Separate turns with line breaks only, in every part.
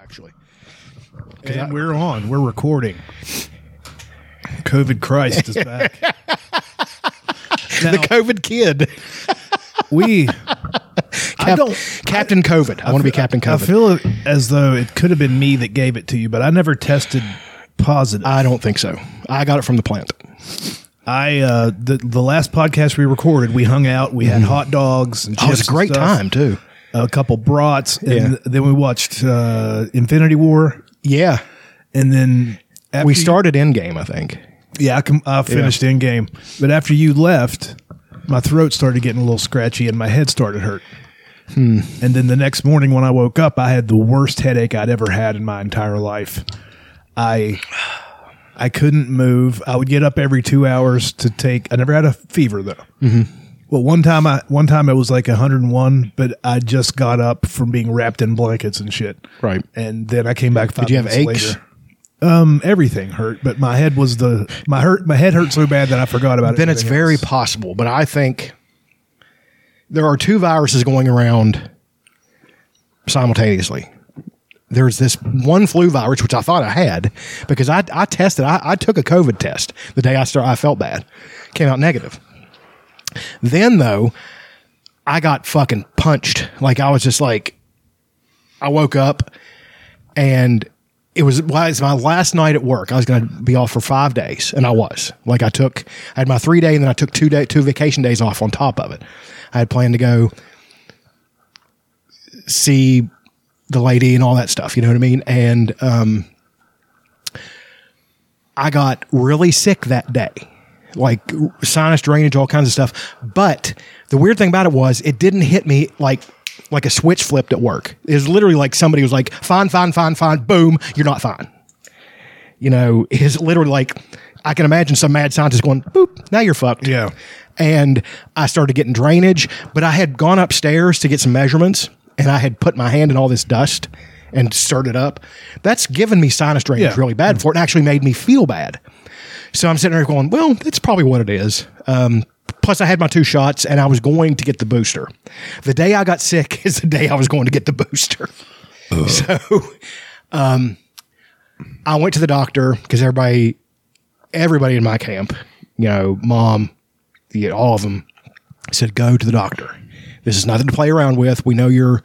actually.
And we're on. We're recording. COVID Christ is back. now,
the COVID kid,
we. I don't.
Captain COVID. I, want to be Captain COVID.
I feel as though it could have been me that gave it to you, but I never tested positive.
I don't think so. I got it from the plant.
I uh the the last podcast we recorded, we hung out, we had hot dogs and
Oh, it was a great time too.
A couple brats, and
Yeah.
then we watched uh Infinity War,
Yeah,
and then
we started Endgame. I think.
Yeah, I, com- I finished Endgame, but after you left, my throat started getting a little scratchy and my head started hurt.
Hmm.
And then the next morning when I woke up, I had the worst headache I'd ever had in my entire life. I I couldn't move. I would get up every two hours to take. I never had a fever though. Mm-hmm. Well, one time I one time it was like 101, but I just got up from being wrapped in blankets and shit.
Right.
And then I came back. Five
Did you have
minutes
aches?
Later. Um, everything hurt, but my head was the my hurt. My head hurt so bad that I forgot about it.
Then it's very possible, but I think there are two viruses going around simultaneously. There's this one flu virus, which I thought I had because I, I tested. I, I took a COVID test the day I started. I felt bad, came out negative. Then though, I got fucking punched. Like I was just like, I woke up and it was, it was my last night at work. I was going to be off for five days, and I was. Like I took, I had my three day, and then I took two day, two vacation days off on top of it. I had planned to go see the lady and all that stuff. You know what I mean? And um, I got really sick that day, like sinus drainage, all kinds of stuff. But the weird thing about it was, it didn't hit me like like a switch flipped at work. It was literally like somebody was like, "Fine, fine, fine, fine." Boom, you're not fine. You know, it's literally like I can imagine some mad scientist going, "Boop, now you're fucked."
Yeah.
And I started getting drainage, but I had gone upstairs to get some measurements, and I had put my hand in all this dust and stirred it up. That's given me sinus drainage
Yeah.
really bad for it, and actually made me feel bad. So I'm sitting there going, "Well, that's probably what it is." Um, plus, I had my two shots, and I was going to get the booster. The day I got sick is the day I was going to get the booster. So, um, I went to the doctor because everybody, everybody in my camp, you know, mom, the, all of them said, go to the doctor. This is nothing to play around with. We know you're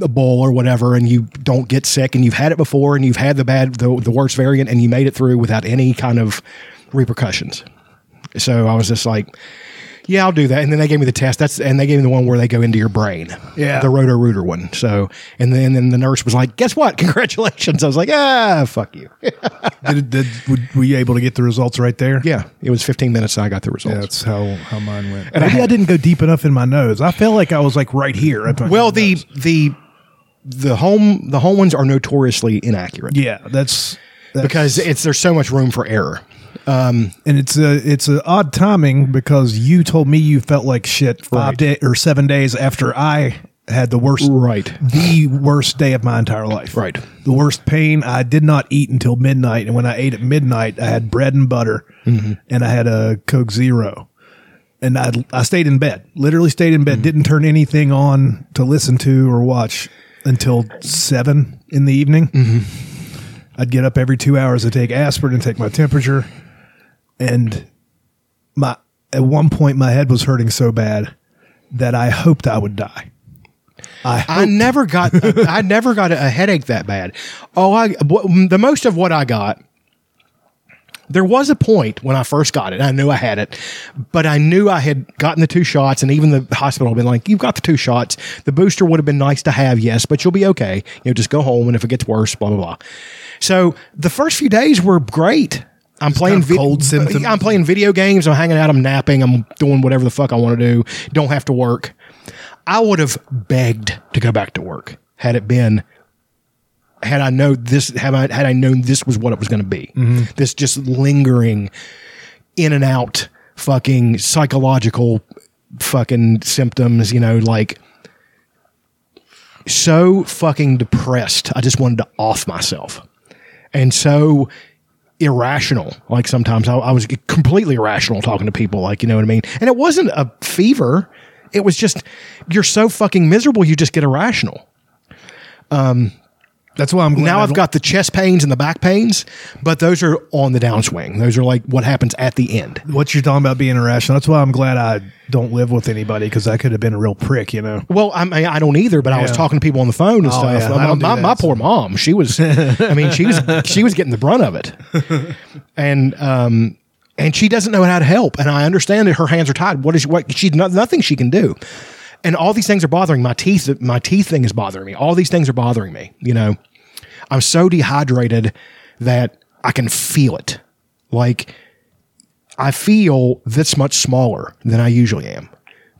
a bull or whatever, and you don't get sick, and you've had it before, and you've had the bad, the, the worst variant, and you made it through without any kind of repercussions. So I was just like, yeah, I'll do that. And then they gave me the test. That's and they gave me the one where they go into your brain.
Yeah.
the roto rooter one. So and then then the nurse was like, "Guess what? Congratulations!" I was like, "Ah, fuck you."
Did, did were you able to get the results right there?
yeah, it was 15 minutes. and I got the results.
Yeah, that's how how mine went.
And I
Maybe I,
had-
didn't go deep enough in my nose. I felt like I was like right here.
well, the
nose.
the the home the home ones are notoriously inaccurate
yeah, that's, that's
because it's there's so much room for error.
And it's a it's a odd timing because you told me you felt like shit five
Right.
day or seven days after I had the worst
Right.
the worst day of my entire life.
Right.
The worst pain. I did not eat until midnight, and when I ate at midnight, I had bread and butter,
Mm-hmm.
and I had a Coke Zero, and I I stayed in bed. Literally stayed in bed.
Mm-hmm.
Didn't turn anything on to listen to or watch until seven in the evening.
Mm-hmm.
I'd get up every two hours to take aspirin and take my temperature, and my at one point my head was hurting so bad that I hoped I would die. I
I never got I never got a headache that bad. Oh, I the most of what I got. There was a point when I first got it. I knew I had it, but I knew I had gotten the two shots, and even the hospital had been like, "You've got the two shots. The booster would have been nice to have, yes, but you'll be okay. You know, just go home, and if it gets worse, blah blah blah." So the first few days were great. I'm playing
kind of cold symptoms.
I'm playing video games. I'm hanging out. I'm napping. I'm doing whatever the fuck I want to do. Don't have to work. I would have begged to go back to work had it been had I know this had I had I known this was what it was going to be. Mm-hmm. This just lingering in and out fucking psychological fucking symptoms, you know, like so fucking depressed. I just wanted to off myself. And so irrational. Like sometimes I, I was completely irrational talking to people, like, you know what I mean? And it wasn't a fever. It was just, you're so fucking miserable, you just get irrational.
Um, That's why I'm glad
now I've got the chest pains and the back pains, but those are on the downswing. Those are like what happens at the end.
what you're talking about being irrational. That's why I'm glad I don't live with anybody because I could have been a real prick, you know.
Well, I mean, I don't either, but I was
Yeah.
talking to people on the phone and
Oh,
stuff.
yeah, I
my,
don't do
my,
that,
my poor mom, she was, I mean, she was, she was getting the brunt of it, and um, and she doesn't know how to help. And I understand that her hands are tied. What is what? She's not, nothing she can do, and all these things are bothering my teeth. My teeth thing is bothering me. All these things are bothering me. You know, I'm so dehydrated that I can feel it. Like I feel this much smaller than I usually am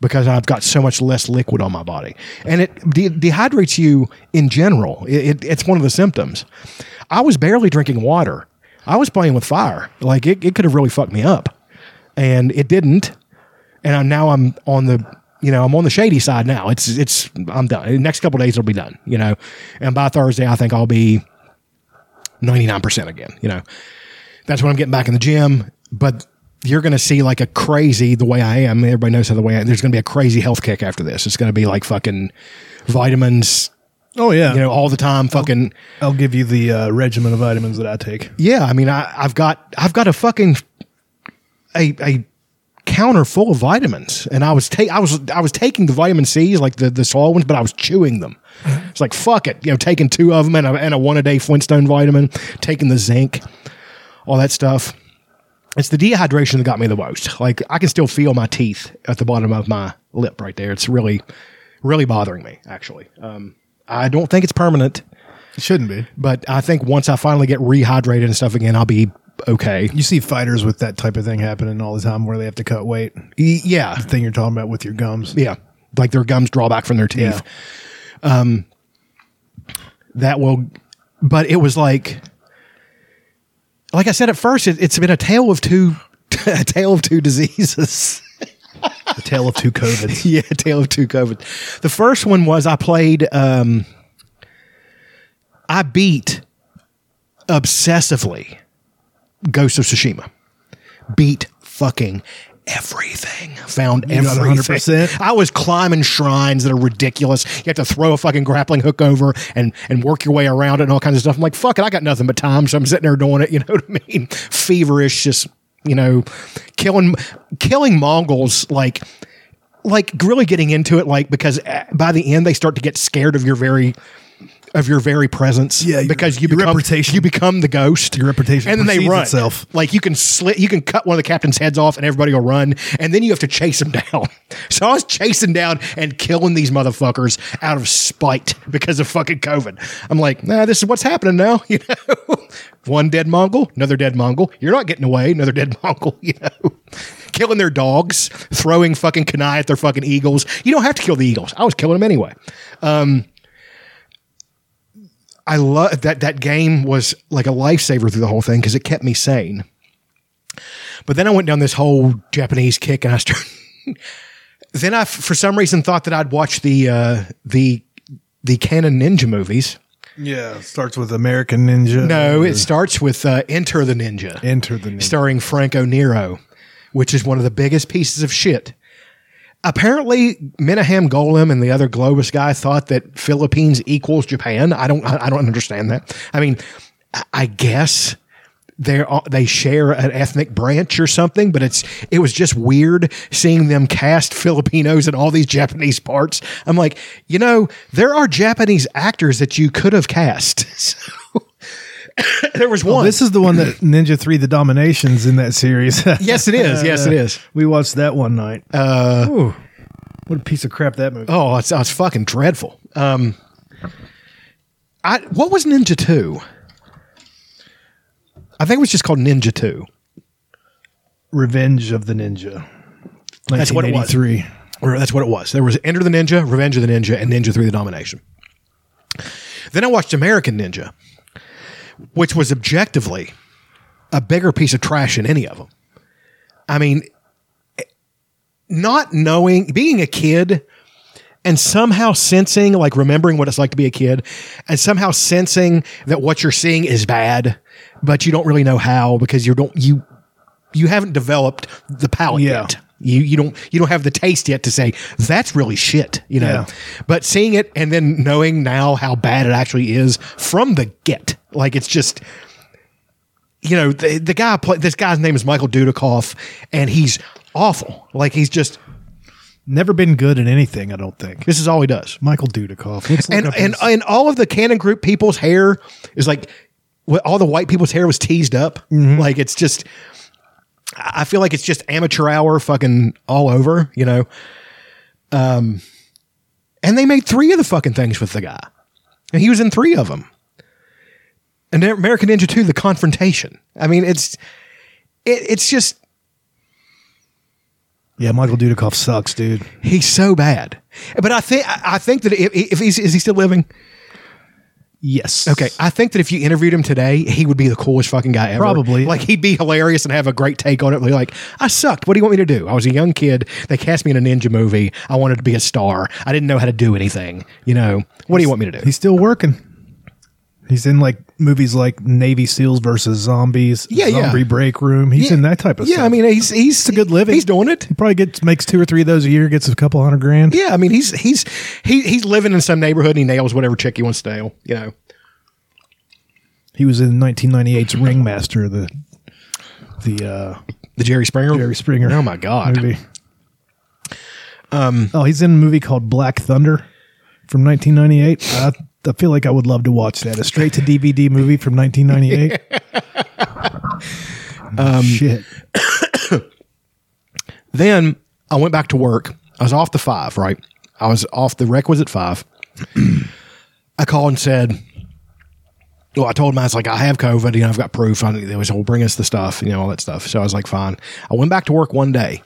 because I've got so much less liquid on my body, and it de- dehydrates you in general. It, it, it's one of the symptoms. I was barely drinking water. I was playing with fire. Like it, it could have really fucked me up, and it didn't. And I'm, now I'm on the you know I'm on the shady side now. It's it's I'm done. The next couple days it'll be done. You know, and by Thursday I think I'll be 99 percent again. You know, that's when I'm getting back in the gym. But you're going to see like a crazy the way I am. Everybody knows how the way I, there's going to be a crazy health kick after this. It's going to be like fucking vitamins,
Oh yeah,
you know, all the time. Fucking
I'll give you the uh, regimen of vitamins that I take.
yeah. I mean, I, I've got I've got a fucking a a counter full of vitamins, and I was take I was I was taking the vitamin C's like the the soil ones, but I was chewing them. It's like fuck it, you know, taking two of them and a, and a one a day Flintstone vitamin, taking the zinc, all that stuff. It's the dehydration that got me the most. Like I can still feel my teeth at the bottom of my lip right there. It's really, really bothering me. Actually, um, I don't think it's permanent,
It shouldn't be.
but I think once I finally get rehydrated and stuff again, I'll be okay.
You see fighters with that type of thing happening all the time where they have to cut weight.
Yeah,
Thing you're talking about with your gums.
yeah, like their gums draw back from their teeth. Um, that will, but it was like, like I said at first, it, it's been a tale of two, a tale of two diseases.
a tale of two COVIDs.
yeah, tale of two COVID. The first one was I played. Um, I beat obsessively Ghost of Tsushima. Beat fucking everything. Found
You
everything.
100%?
I was climbing shrines that are ridiculous. You have to throw a fucking grappling hook over and and work your way around it and all kinds of stuff. I'm like, fuck it, I got nothing but time, so I'm sitting there doing it. You know what I mean? Feverish, just you know, killing killing Mongols like like really getting into it like because uh, by the end they start to get scared of your very of your very presence
Yeah, your-
because you become
reputation.
you become the ghost.
Your reputation
and then they run.
itself.
like you can slit you can cut one of the captain's heads off and everybody will run and then you have to chase them down. So I was chasing down and killing these motherfuckers out of spite because of fucking COVID. I'm like nah this is what's happening now you know? One dead Mongol another dead Mongol. You're not getting away another dead Mongol you know? Killing their dogs throwing fucking kunai at their fucking eagles. You don't have to kill the eagles. I was killing them anyway um, I love that that game was like a lifesaver through the whole thing because it kept me sane. But then I went down this whole Japanese kick and I started. then I, for some reason, thought that I'd watch the uh, the the Cannon ninja movies.
Yeah. Starts with American Ninja.
No, it starts with uh, Enter the Ninja,
Enter the Ninja.
starring Franco Nero, which is one of the biggest pieces of shit. Apparently, Menahem Golan and the other Globus guy thought that Philippines equals Japan. I don't. I don't understand that. I mean, I- I guess they they share an ethnic branch or something, but it's it was just weird seeing them cast Filipinos in all these Japanese parts. I'm like, you know, there are Japanese actors that you could have cast. There was one.
Oh, this is the one that Ninja 3 The Dominations in that series.
yes, it is. Yes, it is.
we watched that one night. Uh, Ooh, what a piece of crap that movie.
Oh, it's, it's fucking dreadful. Um, I what was Ninja Two? I think it was just called Ninja Two.
Revenge of the Ninja.
That's what it was. Or that's what it was. There was Enter the Ninja, Revenge of the Ninja, and Ninja Three: The Domination. Then I watched American Ninja, which was objectively a bigger piece of trash than any of them. I mean, not knowing, being a kid, and somehow sensing, like remembering what it's like to be a kid, and somehow sensing that what you're seeing is bad, but you don't really know how because you don't you you haven't developed the palate
Yeah.
yet. You you don't you don't have the taste yet to say that's really shit, you know.
Yeah.
But seeing it and then knowing now how bad it actually is from the get, like it's just you know the the guy play, this guy's name is Michael Dudikoff and he's awful. Like he's just
Never been good at anything, I don't think.
this is all he does.
Michael Dudikoff.
And and
his-
and all of the Cannon Group people's hair is like all the white people's hair was teased up.
Mm-hmm.
Like it's just, I feel like it's just amateur hour, fucking all over, you know. Um, and they made three of the fucking things with the guy, and he was in three of them. And American Ninja Two: The Confrontation. I mean, it's it, it's just
yeah, Michael Dudikoff sucks, dude.
he's so bad. But I think I think that if, if he's is he still living?
Yes.
Okay, I think that if you interviewed him today, he would be the coolest fucking guy ever.
Probably.
like he'd be hilarious and have a great take on it. Like, I sucked. What do you want me to do? I was a young kid. They cast me in a ninja movie. I wanted to be a star. I didn't know how to do anything. You know, what do you want me to do?
He's still working. He's in like movies like Navy SEAls versus Zombies,
Yeah, yeah.
Zombie Break Room. He's
Yeah.
in that type of
yeah,
stuff.
I mean, he's he's
a good living.
He's doing it.
he probably gets makes two or three of those a year, gets a couple hundred grand.
Yeah, I mean, he's he's he, he's living in some neighborhood. and He nails whatever chick he wants to nail. You know.
He was in 1998's Ringmaster, the the uh,
The Jerry Springer.
Jerry Springer.
Oh my god.
movie. Um, oh, he's in a movie called Black Thunder from 1998. I, I feel like I would love to watch that. A straight to DVD movie from 1998. um, Shit.
Then I went back to work. I was off the five, right? I was off the requisite five. I called and said, well, I told him I was like, I have COVID. You know, I've got proof. I, they was, well, bring us the stuff, you know, all that stuff. So I was like, fine. I went back to work one day.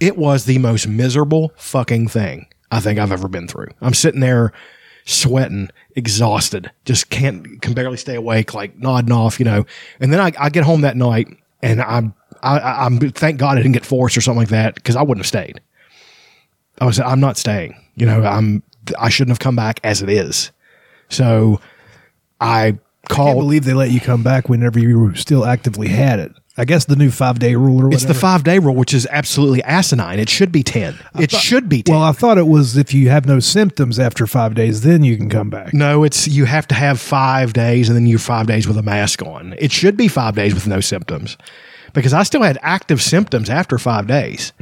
It was the most miserable fucking thing I think I've ever been through. I'm sitting there sweating, exhausted, just can't, can barely stay awake, like nodding off, you know. And then I, I get home that night and I'm, I, I'm, thank God I didn't get forced or something like that because I wouldn't have stayed. I was, I'm not staying, you know, I'm, I shouldn't have come back as it is. So I
I can't believe they let you come back whenever you still actively had it. I guess the new five day rule or whatever.
It's the five day rule, which is absolutely asinine. It should be 10. It should be 10.
Well, I thought it was if you have no symptoms after five days, then you can come back.
no, it's you have to have five days and then you're five days with a mask on. It should be five days with no symptoms because I still had active symptoms after five days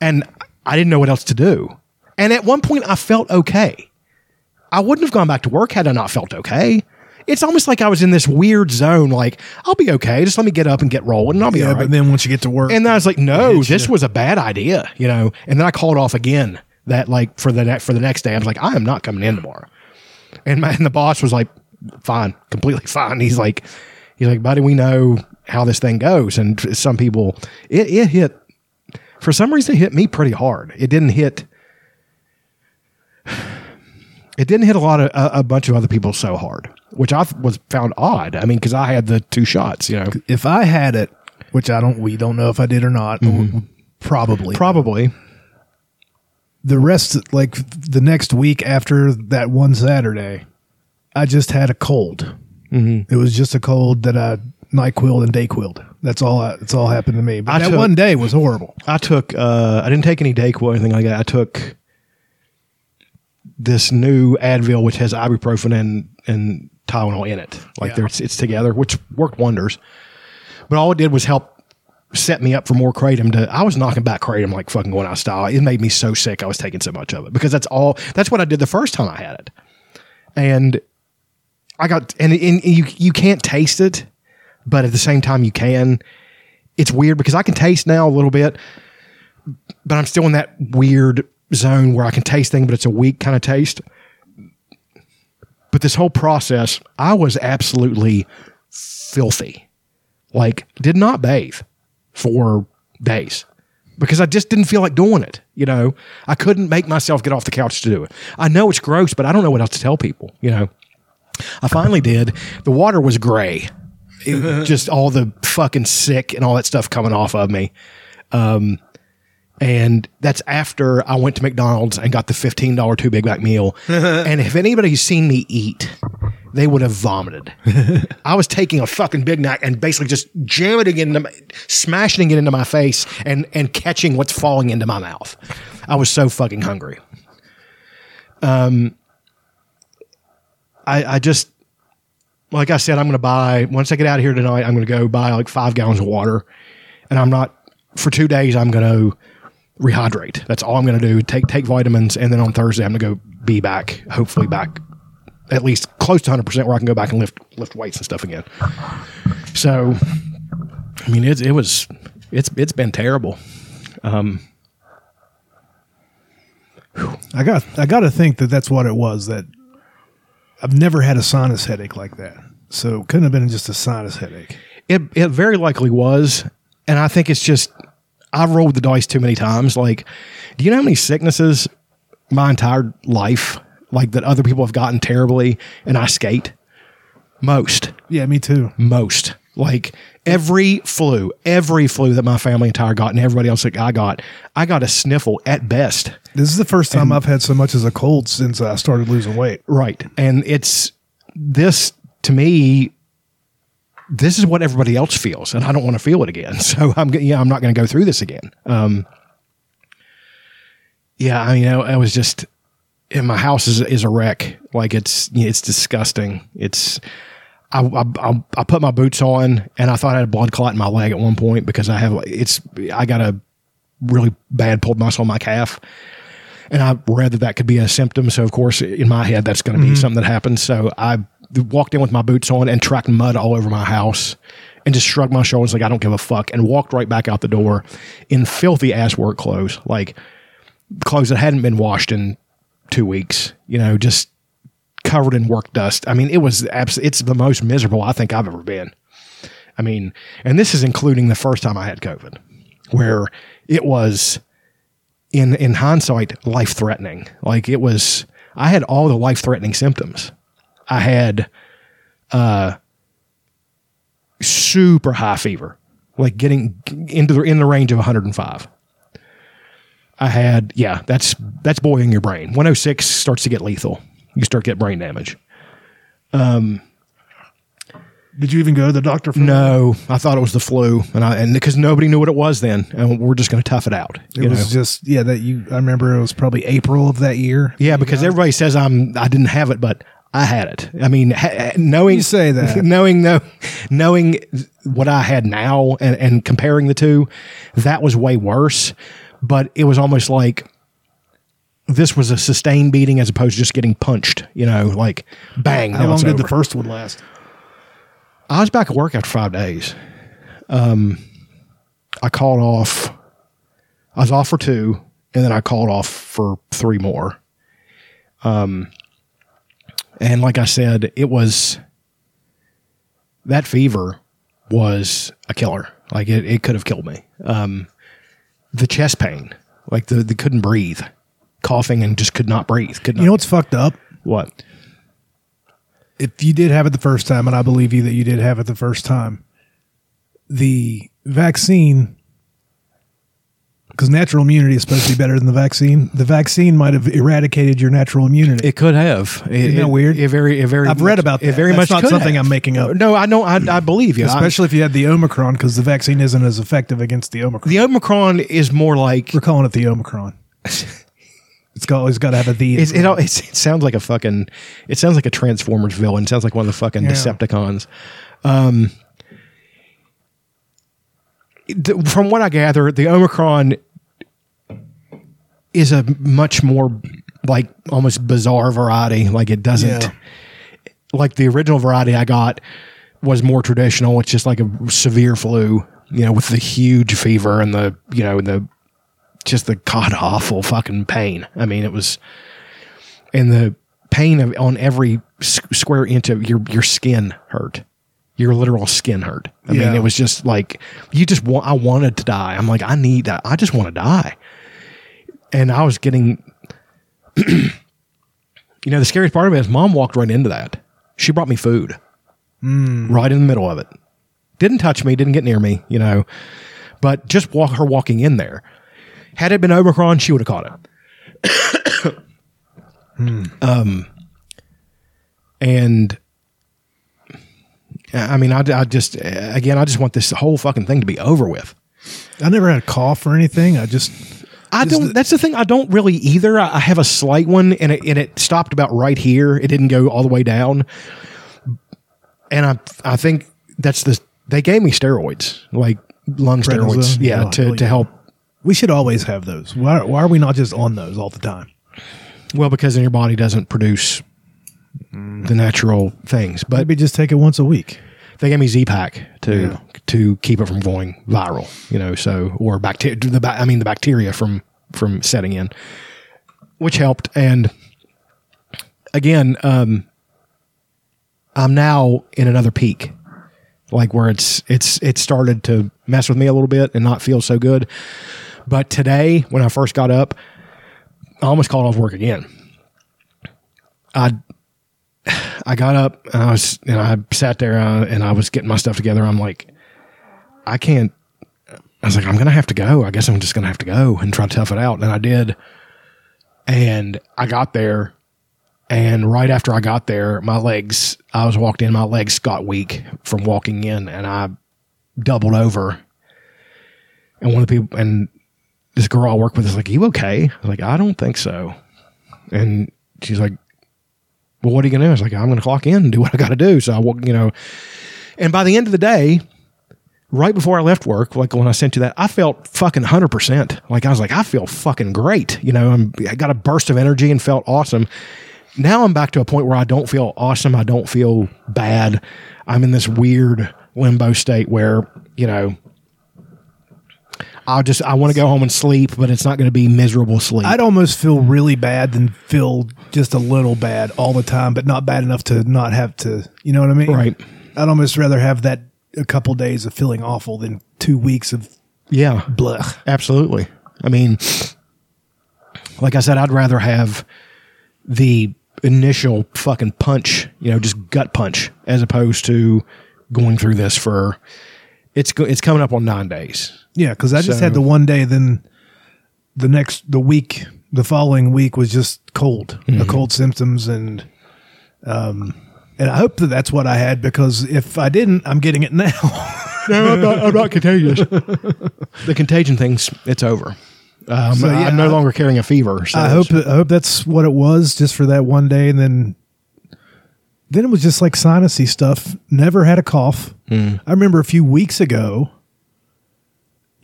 and I didn't know what else to do. And at one point, I felt okay. I wouldn't have gone back to work had I not felt okay. It's almost like I was in this weird zone, like, I'll be okay. Just let me get up and get rolling and I'll be
Yeah,
all right.
but then once you get to work,
And then I was like, no, this
you.
was a bad idea, you know. And then I called off again. That like for the ne- for the next day, I was like, I am not coming in tomorrow. And my and the boss was like, fine, completely fine. He's like, he's like, buddy, we know how this thing goes. And some people, it it hit for some reason it hit me pretty hard. It didn't hit. It didn't hit a lot of a, a bunch of other people so hard, which I was found odd. I mean, because I had the two shots, you know.
if I had it, which I don't, we don't know if I did or not, probably.
Probably.
the rest, like the next week after that one Saturday, I just had a cold. Mm-hmm. It was just a cold that I Nyquil and Dayquil. That's all. I, that's all happened to me. But
I
that
took-
one day was horrible.
I took uh I didn't take any Dayquil or anything like that. I took this new Advil which has ibuprofen and and Tylenol in it. Like
Yeah.
they're it's, it's together, which worked wonders. But all it did was help set me up for more kratom to I was knocking back kratom like fucking going out of style. It made me so sick I was taking so much of it because that's all that's what I did the first time I had it. And I got and, and you you can't taste it, but at the same time you can. It's weird because I can taste now a little bit, but I'm still in that weird zone where I can taste things, but it's a weak kind of taste. But this whole process, I was absolutely filthy. Like, did not bathe for days because I just didn't feel like doing it. You know, I couldn't make myself get off the couch to do it. I know it's gross, but I don't know what else to tell people. You know, I finally did. The water was gray. It- just all the fucking sick and all that stuff coming off of me. Um, and that's after I went to McDonald's and got the fifteen dollar two Big Mac meal. and if anybody's seen me eat, they would have vomited. I was taking a fucking Big Mac and basically just jamming it into, my, smashing it into my face and and catching what's falling into my mouth. I was so fucking hungry. Um, I I just like I said, I'm going to buy once I get out of here tonight. I'm going to go buy like five gallons of water, and I'm not for two days. I'm going to rehydrate. That's all I'm going to do. Take take vitamins, and then on Thursday I'm going to go be back. Hopefully back at least close to 100 percent where I can go back and lift lift weights and stuff again. So, I mean, it's it was it's it's been terrible.
Um, I got I got to think that that's what it was. That I've never had a sinus headache like that. So it couldn't have been just a sinus headache.
It it very likely was, and I think it's just I've rolled the dice too many times. Like, do you know how many sicknesses my entire life like that other people have gotten terribly, and I skate most.
Yeah, me too.
most. Like every flu, every flu that my family entire got and everybody else that I got, I got a sniffle at best.
This is the first time I've had so much as a cold since I started losing weight.
Right. And it's this to me, this is what everybody else feels, and I don't want to feel it again. So I'm yeah, I'm not going to go through this again. Um, yeah, I mean, I, I was just, and my house is is a wreck. Like it's it's disgusting. It's I, I I I put my boots on, and I thought I had a blood clot in my leg at one point because I have it's I got a really bad pulled muscle in my calf. And I read that that could be a symptom. So, of course, in my head, that's going to be something that happens. So, I walked in with my boots on and tracked mud all over my house and just shrugged my shoulders like, I don't give a fuck, and walked right back out the door in filthy ass work clothes, like clothes that hadn't been washed in two weeks, you know, just covered in work dust. I mean, it was abs- it's the most miserable I think I've ever been. I mean, and this is including the first time I had COVID, where it was in in hindsight life threatening. Like it was I had all the life threatening symptoms. I had uh super high fever, like getting into the in the range of 105. I had yeah, that's that's boiling your brain. 106 starts to get lethal. You start to get brain damage.
Um, Did you even go to the doctor for
No, I thought it was the flu, and I and because nobody knew what it was then, and we're just going to tough it out.
It was
know?
just yeah that you. I remember it was probably April of that year.
yeah, because everybody says I'm I didn't have it, but I had it. I mean, ha- knowing
You say that.
knowing no, knowing what I had now, and, and comparing the two, that was way worse. But it was almost like this was a sustained beating as opposed to just getting punched. You know, like bang.
How long did the first one last?
I was back at work after five days. Um, I called off. I was off for two, and then I called off for three more. Um, and like I said, it was that fever was a killer. Like it, it could have killed me. Um, the chest pain, like the, the couldn't breathe, coughing and just could not breathe. Could not.
You know what's fucked up?
what?
if you did have it the first time, and I believe you that you did have it the first time, the vaccine, because natural immunity is supposed to be better than the vaccine, the vaccine might have eradicated your natural immunity.
It could have. It,
Isn't that
it-
weird?
It very, it very.
I've read
much-
about
It
that.
very
That's
much
not something
have.
I'm making up.
No, I know. I, I believe you. I'm-
Especially if you had the Omicron, because the vaccine isn't as effective against the Omicron.
the Omicron is more like
We're calling it the Omicron. it's got, always got to have a the.
it, all- it sounds like a fucking. It sounds like a Transformers villain. It sounds like one of the fucking
Yeah.
Decepticons. Um, from what I gather, the Omicron is a much more like almost bizarre variety. Like it doesn't.
Yeah.
like the original variety I got was more traditional. It's just like a severe flu, you know, with the huge fever and the, you know, the just the god awful fucking pain. I mean, it was, and the pain of on every s- square inch of your your skin hurt. Your literal skin hurt. I mean, it was just like you just want. I wanted to die. I'm like, I need. That. I just want to die. And I was getting you know, the scariest part of it is mom walked right into that. She brought me food right in the middle of it. Didn't touch me, didn't get near me, you know, but just walk her walking in there. Had it been Omicron, she would have caught it. Um, and I mean, I, I just again, I just want this whole fucking thing to be over with.
I never had a cough or anything. I just
I don't.
the-
that's the thing. I don't really either. I, I have a slight one, and it, and it stopped about right here. It didn't go all the way down. And I, I think that's the. They gave me steroids, like lung steroids, yeah,
Yeah,
to to help.
we should always have those. Why why are we not just on those all the time?
Well, because then your body doesn't produce the natural things. But
Maybe just take it once a week.
they gave me Z Pack too.
Yeah.
To keep it from going viral. You know, so or bacteria. The I mean, the bacteria from from setting in, which helped. And again, um, I'm now in another peak, like where it's it's it started to mess with me a little bit and not feel so good. But today, when I first got up, I almost called off work again. I I got up and I was and I sat there uh, and I was getting my stuff together. I'm like, I can't. I was like, I'm gonna have to go. I guess I'm just gonna have to go and try to tough it out. And I did. And I got there, and right after I got there, my legs. I was walked in. My legs got weak from walking in, and I doubled over. And one of the people and this girl I work with is like, "You okay?" I was like, "I don't think so." And she's like, well, what are you going to do? I was like, I'm going to clock in and do what I got to do. So I, wa- you know, and by the end of the day, right before I left work, like when I sent you that, I felt fucking hundred percent. Like I was like, I feel fucking great. You know, I'm, I got a burst of energy and felt awesome. Now I'm back to a point where I don't feel awesome. I don't feel bad. I'm in this weird limbo state where, you know, I'll just, I want to go home and sleep, but it's not going to be miserable sleep.
I'd almost feel really bad than feel just a little bad all the time, but not bad enough to not have to. You know what I mean?
Right.
I'd almost rather have that a couple days of feeling awful than two weeks of
yeah.
blech.
Absolutely. I mean, like I said, I'd rather have the initial fucking punch, you know, just gut punch, as opposed to going through this for. It's it's coming up on nine days.
Yeah, because I just
So-
had the one day, then the next the week, the following week was just cold,
Mm-hmm.
the cold symptoms, and um, and I hope that that's what I had because if I didn't, I'm getting it now.
No, I'm not. I'm not contagious. the contagion thing's it's over. Um,
So, yeah,
I'm no
I-
longer carrying a fever. So
I hope I hope that's what it was just for that one day, and then then it was just like sinusy stuff. Never had a cough.
Hmm.
I remember a few weeks ago.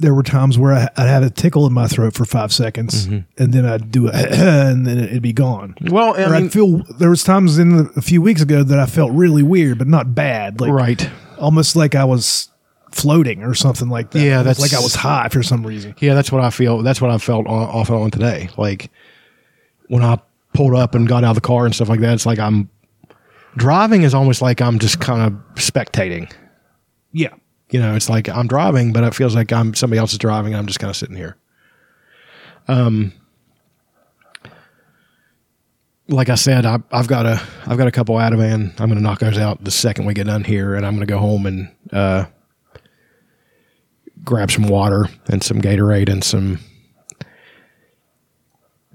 There were times where I, I'd have a tickle in my throat for five seconds, and then I'd do it, and then it'd be gone.
Mm-hmm. Well, I mean-
I'd feel there was times in the, a few weeks ago that I felt really weird, but not bad, like
right.
almost like I was floating or something like that.
Yeah, that's-
like I was high for some reason.
Yeah, that's what I feel. That's what I felt on, off and on today. Like when I pulled up and got out of the car and stuff like that. It's like I'm driving is almost like I'm just kind of spectating.
Yeah,
You know, it's like I'm driving, but it feels like I'm somebody else is driving. And I'm just kind of sitting here. Um, like I said, I, I've got a I've got a couple Ativan. I'm going to knock those out the second we get done here, and I'm going to go home and uh, grab some water and some Gatorade and some.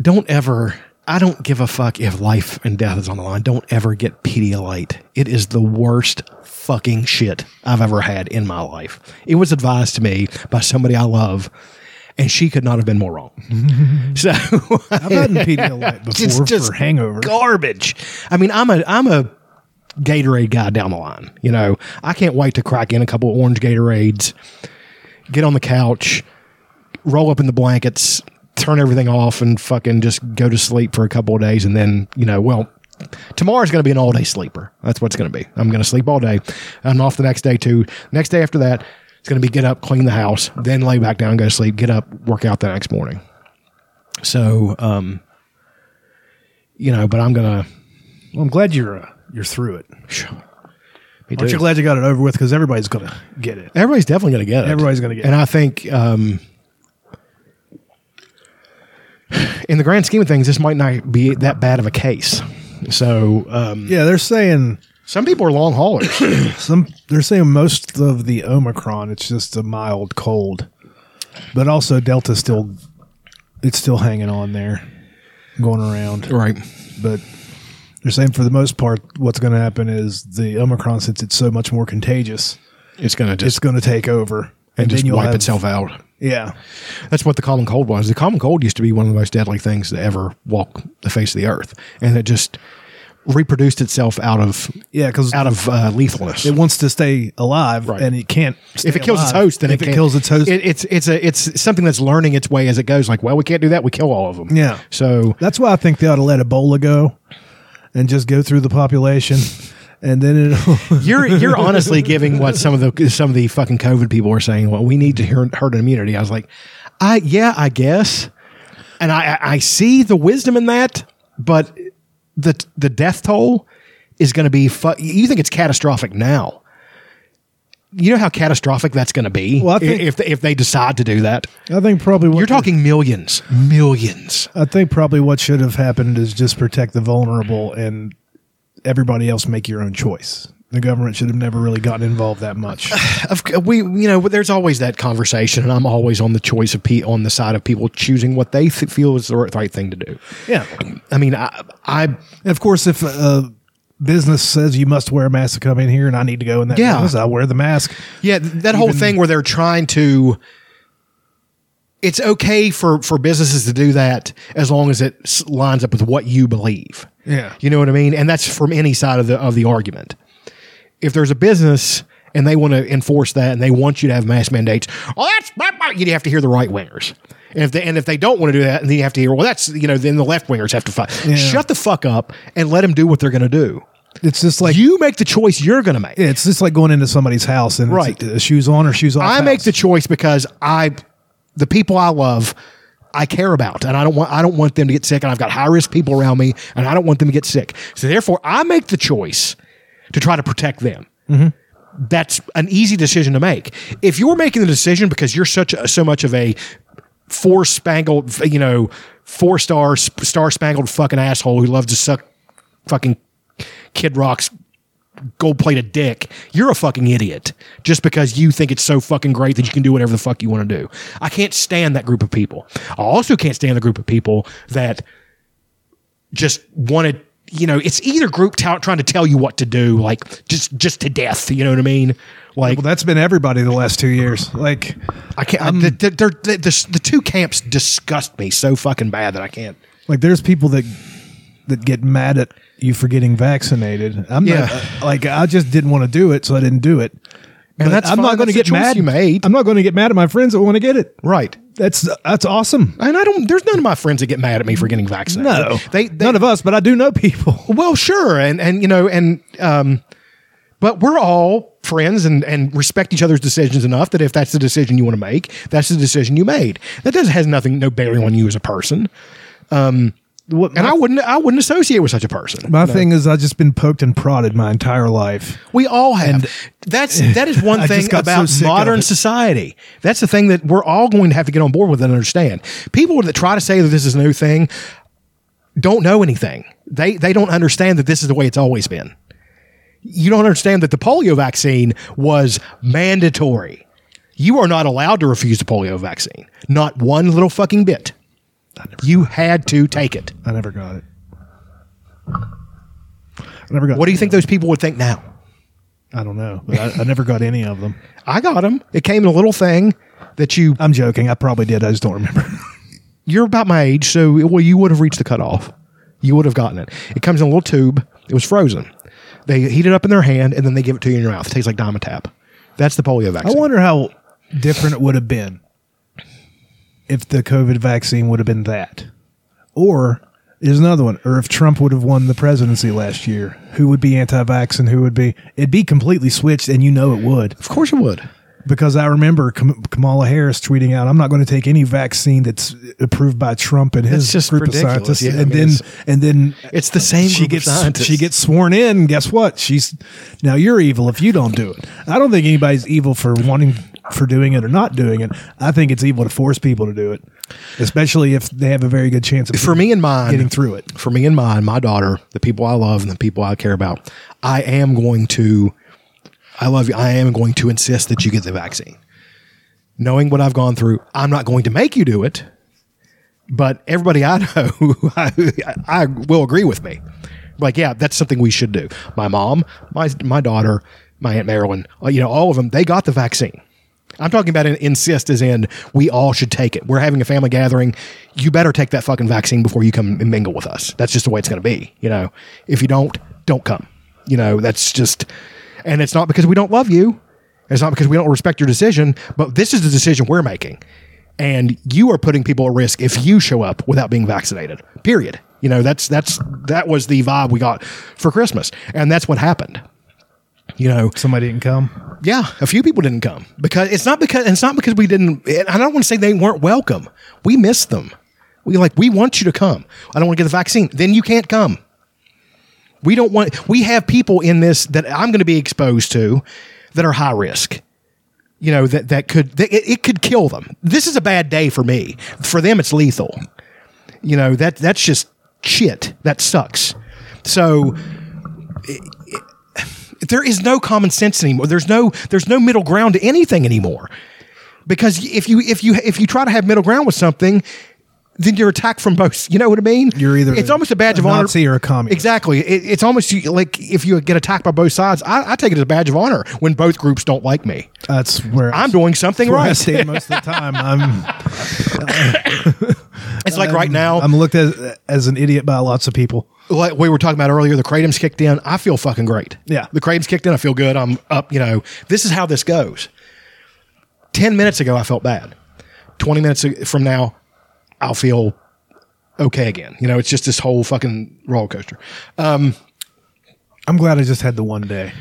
Don't ever. I don't give a fuck if life and death is on the line. Don't ever get Pedialyte. It is the worst fucking shit I've ever had in my life. It was advised to me by somebody I love, and she could not have been more wrong. so
I've had Pedialyte before
It's just
for hangover.
garbage. I mean, I'm a I'm a Gatorade guy down the line. You know, I can't wait to crack in a couple of orange Gatorades, get on the couch, roll up in the blankets, turn everything off, and fucking just go to sleep for a couple of days, and then you know, well. Tomorrow's going to be an all day sleeper. That's what it's going to be. I'm going to sleep all day. I'm off the next day too. Next day after that, it's going to be get up, clean the house, then lay back down, go to sleep, get up, work out the next morning. So, um, you know, but I'm gonna.
Well, I'm glad you're uh, you're through it.
Me
Aren't you glad you got it over with? Because everybody's gonna get it.
Everybody's definitely gonna get it.
Everybody's gonna get
and
it.
And I think, um, in the grand scheme of things, this might not be that bad of a case. So, um,
Yeah, they're saying
some people are long haulers.
some. They're saying most of the Omicron, it's just a mild cold, but also Delta still, it's still hanging on there, going around.
right.
But They're saying for the most part, what's going to happen is the Omicron, since it's so much more contagious,
It's going to
it's going to take over
and just
you'll
wipe
have-
itself out.
Yeah,
That's what the common cold was. The common cold used to be one of the most deadly things to ever walk the face of the earth, and it just reproduced itself out of
yeah, because
out of uh, lethalness.
it wants to stay alive,
Right.
and it can't.
If it kills its host, then
if
it,
it, kills its host,
it, it's it's a it's something that's learning its way as it goes. Like, well, we can't do that. We kill all of them.
Yeah.
So
That's why I think they ought to let Ebola go and just go through the population, and then it'll.
you're you're honestly giving what some of the some of the fucking COVID people are saying. Well, we need to hear herd immunity. I was like, I yeah, I guess, and I I see the wisdom in that, but the the death toll is going to be. Fu- you think it's catastrophic now? You know how catastrophic that's going to be
Well, I think-
if if they decide to do that.
I think probably what
You're talking millions, millions.
I think probably what should have happened is just protect the vulnerable and everybody else make your own choice. The government should have never really gotten involved that much.
Of we, you know, there's always that conversation, and I'm always on the choice of pe- on the side of people choosing what they th- feel is the right, thing to do.
yeah.
I mean, I, I
And of course, if a business says you must wear a mask to come in here and I need to go in that
Yeah.
business, I wear the mask.
yeah, that whole thing where they're trying to. It's okay for for businesses to do that as long as it lines up with what you believe.
Yeah.
you know what I mean, and that's from any side of the of the argument. If there's a business and they want to enforce that and they want you to have mask mandates, well, that's you have to hear the right wingers. And if they and if they don't want to do that, and then you have to hear, well, that's you know, then the left wingers have to fight. Shut the fuck up and let them do what they're going to do.
It's just like
You make the choice you're going to make.
it's just like going into somebody's house and
Right.
it's, uh, shoes on or shoes off.
I make the choice because I, the people I love, I care about, and I don't want I don't want them to get sick, and I've got high risk people around me, and I don't want them to get sick. So therefore, I make the choice to try to protect them. Mm-hmm. That's an easy decision to make. If you're making the decision because you're such a, so much of a four spangled, you know, four star star spangled fucking asshole who loves to suck fucking Kid Rock's gold plated dick, you're a fucking idiot just because you think it's so fucking great that you can do whatever the fuck you want to do. I can't stand that group of people. I also can't stand the group of people that just wanted, you know, it's either group t- trying to tell you what to do, like just just to death. You know what I mean? Like
Well, that's been everybody the last two years. Like,
I can't. I, um, the, the, the, the two camps disgust me so fucking bad that I can't.
like there's people that that get mad at you for getting vaccinated. I'm
Yeah.
not uh, like I just didn't want to do it, so I didn't do it. But
that's
I'm
fine.
not going to get mad.
you made.
I'm not going to get mad at my friends that want to get it.
Right.
That's that's awesome.
And I don't. There's none of my friends that get mad at me for getting vaccinated.
No,
they, they
none of us, but I do know people.
Well, sure, and and you know, and um, but we're all friends and and respect each other's decisions enough that if that's the decision you want to make, that's the decision you made. That does has nothing, no bearing on you as a person.
What,
And I wouldn't, I wouldn't associate with such a person.
my thing is, I've just been poked and prodded my entire life.
We all have. that's that is one thing
just got so
about modern society. That's the thing that we're all going to have to get on board with and understand. People that try to say that this is a new thing don't know anything. They they don't understand that this is the way it's always been. You don't understand that the polio vaccine was mandatory. You are not allowed to refuse the polio vaccine. Not one little fucking bit. You had to take it.
I never got it. I never got. It.
What do you think those people would think now?
I don't know. But I, I never got any of them.
I got them. It came in a little thing that you
I'm joking. I probably did. I just don't remember.
you're about my age, so well, you would have reached the cutoff. You would have gotten it. It comes in a little tube. It was frozen. They heat it up in their hand and then they give it to you in your mouth. It tastes like Dimetapp. That's the polio vaccine.
I wonder how different it would have been if the COVID vaccine would have been that. Or there's another one. Or if Trump would have won the presidency last year, who would be anti-vax and who would be? It'd be completely switched, and you know it would
of course, it would.
because I remember Kamala Harris tweeting out, "I'm not going to take any vaccine that's approved by Trump and his group
ridiculous.
of scientists."
Yeah, I
and
mean,
then,
it's-
and then
It's the same
she gets she gets sworn in. Guess what? She's now you're evil if you don't do it. I don't think anybody's evil for wanting for doing it or not doing it. I think it's evil to force people to do it, especially if they have a very good chance of
For me and mine,
getting through it.
For me and mine, my daughter, the people I love and the people I care about, I am going to, I love you. I am going to insist that you get the vaccine. Knowing what I've gone through, I'm not going to make you do it, but everybody I know, I, I will agree with me Like, yeah, that's something we should do. My mom, my my daughter, my aunt Marilyn, uh, you know, all of them, they got the vaccine. I'm talking about an insist as in we all should take it. We're having a family gathering. You better take that fucking vaccine before you come and mingle with us. That's just the way it's going to be. You know, if you don't, don't come. You know, that's just, and it's not because we don't love you. It's not because we don't respect your decision, but this is the decision we're making. And you are putting people at risk if you show up without being vaccinated. Period. You know, that's that's that was the vibe we got for Christmas. And that's what happened. You know,
Somebody didn't come.
yeah, a few people didn't come because it's not because it's not because we didn't. I don't want to say they weren't welcome. We missed them. We like we want you to come. I don't want to get the vaccine. Then you can't come. We don't want. We have people in this that I'm going to be exposed to that are high risk. You know that that could that it, it could kill them. This is a bad day for me. For them, it's lethal. You know that that's just shit. That sucks. So there is no common sense anymore. There's no there's no middle ground to anything anymore. Because if you if you if you try to have middle ground with something, then you're attacked from both. You know what I mean?
You're either
it's almost a badge
a
of honor.
Nazi or a communist.
Exactly. It, it's almost like if you get attacked by both sides. I, I take it as a badge of honor when both groups don't like me.
That's where
I'm doing something
where I
right.
most of the time. I'm
It's like right now,
I'm looked at as an idiot by lots of people.
like we were talking about earlier, the kratom's kicked in. I feel fucking great.
Yeah.
The kratom's kicked in. I feel good. I'm up. You know, this is how this goes. 10 minutes ago, I felt bad. 20 minutes from now, I'll feel okay again. You know, it's just this whole fucking roller coaster.
Um, I'm glad I just had the one day.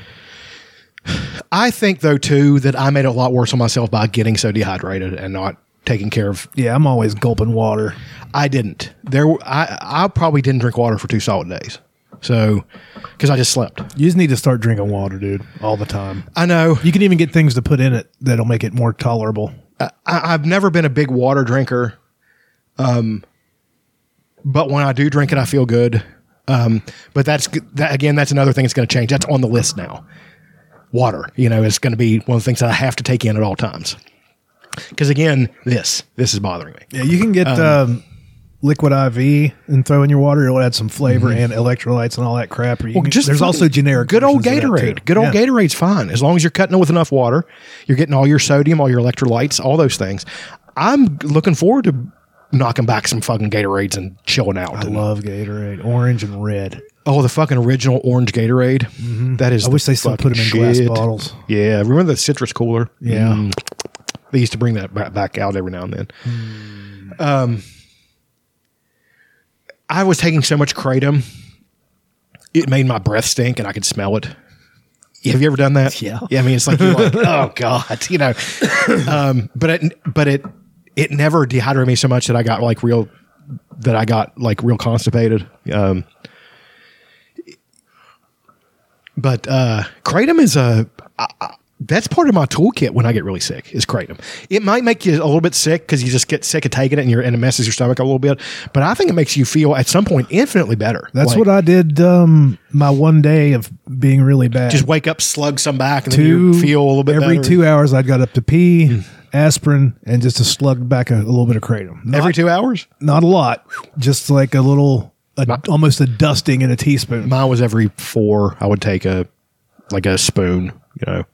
I think, though, too, that I made it a lot worse on myself by getting so dehydrated and not taking care of.
Yeah, I'm always gulping water.
I didn't. There, I, I probably didn't drink water for two solid days. So, because I just slept.
You just need to start drinking water, dude, all the time.
I know.
You can even get things to put in it that'll make it more tolerable.
I, I've never been a big water drinker. Um, but when I do drink it, I feel good. Um, but that's that again. That's another thing that's going to change. That's on the list now. Water, you know, is going to be one of the things that I have to take in at all times. Because again, this this is bothering me.
Yeah, you can get um, liquid IV and throw in your water. It'll add some flavor and electrolytes and all that crap. Or you can- there's also generic.
Good old
versions of that,
Gatorade. Good old
Yeah.
Gatorade's fine as long as you're cutting it with enough water. You're getting all your sodium, all your electrolytes, all those things. I'm looking forward to knocking back some fucking Gatorades and chilling out.
I
and-
love Gatorade, orange and red.
Oh, the fucking original orange Gatorade. That is.
Mm-hmm. I
the
wish they still put them in glass
shit.
bottles.
Yeah, remember the citrus cooler?
Yeah.
Mm. They used to bring that back out every now and then. Um, I was taking so much kratom, it made my breath stink, and I could smell it. Have you ever done that?
Yeah.
Yeah. I mean, it's like you're like, oh god, you know. Um, but it, but it, it never dehydrated me so much that I got like real, that I got like real constipated. Um, but uh, kratom is a I, I, that's part of my toolkit when I get really sick is kratom. It might make you a little bit sick because you just get sick of taking it and, you're, and it messes your stomach a little bit. But I think it makes you feel at some point infinitely better.
That's
Like,
what I did. Um, my one day of being really bad.
just wake up, slug some back, and then you feel a little bit
every
better.
two hours. I got up to pee, aspirin, and just to slug back a, a little bit of kratom. Not,
every two hours.
not a lot, just like a little, a, almost a dusting in a teaspoon.
Mine was every four. I would take a like a spoon. You know,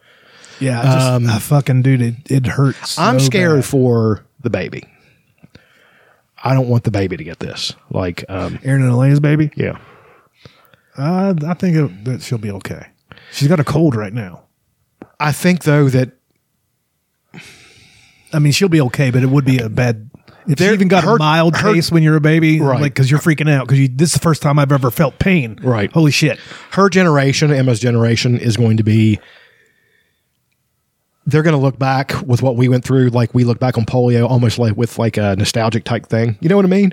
Yeah, I, just, I fucking dude, it, it hurts.
Um, I'm
so
scared
bad.
for the baby. I don't want the baby to get this. Like, um,
Aaron and Elaine's baby.
yeah.
Uh, I think it, that she'll be okay. She's got a cold right now.
I think though that
I mean, she'll be okay, but it would be a bad. If you even got
her-
a mild
her-
case when you're a baby,
Right.
like because you're freaking out because this is the first time I've ever felt pain.
Right.
Holy shit.
her generation, Emma's generation, is going to be. They're going to look back with what we went through, like we look back on polio, almost like with like a nostalgic type thing. You know what I mean?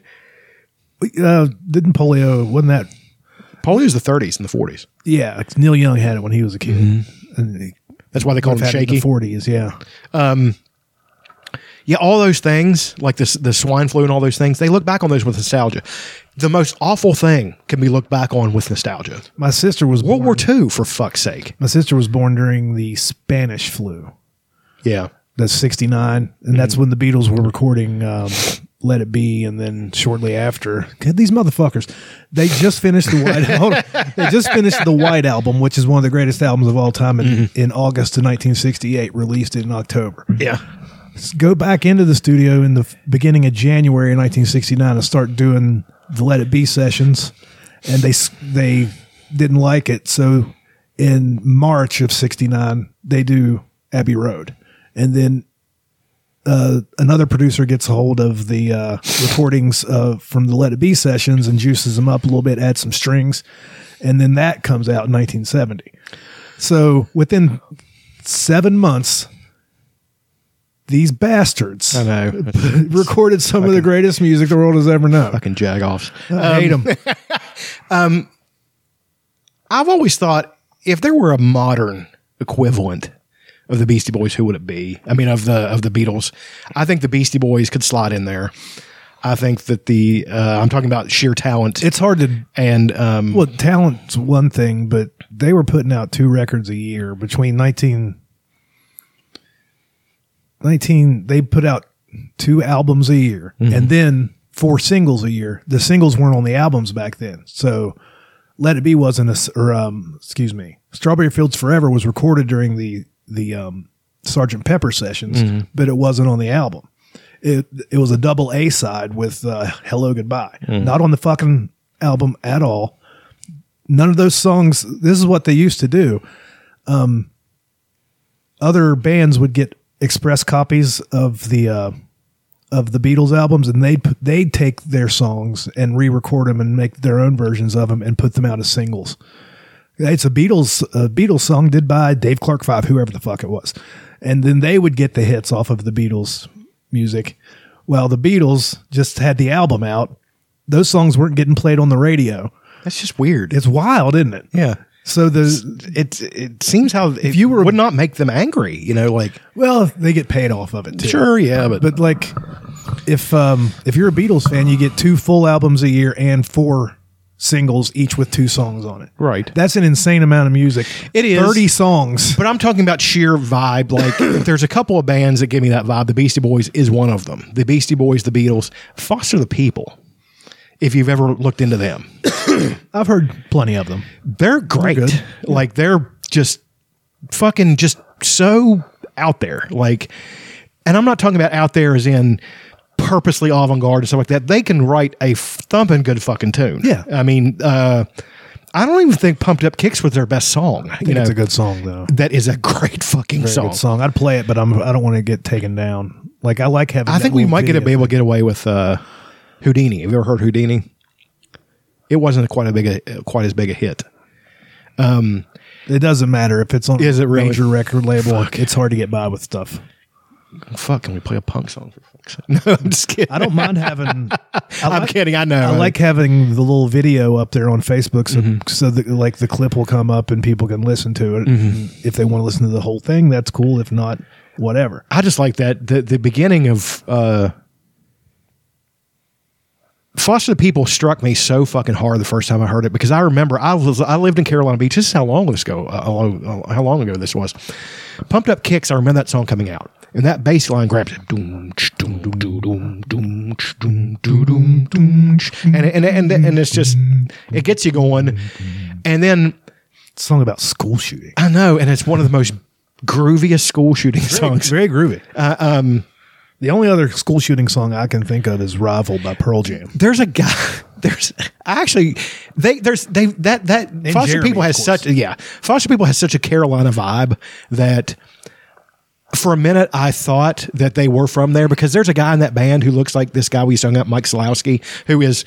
Uh, didn't polio? Wasn't that?
Polio is the 30s and the 40s.
Yeah, like Neil Young had it when he was a kid, and he
That's why they call
had
them
it in
shaky.
the 40s. Yeah,
Yeah, all those things, like this, the swine flu and all those things, they look back on those with nostalgia. The most awful thing can be looked back on with nostalgia.
my sister was
World
born,
War II, for fuck's sake.
My sister was born during the Spanish flu.
Yeah.
That's 69, and that's
Mm-hmm.
when the Beatles were recording um, Let It Be, and then shortly after, these motherfuckers, they just finished the White. hold on. they just finished the White album, which is one of the greatest albums of all time, in, in August of 1968, released in October.
Yeah.
Go back into the studio in the beginning of January 1969 and start doing the Let It Be sessions, and they they didn't like it, so in March of '69 they do Abbey Road, and then uh, another producer gets a hold of the uh, recordings uh, from the Let It Be sessions and juices them up a little bit, adds some strings, and then that comes out in 1970. So within seven months, these bastards
I know.
recorded some of the greatest music the world has ever known.
Fucking jagoffs.
I hate them.
I've always thought if there were a modern equivalent of the Beastie Boys, who would it be? I mean, of the of the Beatles, I think the Beastie Boys could slide in there. I think that the uh, I'm talking about sheer talent
It's hard to
and um,
well, talent's one thing, but they were putting out two records a year between 19, 19 they put out two albums a year and then four singles a year. The singles weren't on the albums back then. So Let It Be wasn't a or um, excuse me, Strawberry Fields Forever was recorded during the, the um, Sergeant Pepper sessions, but it wasn't on the album. It, it was a double A side with uh, Hello Goodbye, not on the fucking album at all none of those songs this is what they used to do um other bands would get express copies of the uh of the Beatles albums and they'd they'd take their songs and re-record them and make their own versions of them and put them out as singles it's a Beatles a Beatles song did by Dave Clark 5 whoever the fuck it was and then they would get the hits off of the Beatles music well the Beatles just had the album out those songs weren't getting played on the radio
that's just weird.
it's wild, isn't it?
yeah.
So the
It it seems how if
you were-
would not make them angry, you know, like
well, they get paid off of it too.
sure, yeah, but,
but like if um if you're a Beatles fan, you get two full albums a year and four singles, each with two songs on it.
Right.
That's an insane amount of music.
It is.
thirty songs.
But I'm talking about sheer vibe. Like, if there's a couple of bands that give me that vibe. The Beastie Boys is one of them. The Beastie Boys, the Beatles, Foster the People. If you've ever looked into them,
I've heard plenty of them.
they're great.
good.
Like, they're just fucking just so out there. Like, and I'm not talking about out there as in purposely avant garde and stuff like that. They can write a thumping good fucking tune.
Yeah.
I mean, uh, I don't even think Pumped Up Kicks was their best song.
I
You
think
know,
it's a good song though.
that is a great fucking
Very
song.
good song. I'd play it, but I'm I don't want to get taken down. Like I like having.
I think we might get to be able to get away with uh, Houdini. Have you ever heard Houdini? It wasn't quite a big, a, quite as big a hit.
It doesn't matter if it's on
Is it
a
really?
major record label. It's hard to get by with stuff.
Fuck, can we play a punk song for fuck's sake? No, I'm just kidding.
I don't mind having. I
I'm
like-
kidding. I know.
I like having the little video up there on Facebook, so
Mm-hmm.
so that like the clip will come up and people can listen to it.
Mm-hmm.
If they want to listen to the whole thing, that's cool. If not, whatever.
I just like that the the beginning of uh, Foster the People struck me so fucking hard the first time I heard it because I remember I was I lived in Carolina Beach. This is how long this ago uh, how long- ago this was. Pumped Up Kicks. I remember that song coming out, and that bass line grabs it, doom, ch, doom, doom, doom, doom, doom, ch, doom, doom, doom, doom, ch. and and and and it's just it gets you going, and then
It's a song about school shooting.
I know, and it's one of the most grooviest school shooting songs.
Very groovy.
Uh, um,
The only other school shooting song I can think of is "Rival" by Pearl Jam.
there's a guy there's actually they there's they that that foster
Jeremy,
people has such yeah foster people has such a carolina vibe that for a minute i thought that they were from there because there's a guy in that band who looks like this guy we sung up mike Slowski, who is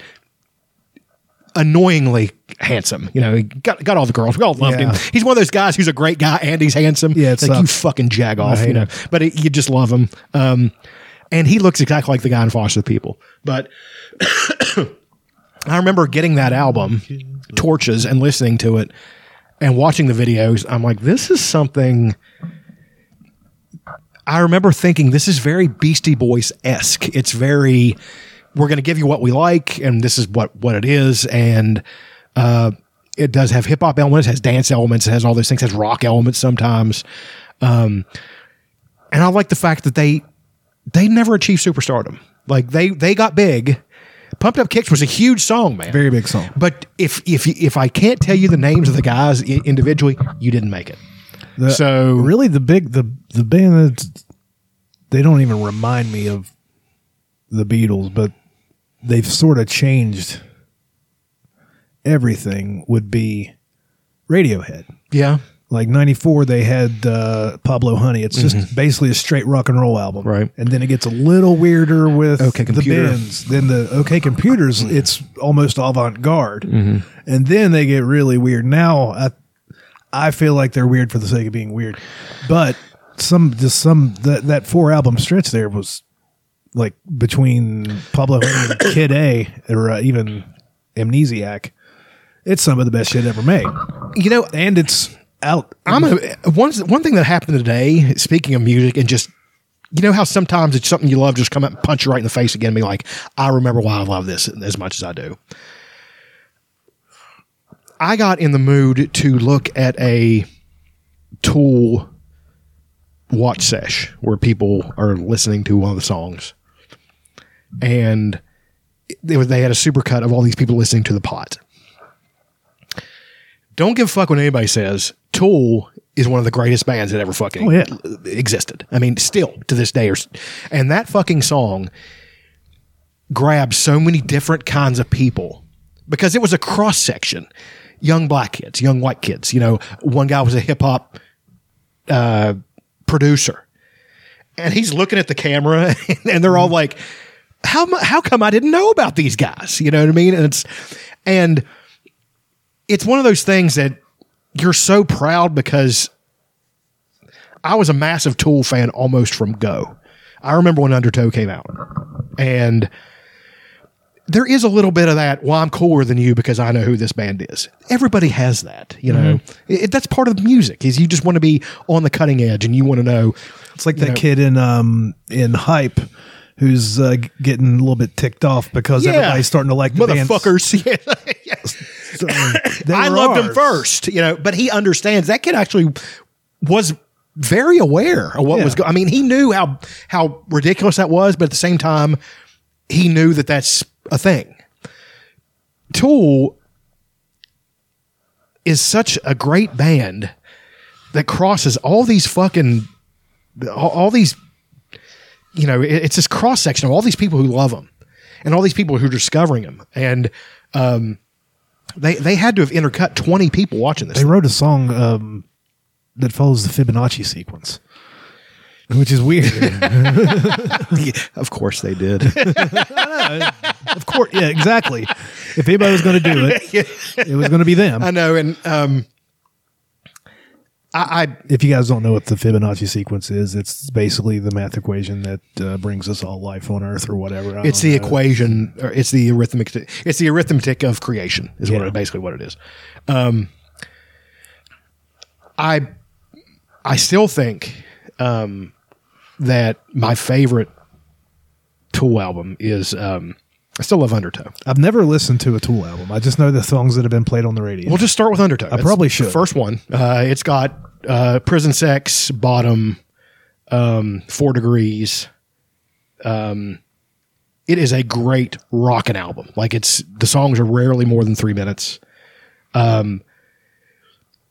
annoyingly handsome you know he got, got all the girls we all loved
Yeah.
him he's one of those guys who's a great guy and he's handsome
Yeah, it's
like you fucking jag off you know
him.
but it, you just love him um and he looks exactly like the guy in foster the people but I remember getting that album, Torches, and listening to it and watching the videos. I'm like, this is something. I remember thinking this is very Beastie Boys esque. It's very, we're going to give you what we like, and this is what what it is, and uh, it does have hip hop elements, has dance elements, it has all those things, has rock elements sometimes, um, and I like the fact that they they never achieved superstardom. Like they they got big. Pumped Up Kicks was a huge song, man.
Very big song.
But if if if I can't tell you the names of the guys i- individually, you didn't make it.
The-
so
really the big the the band that's they don't even remind me of the Beatles, but they've sort of changed everything would be Radiohead.
yeah,
Like 94 they had uh, Pablo Honey. It's just basically a straight rock and roll album.
Mm-hmm. Right.
And then it gets a little weirder with
OK
the
Computer.
bands. Then the OK Computers it's almost avant-garde.
Mm-hmm.
And then they get really weird. Now I I feel like they're weird for the sake of being weird. But some just some that that four album stretch there was like between Pablo Honey and Kid A or uh, even Amnesiac. It's some of the best shit ever made.
you know,
And it's out.
I'm a one one thing that happened today. Speaking of music, and just you know how sometimes it's something you love, just come up and punch you right in the face again, and be like, I remember why I love this as much as I do. I got in the mood to look at a Tool watch sesh where people are listening to one of the songs, and they, they had a supercut of all these people listening to the pot don't give a fuck when anybody says Tool is one of the greatest bands that ever fucking
Oh, yeah.
existed. I mean, still to this day, or, and that fucking song grabbed so many different kinds of people because it was a cross section. Young black kids, young white kids. You know, one guy was a hip hop uh, producer, and he's looking at the camera, and they're all like, "How how come I didn't know about these guys?" You know what I mean? And it's and it's one of those things that you're so proud because I was a massive Tool fan almost from go. I remember when Undertow came out, and there is a little bit of that. Well, I'm cooler than you because I know who this band is. Everybody has that, you know. It, that's part of the music. Is you just want to be on the cutting edge and you want to know.
It's like that
know-
kid in um in hype who's uh, getting a little bit ticked off because
Yeah.
everybody's starting to like the bands.
motherfuckers. Yeah, yes.
So,
I loved him first, you know, but he understands that kid actually was very aware of what
Yeah.
was going. I mean, he knew how how ridiculous that was, but at the same time, he knew that that's a thing. Tool is such a great band that crosses all these fucking all, all these you know it- it's this cross section of all these people who love them and all these people who are discovering them and um they they had to have intercut 20 people watching this
They wrote a song um, that follows the Fibonacci sequence, which is weird.
of course they did
of course, yeah, exactly. If anybody was going to do it, it was going to be them.
i know and um I, I
If you guys don't know what the Fibonacci sequence is, it's basically the math equation that uh, brings us all life on Earth or whatever. I
it's the
know.
equation or it's the arithmetic it's the arithmetic of creation is what it, basically what it is um i i still think um that my favorite tool album is um i still love undertow
I've never listened to a Tool album. I just know the songs that have been played on the radio.
we'll just start with undertow I
probably should.
The first one uh it's got uh prison sex bottom um four degrees um it is a great rockin' album. Like it's the songs are rarely more than three minutes. Um,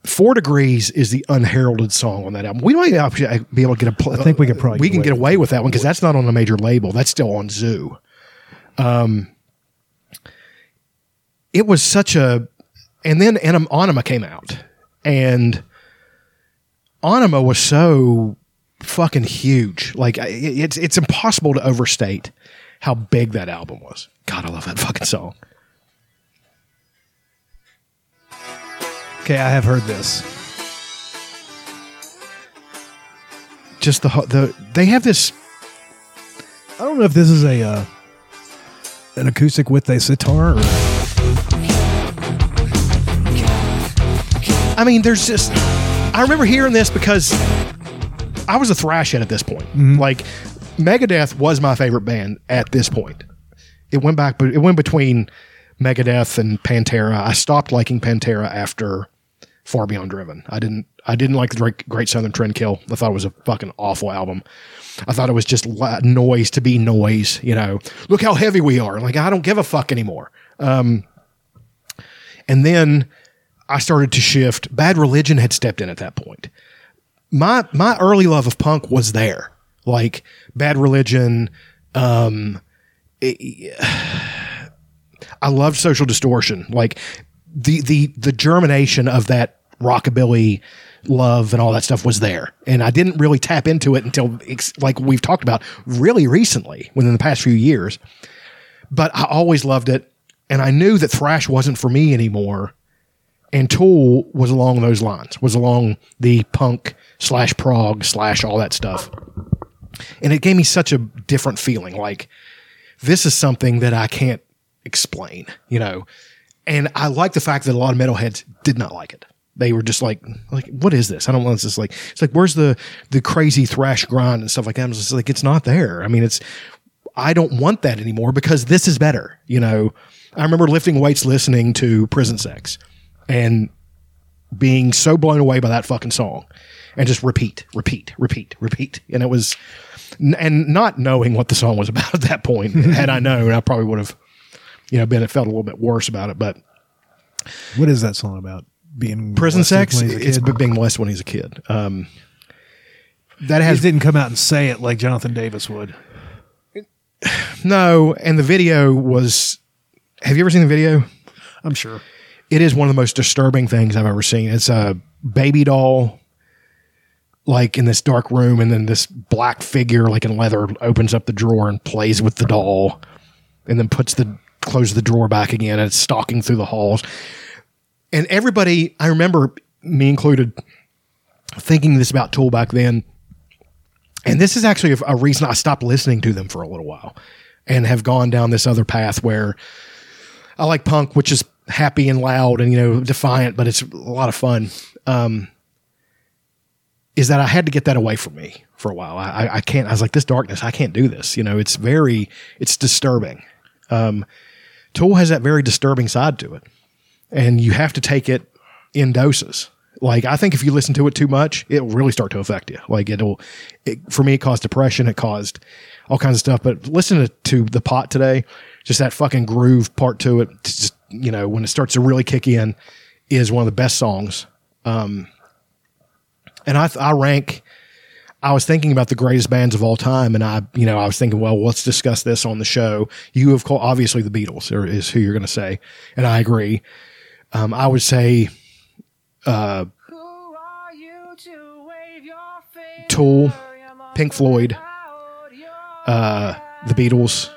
Four Degrees is the unheralded song on that album. We might actually be able to get a. Pl-
I think we could probably
we
get
can
away
get away with that one because that's not on a major label. That's still on Zoo. Um, it was such a, and then Anim- Ænima came out, and Ænima was so fucking huge. Like it's it's impossible to overstate how big that album was. God, I love that fucking song.
okay, I have heard this.
Just the the they have this.
I don't know if this is a uh, an acoustic with a sitar. Or,
I mean, there's just. I remember hearing this because I was a thrash head at this point. Mm-hmm. Like Megadeth was my favorite band at this point. It went back, but it went between Megadeth and Pantera. I stopped liking Pantera after Far Beyond Driven. I didn't I didn't like the Great, Southern Trendkill. I thought it was a fucking awful album. I thought it was just noise to be noise. You know, look how heavy we are. Like I don't give a fuck anymore. Um, and then I started to shift. Bad Religion had stepped in at that point. My my early love of punk was there. Like Bad Religion. Um, it- I loved Social Distortion. Like the the the germination of that rockabilly love and all that stuff was there, and I didn't really tap into it until like we've talked about really recently, within the past few years. But I always loved it, and I knew that thrash wasn't for me anymore. And Tool was along those lines, was along the punk slash prog slash all that stuff, and it gave me such a different feeling. Like this is something that I can't explain, you know. And I like the fact that a lot of metalheads did not like it. They were just like, like, what is this? I don't want this. like, it's like, where's the the crazy thrash grind and stuff like that? I'm just like, it's not there. I mean, it's, I don't want that anymore because this is better. You know, I remember lifting weights, listening to Prison Sex, and being so blown away by that fucking song, and just repeat, repeat, repeat, repeat, and it was, and not knowing what the song was about at that point. had I known, I probably would have, you know, been felt a little bit worse about it. But
What is that song about? Being
prison sex,
when he's a
it's being molested when he's a kid. Um, that
He
has
didn't come out and say it like Jonathan Davis would.
no, and the video was. Have you ever seen the video?
I'm sure.
It is one of the most disturbing things I've ever seen. It's a baby doll, like in this dark room, and then this black figure, like in leather, opens up the drawer and plays with the doll, and then puts the closes the drawer back again, and it's stalking through the halls. And everybody, I remember me included, thinking this about Tool back then. And this is actually a, a reason I stopped listening to them for a little while and have gone down this other path where I like punk, which is happy and loud and, you know, defiant, but it's a lot of fun. Um, is that I had to get that away from me for a while. I, I- I can't, I was like, this darkness, I can't do this. You know, it's very, it's disturbing. Um, Tool has that very disturbing side to it and you have to take it in doses. Like I think if you listen to it too much, it will really start to affect you. Like it'll, it, for me, it caused depression. It caused all kinds of stuff. But listen to, to the pot today, just that fucking groove part to it. Just you know, when it starts to really kick in, is one of the best songs. Um, and I I rank. I was thinking about the greatest bands of all time, and I, you know, I was thinking, well, let's discuss this on the show. You have called obviously the Beatles is who you're going to say, and I agree. Um, I would say
your?
Tool, Pink Floyd, uh, the Beatles,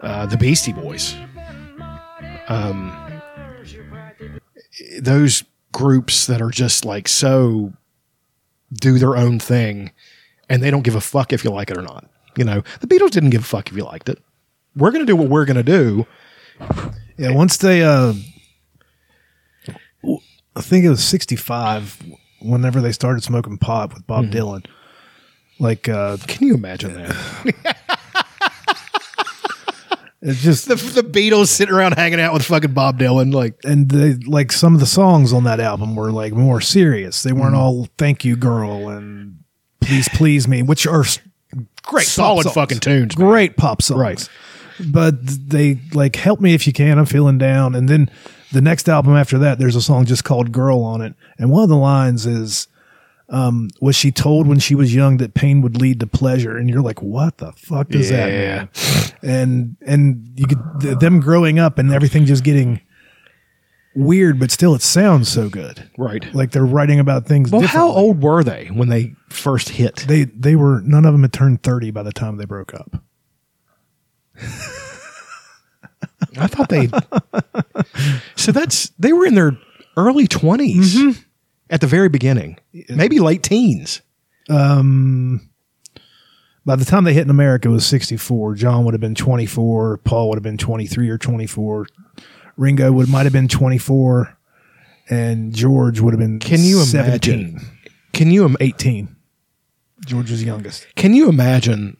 uh, the Beastie Boys. Um, those groups that are just like so do their own thing, and they don't give a fuck if you like it or not. You know, the Beatles didn't give a fuck if you liked it. We're gonna do what we're gonna do.
Yeah, once they, uh, I think it was 65, whenever they started smoking pot with Bob Dylan. Like, uh,
Can you imagine that?
it's just,
the, the Beatles sitting around hanging out with fucking Bob Dylan, like
and they, like some of the songs on that album were like more serious. They weren't mm-hmm. all "Thank You, Girl" and "Please Please Me," which are great,
solid
songs.
fucking tunes. man.
great pop songs.
Right.
But they like help me if you can. I'm feeling down. And then the next album after that, there's a song just called "Girl" on it, and one of the lines is. Um, was she told when she was young that pain would lead to pleasure? And you're like, what the fuck does that mean? And and you could th- them growing up and everything just getting weird, but still it sounds so good.
Right.
Like they're writing about things.
Well, how old were they when they first hit?
They they were none of them had turned thirty by the time they broke up.
I thought they. so that's they were in their early 20s at the very beginning, maybe late teens.
Um, by the time they hit in America, it was 64. John would have been 24. Paul would have been 23 or 24. Ringo would might have been 24, and George would have been.
Can you
17,
imagine? Can you im-
18. George was youngest.
can you imagine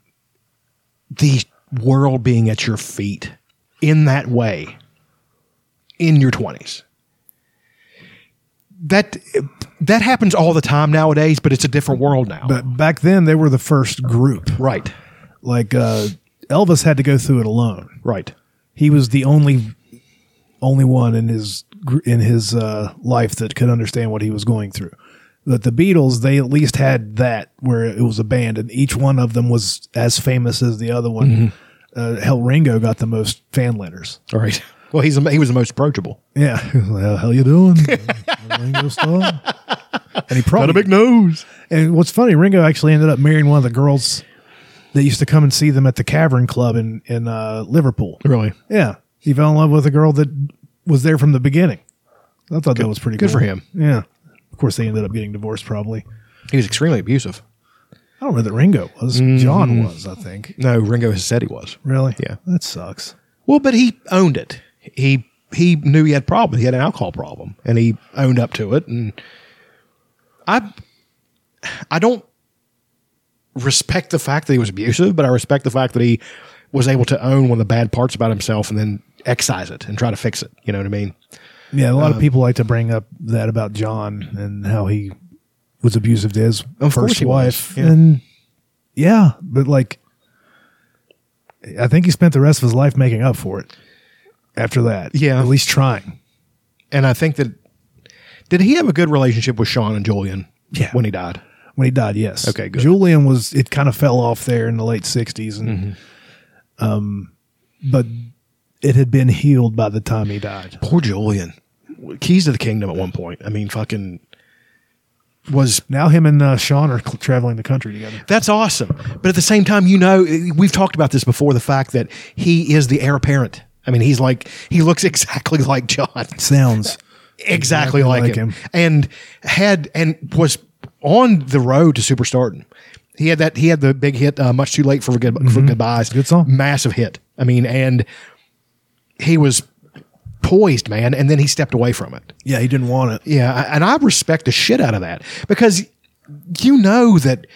the world being at your feet in that way in your 20s? That that happens all the time nowadays, but it's a different world now.
But back then, they were the first group.
right,
Like uh, Elvis had to go through it alone.
right,
He was the only only one in his in his uh, life that could understand what he was going through. But the Beatles, they at least had that where it was a band, and each one of them was as famous as the other one. Uh, hell, Ringo got the most fan letters.
all right. Well, he's he was the most approachable.
Yeah, how hell you doing, Ringo Starr? And he probably Got a big
nose.
And what's funny, Ringo actually ended up marrying one of the girls that used to come and see them at the Cavern Club in in uh, Liverpool.
Really
Yeah, he fell in love with a girl that was there from the beginning. I thought that was pretty
good
cool.
for him.
Yeah. Of course, they ended up getting divorced. Probably.
He was extremely abusive.
I don't know that Ringo was. John was. I think.
No, Ringo has said he was.
Really?
Yeah.
That sucks.
Well, but he owned it. He he knew he had problems. He had an alcohol problem, and he owned up to it. And I I don't respect the fact that he was abusive, but I respect the fact that he was able to own one of the bad parts about himself and then excise it and try to fix it. You know what I mean?
Yeah, a lot
Um,
of people like to bring up that about John and how he was abusive to his first wife.
yeah.
And yeah, but like, I think he spent the rest of his life making up for it after that.
Yeah.
At least trying.
And I think that did he have a good relationship with Sean and Julian?
Yeah.
when he died.
When he died, yes.
Okay, good.
Julian was, it kind of fell off there in the late 60s. And,
Mm-hmm.
um, but it had been healed by the time he died.
Poor Julian. Keys to the Kingdom at one point. I mean, fucking was
Now him and uh, Sean are cl- traveling the country together.
That's awesome. But at the same time, you know, we've talked about this before the fact that he is the heir apparent. I mean, he's like, he looks exactly like John.
Sounds.
Exactly,
Exactly
like,
like
him.
him.
And had, and was on the road to superstardom. He had that, he had the big hit, uh, Much Too Late for, good, for Goodbyes.
Good song.
Massive hit. I mean, and he was poised, man. And then he stepped away from it.
Yeah, he didn't want it.
Yeah, and I respect the shit out of that because you know that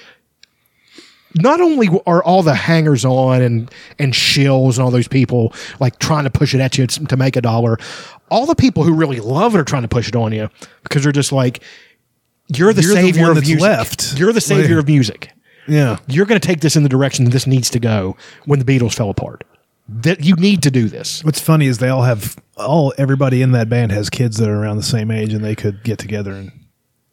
not only are all the hangers on and and shills and all those people like trying to push it at you to make a dollar, all the people who really love it are trying to push it on you because they're just like you're the
You're
savior
one
of music.
left.
You're the savior
Like-
of music.
Yeah.
You're going to take this in the direction that this needs to go when the Beatles fell apart. That you need to do this.
What's funny is they all have all everybody in that band has kids that are around the same age and they could get together and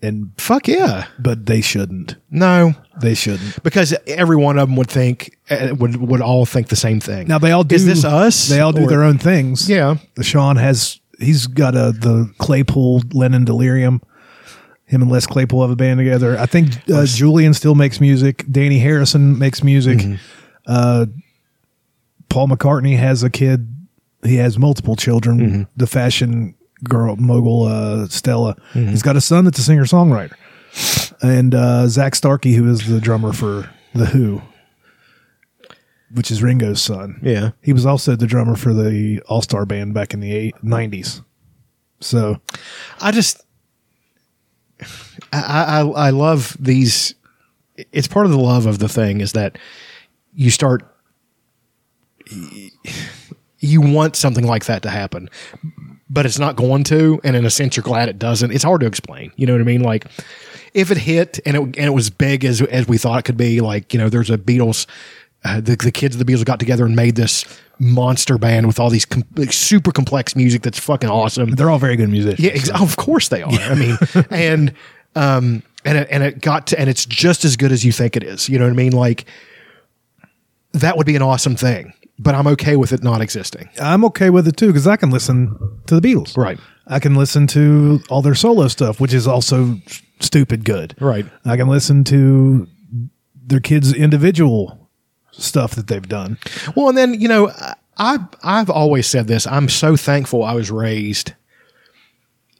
and
Fuck yeah.
but they shouldn't.
No,
They shouldn't.
because every one of them would think uh, would would all think the same thing.
Now they all do.
Is this us?
They all do
Or-
their own things.
Yeah.
Sean has he's got a the Claypool Lennon Delirium. Him and Les Claypool have a band together. I think uh, Julian still makes music. Dhani Harrison makes music.
Mm-hmm.
Uh, Paul McCartney has a kid. He has multiple children.
Mm-hmm.
The fashion girl mogul uh, Stella.
Mm-hmm.
He's got a son that's a singer songwriter, and uh, Zak Starkey, who is the drummer for the Who, which is Ringo's son.
Yeah.
He was also the drummer for the All Starr Band back in the eight, 90s. So
I just I, I I love these it's part of the love of the thing is that you start you want something like that to happen but it's not going to and in a sense you're glad it doesn't it's hard to explain you know what i mean like if it hit and it, and it was big as as we thought it could be like you know there's a beatles uh, the, the kids of the Beatles got together and made this monster band with all these com- like, super complex music that's fucking awesome.
they're all very good musicians.
Yeah, ex- of course they are. I mean, and um, and it, and it got to, and it's just as good as you think it is. You know what I mean? Like that would be an awesome thing, but I'm okay with it not existing.
I'm okay with it too because I can listen to the Beatles.
Right.
I can listen to all their solo stuff, which is also stupid good.
Right.
I can listen to their kids' individual stuff that they've done.
Well, and then you know, I I've always said this. I'm so thankful I was raised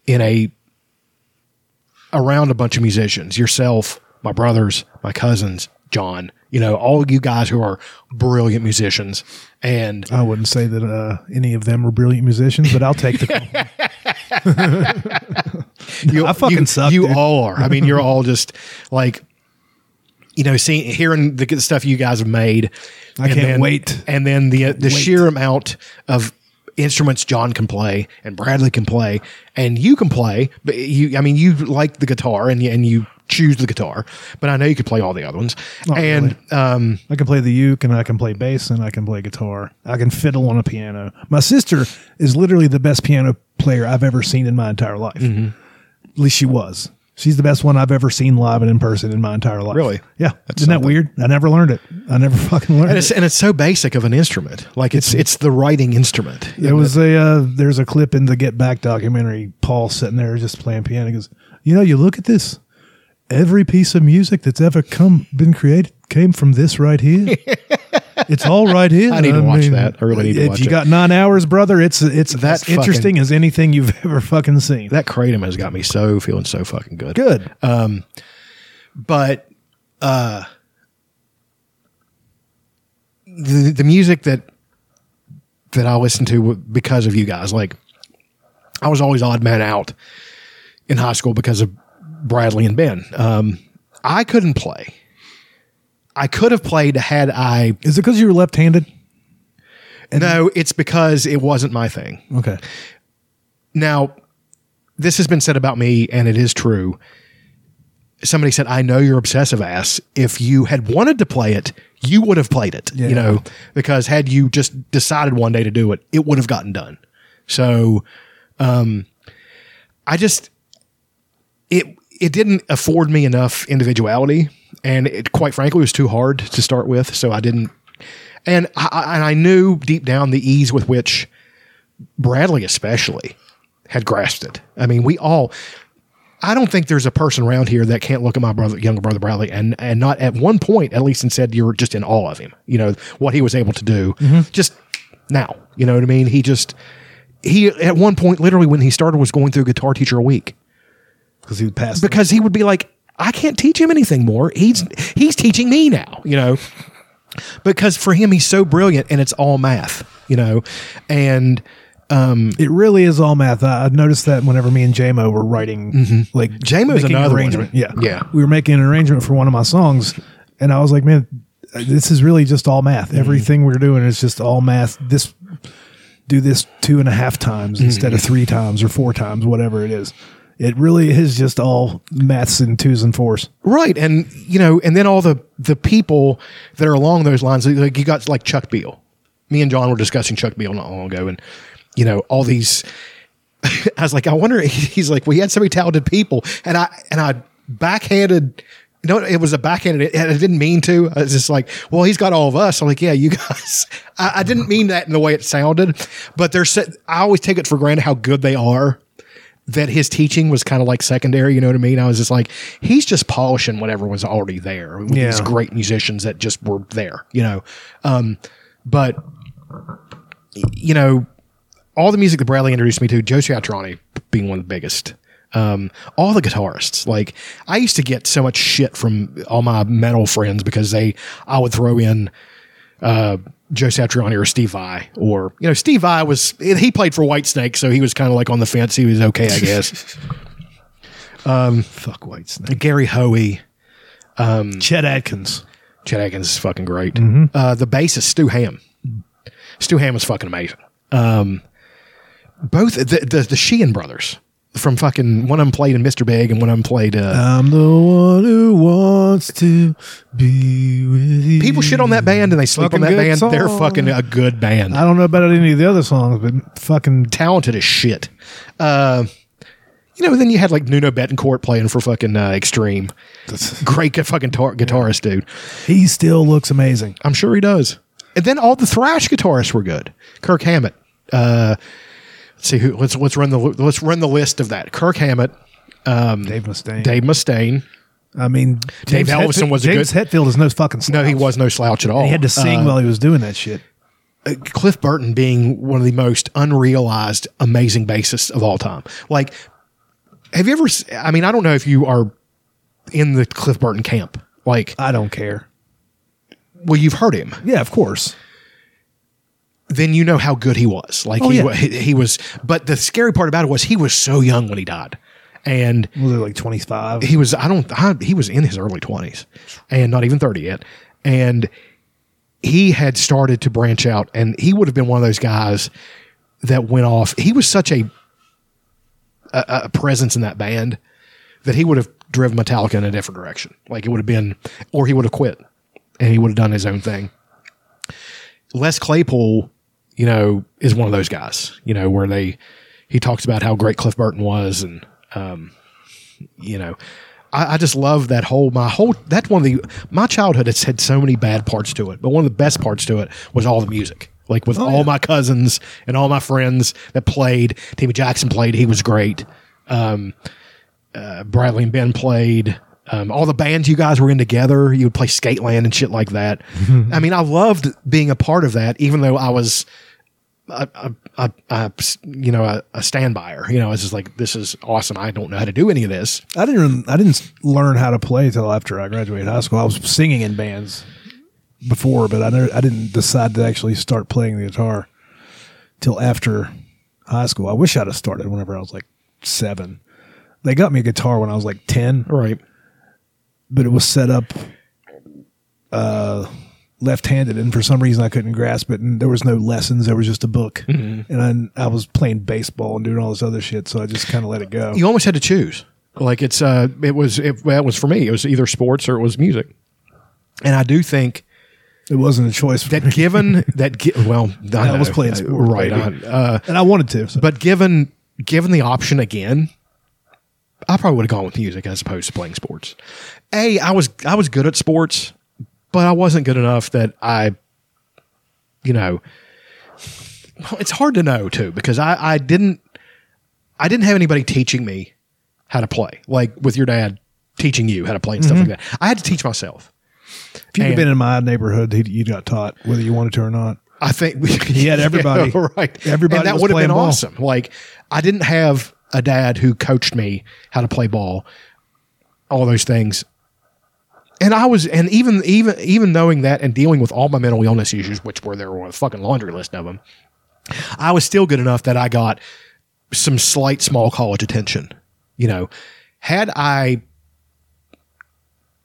in a around a bunch of musicians. Yourself, my brothers, my cousins, John. You know, all you guys who are brilliant musicians, and
I wouldn't say that uh, any of them were brilliant musicians, but I'll take the.
you,
I fucking
you,
suck,
You
dude.
all are. I mean, you're all just like, you know, seeing hearing the good stuff you guys have made.
I can't
then,
wait.
And then the the
wait.
sheer amount of instruments John can play and Bradley can play and you can play, but you, I mean, you like the guitar and you, and you choose the guitar, but I know you could play all the other ones.
Not
and, um,
I can play the uke and I can play bass and I can play guitar. I can fiddle on a piano. My sister is literally the best piano player I've ever seen in my entire life.
Mm-hmm.
At least she was. She's the best one I've ever seen live and in person in my entire life.
Really?
Yeah.
That's
Isn't that weird? I never learned it. I never fucking learned
and
it.
and it's so basic of an instrument. Like it's, it's the writing instrument.
There was a uh, there's a clip in the Get Back documentary. Paul sitting there just playing piano. He goes, you know, you look at this. Every piece of music that's ever come been created came from this right here. it's all right here.
I need to watch that. I really need to
if
watch
you got nine hours, brother, it's it's
That
as interesting as anything you've ever fucking seen.
that kratom has got me so feeling so fucking good.
Good.
Um, but uh the the music that that I listened to because of you guys like I was always odd man out in high school because of Bradley and Ben um I couldn't play I could have played had I
Is it because you were left-handed?
no it's because it wasn't my thing
Okay.
Now, this has been said about me, and it is true. Somebody said, I know you're obsessive ass. If you had wanted to play it, you would have played it,
Yeah.
you know, because had you just decided one day to do it, it would have gotten done. So, um, I just, it, it didn't afford me enough individuality. And it, quite frankly, was too hard to start with. So I didn't, and I, and I knew deep down the ease with which Bradley especially had grasped it. I mean, we all. I don't think there's a person around here that can't look at my brother, younger brother Bradley, and and not at one point at least and said you're just in awe of him. You know what he was able to do. Mm-hmm. Just now, you know what I mean. He just he at one point literally when he started was going through guitar teacher a week
Because he would pass.
because he would be like, I can't teach him anything more. He's he's teaching me now, you know. Because for him, he's so brilliant, and it's all math, you know, and Um,
it really is all math. I, I've noticed that whenever me and JMO were writing, mm-hmm. like
JMO's another one.
arrangement. Yeah,
Yeah.
We were making an arrangement for one of my songs, and I was like, man, this is really just all math. Mm-hmm. Everything we're doing is just all math. This do this two and a half times mm-hmm. instead of three times or four times, whatever it is. It really is just all maths and twos and fours.
right, and you know, and then all the the people that are along those lines, like you got like Chuck Beal. Me and John were discussing Chuck Beal not long ago, and you know, all these. I was like, I wonder. He's like, we had so many talented people, and I and I backhanded. No, it was a backhanded. and I didn't mean to. I was just like, well, he's got all of us. I'm like, yeah, you guys. I, I didn't mean that in the way it sounded, but there's. I always take it for granted how good they are. That his teaching was kind of like secondary. You know what I mean? I was just like, he's just polishing whatever was already there with
Yeah.
these great musicians that just were there. You know, um, but you know, all the music that Bradley introduced me to, Joe Satriani being one of the biggest. Um, all the guitarists, like I used to get so much shit from all my metal friends because they, I would throw in, uh, Joe Satriani or Steve Vai, or you know, Steve Vai was he played for Whitesnake, so he was kind of like on the fence. He was okay, I guess.
um, Fuck Whitesnake.
Gary Hoey,
Chet Atkins.
Chet Atkins is fucking great. Uh, the bassist Stu Hamm, Stu Hamm was fucking amazing. Um, both the, the the Sheehan brothers from fucking one of them played in Mr. Big and one of them played. Uh,
I'm the one who wants to be with you.
people shit on that band and they sleep
Fucking
on that
good
band. They're fucking a good band.
I don't know about any of the other songs, but fucking
talented as shit. Uh, you know, then you had like Nuno Bettencourt playing for fucking uh, Extreme. Great gu- fucking tar- guitarist, dude.
he still looks amazing.
I'm sure he does. And then all the thrash guitarists were good. Kirk Hammett. Uh, let's see who. Let's let's run the let's run the list of that. Kirk Hammett,
Dave Mustaine.
Dave Mustaine.
I mean,
Dave
James
Ellefson
Hetfield-
was a
James
good-
Hetfield is no fucking.
No, he was no slouch at all.
He had to sing
Uh,
while he was doing that shit.
Cliff Burton being one of the most unrealized, amazing bassists of all time. Like, have you ever? I mean, I don't know if you are in the Cliff Burton camp. Like,
I don't care.
well, you've heard him,
Yeah, of course.
Then you know how good he was. Like,
Oh,
he,
yeah.
he he was. But the scary part about it was he was so young when he died, and
Was it like twenty five?
he was. I don't. I, he was in his early twenties, and not even thirty yet, and he had started to branch out, and he would have been one of those guys that went off. He was such a a, a presence in that band that he would have driven Metallica in a different direction. Like it would have been, or he would have quit and he would have done his own thing. Les Claypool, you know, is one of those guys, you know, where they, he talks about how great Cliff Burton was and, um, you know, I, I just love that whole, my whole, that's one of the, my childhood has had so many bad parts to it, but one of the best parts to it was all the music. Like with all my cousins and all my friends that played, Timmy Jackson played, he was great. Um, uh, Bradley and Ben played. Um, all the bands you guys were in together, you would play Skateland and shit like that. I mean, I loved being a part of that, even though I was, a, a, a, you know, a, a standbyer. You know, I was just like, this is awesome. I don't know how to do any of this.
I didn't. I didn't learn how to play till after I graduated high school. I was singing in bands before, but I never, I didn't decide to actually start playing the guitar till after high school. I wish I'd have started whenever I was like seven. They got me a guitar when I was like ten,
Right.
But it was set up uh, left-handed, and for some reason I couldn't grasp it. And there was no lessons; there was just a book, and I, I was playing baseball and doing all this other shit. So I just kind of let it go.
You almost had to choose. Like it's, uh, it was, it, that was for me. It was either sports or it was music. And I do think
It wasn't a choice for
that
me.
given that, gi- well, I,
I was playing sports,
right. I- uh,
and I wanted to. So.
But given given the option again, I probably would have gone with music as opposed to playing sports. A, I was I was good at sports, but I wasn't good enough that I, you know, it's hard to know too because I I didn't I didn't have anybody teaching me how to play like with your dad teaching you how to play and stuff like mm-hmm. that. I had to teach myself.
if you'd
and-
been in my neighborhood, you got taught whether you wanted to or not.
I think
He had everybody.
Yeah, right.
Everybody
and that would have been
ball.
awesome. Like I didn't have a dad who coached me how to play ball, all those things. And I was, and even even even knowing that and dealing with all my mental illness issues, which were there were a fucking laundry list of them, I was still good enough that I got some slight small college attention. You know, had I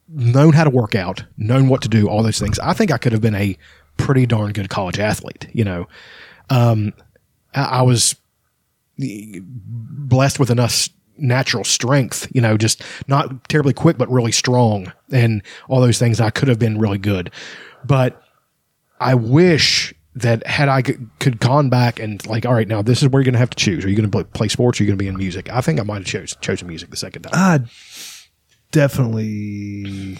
known how to work out, known what to do, all those things, I think I could have been a pretty darn good college athlete. You know, um, I, I was blessed with enough natural strength, you know, just not terribly quick, but really strong and all those things. I could have been really good, but I wish that had I could gone back and like, all right, now this is where you're going to have to choose. Are you going to play sports? Or are you going to be in music? I think I might have chose, chosen music the second time.
I definitely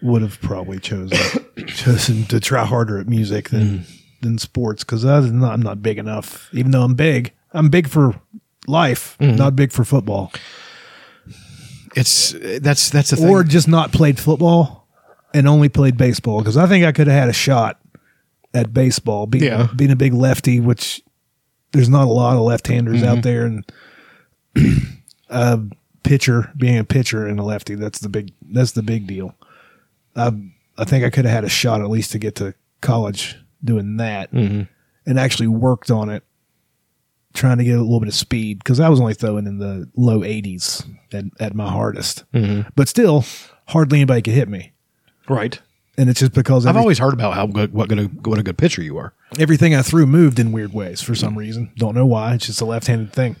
would have probably chosen chosen to try harder at music than mm. than sports because I'm not, I'm not big enough. Even though I'm big, I'm big for life, mm-hmm. not big for football,
It's that's that's a thing.
or just not played football and only played baseball. Because I think I could have had a shot at baseball being
Yeah.
being a big lefty, which there's not a lot of left-handers out mm-hmm. there, and a uh, pitcher being a pitcher and a lefty that's the big that's the big deal. I I think I could have had a shot at least to get to college doing that, mm-hmm. and actually worked on it, trying to get a little bit of speed because I was only throwing in the low 80s at, at my hardest, but still hardly anybody could hit me,
right.
and it's just because
I've always heard about how good what good a, what a good pitcher you are.
everything I threw moved in weird ways for some reason. Don't know why. It's just a left-handed thing.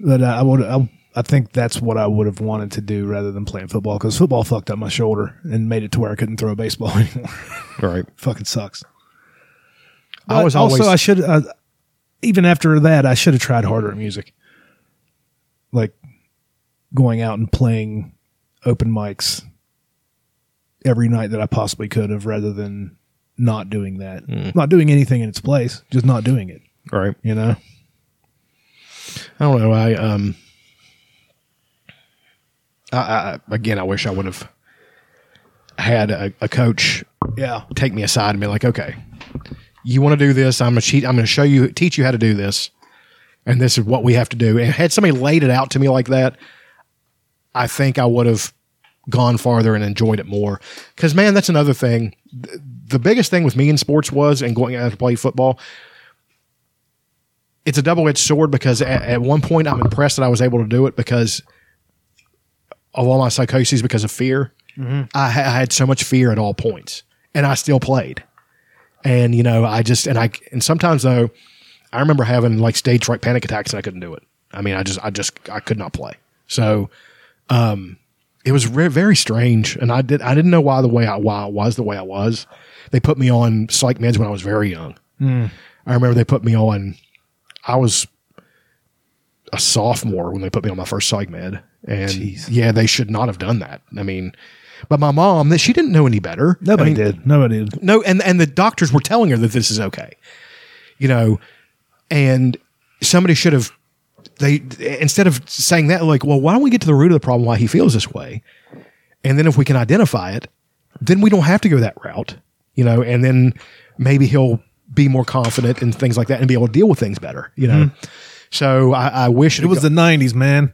But uh, I would, I, I think that's what I would have wanted to do rather than playing football because football fucked up my shoulder and made it to where I couldn't throw a baseball anymore.
Right.
Fucking sucks.
I was always
also I should uh, even after that I should have tried harder at music, like going out and playing open mics every night that I possibly could have, rather than not doing that, not doing anything in its place, just not doing it.
right.
You know.
I don't know. I um. I, I again, I wish I would have had a, a coach
Yeah.
take me aside and be like, "Okay, you want to do this? I'm. I'm gonna show you, teach you how to do this, and this is what we have to do." And had somebody laid it out to me like that, I think I would have gone farther and enjoyed it more. Because man, that's another thing. The biggest thing with me in sports was and going out to play football. It's a double edged sword because at, at one point I'm impressed that I was able to do it because of all my psychoses because of fear. Mm-hmm. I, I had so much fear at all points, and I still played. And you know, I just and I and sometimes though, I remember having like stage fright panic attacks and I couldn't do it. I mean, I just, I just, I could not play. So, um, it was re- very strange, and I did, I didn't know why the way I, why I was the way I was. They put me on psych meds when I was very young. I remember they put me on. I was a sophomore when they put me on my first psych med, and
Jeez.
yeah, they should not have done that. I mean, but my mom, that she didn't know any better.
Nobody
I mean,
did. Nobody did.
no, and and the doctors were telling her that this is okay, you know, and somebody should have they instead of saying that like, well, why don't we get to the root of the problem why he feels this way, and then if we can identify it, then we don't have to go that route, you know, and then maybe he'll be more confident and things like that and be able to deal with things better, you know. Mm-hmm. So I, I wish
It was the '90s, man.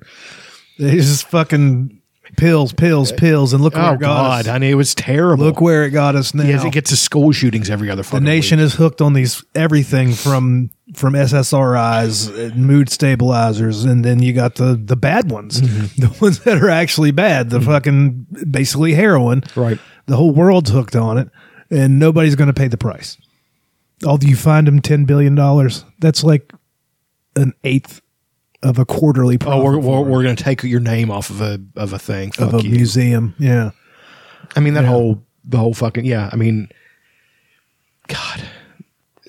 It's just fucking pills, pills, pills, and look where
oh
it got
god,
us.
Mean it was terrible.
Look where it got us now.
Yes, it gets to school shootings every other
the nation
week.
is hooked on these everything from from SSRIs, mood stabilizers, and then you got the the bad ones,
Mm-hmm.
the ones that are actually bad, the fucking basically heroin.
Right.
The whole world's hooked on it, and nobody's going to pay the price. Although you find them ten billion dollars, that's like an eighth of a quarterly
Oh, we're we're, we're going to take your name off of a of a thing.
of a
you.
museum. Yeah.
I mean that whole the whole fucking yeah. I mean, God,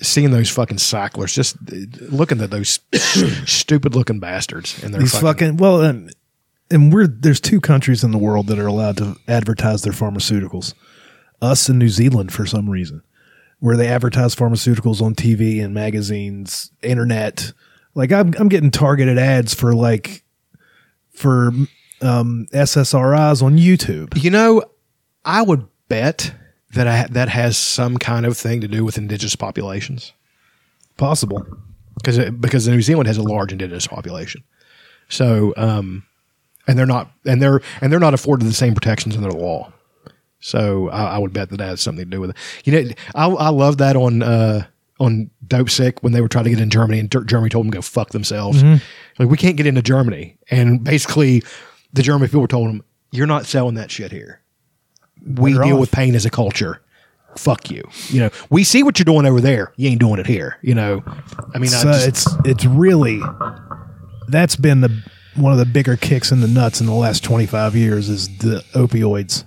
seeing those fucking Sacklers, just looking at those stupid looking bastards and their
These fucking, well, and, and we're there's two countries in the world that are allowed to advertise their pharmaceuticals. Us and New Zealand for some reason, where they advertise pharmaceuticals on TV and magazines, internet. Like I'm I'm getting targeted ads for like for um, SSRIs on YouTube.
You know, I would bet that I, that has some kind of thing to do with indigenous populations
Possible.
because because New Zealand has a large indigenous population. So, um, and they're not and they're and they're not afforded the same protections under the law. So I, I would bet that that has something to do with it. You know, I, I love that on uh, on Dopesick when they were trying to get in Germany and Ger- Germany told them to go fuck themselves. Mm-hmm. Like we can't get into Germany, and basically the German people were told them, "You're not selling that shit here. We
Better
deal
off."
with pain as a culture." Fuck you. You know, we see what you're doing over there. You ain't doing it here. You know, I mean, I just-
it's it's really that's been the one of the bigger kicks in the nuts in the last 25 years is the opioids.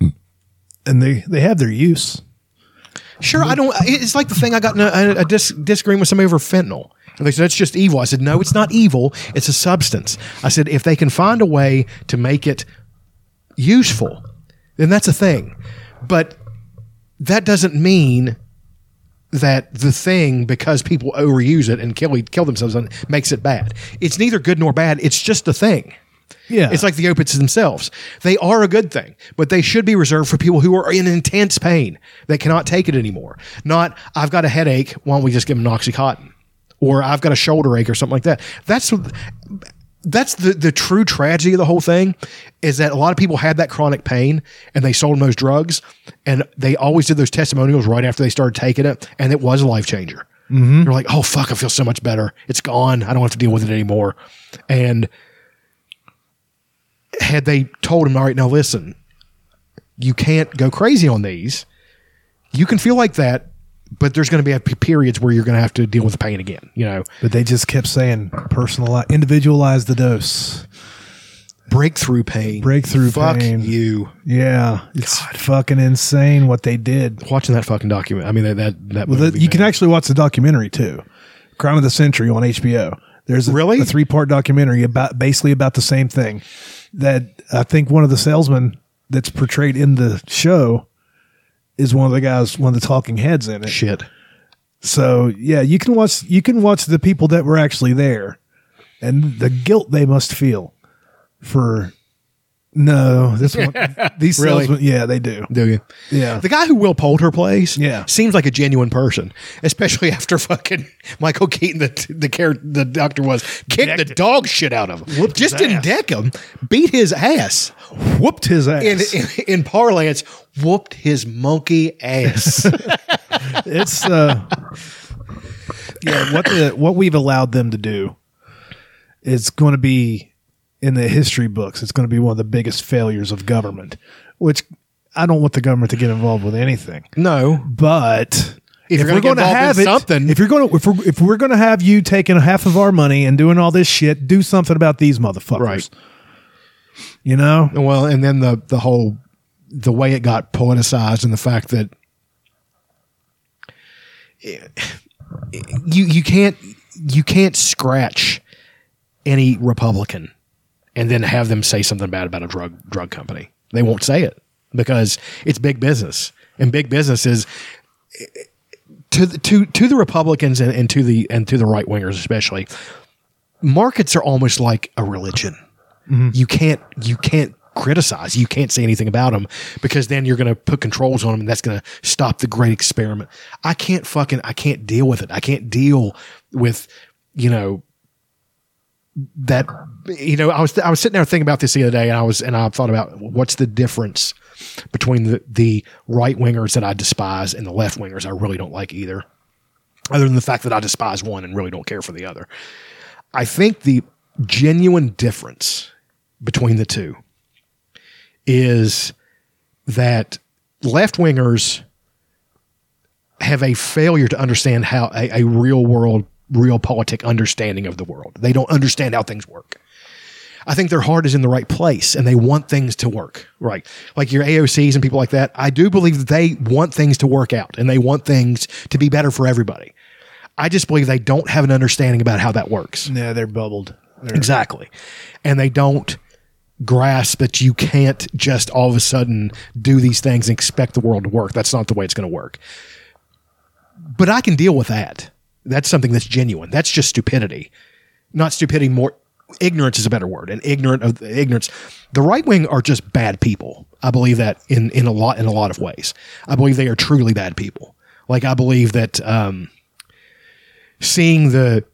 Mm. And they they have their use.
Sure, I don't. It's like the thing I got in a, a, dis, disagreement with somebody over fentanyl. And they said that's just evil. I said no, it's not evil. It's a substance. I said if they can find a way to make it useful, then that's a thing. But that doesn't mean that the thing because people overuse it and kill kill themselves on it makes it bad. It's neither good nor bad. It's just a thing.
Yeah.
It's like the opiates themselves. They are a good thing, but they should be reserved for people who are in intense pain that cannot take it anymore. Not, I've got a headache. Why don't we just give them Oxycontin? Or I've got a shoulder ache or something like that. That's that's the, the true tragedy of the whole thing is that a lot of people had that chronic pain and they sold them those drugs and they always did those testimonials right after they started taking it and it was a life changer. Mm-hmm. They're like, oh fuck, I feel so much better. It's gone. I don't have to deal with it anymore. And had they told him, all right, now listen, you can't go crazy on these. You can feel like that, but there's going to be periods where you're going to have to deal with the pain again. You know,
but they just kept saying personalize individualize the dose.
breakthrough pain,
Breakthrough
Fuck
pain.
you.
Yeah. It's fucking insane what they did.
Watching that fucking document. I mean, that that, that
Well,
movie,
you can actually watch the documentary too, "Crime of the Century" on HBO. There's a,
Really?
a three part documentary about basically about the same thing. That I think one of the salesmen that's portrayed in the show is one of the guys, one of the talking heads in it.
shit.
So yeah, you can watch you can watch the people that were actually there, and the guilt they must feel for. No, this one, these
Really?
salesmen, yeah, they do.
Do you?
Yeah.
The guy who Will Poulter plays,
Yeah.
seems like a genuine person, especially after fucking Michael Keaton, the the care the doctor was kicked the dog shit out of him.
Whooped
Just
his
didn't
ass.
deck him, beat his ass.
Whooped his ass.
In, in in parlance, whooped his monkey ass.
it's uh yeah what the what we've allowed them to do is going to be in the history books it's going to be one of the biggest failures of government which i don't want the government to get involved with anything.
No,
but
if,
if
you're
we're
going to
to have it,
something,
if you're going to if we're if we're going to have you taking half of our money and doing all this shit, do something about these motherfuckers.
Right.
You know,
well, and then the the whole the way it got politicized and the fact that you you can't you can't scratch any Republican and then have them say something bad about a drug drug company. They won't say it because it's big business, and big business is to the, to to the Republicans and, and to the and to the right wingers especially. Markets are almost like a religion. Mm-hmm. You can't you can't criticize. You can't say anything about them because then you're going to put controls on them, and that's going to stop the great experiment. I can't fucking I can't deal with it. I can't deal with you know that you know I was I was sitting there thinking about this the other day, and I was and I thought about what's the difference between the the right wingers that I despise and the left wingers I really don't like either, other than the fact that I despise one and really don't care for the other. I think the genuine difference between the two is that left wingers have a failure to understand how a, a real world, realpolitik understanding of the world. They don't understand how things work. I think their heart is in the right place and they want things to work, right? Like your AOCs and people like that. I do believe that they want things to work out and they want things to be better for everybody. I just believe they don't have an understanding about how that works.
yeah, they're bubbled. They're-
Exactly. And they don't grasp that you can't just all of a sudden do these things and expect the world to work. That's not the way it's going to work. But I can deal with that. That's something that's genuine. That's just stupidity. Not stupidity, more ignorance is a better word. And ignorant of ignorance. The right wing are just bad people. I believe that in, in a lot in a lot of ways. I believe they are truly bad people. Like I believe that um, seeing the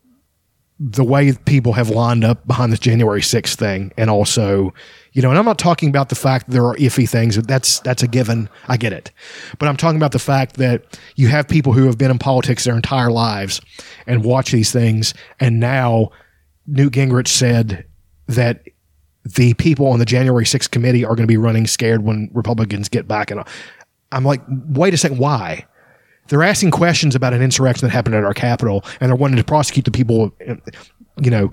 the way people have lined up behind this January 6th thing and also, you know, and I'm not talking about the fact that there are iffy things. That's that's a given. I get it. But I'm talking about the fact that you have people who have been in politics their entire lives and watch these things and now Newt Gingrich said that the people on the January 6th committee are going to be running scared when Republicans get back and I'm like, wait a second, why? They're asking questions about an insurrection that happened at our Capitol, and they're wanting to prosecute the people, you know,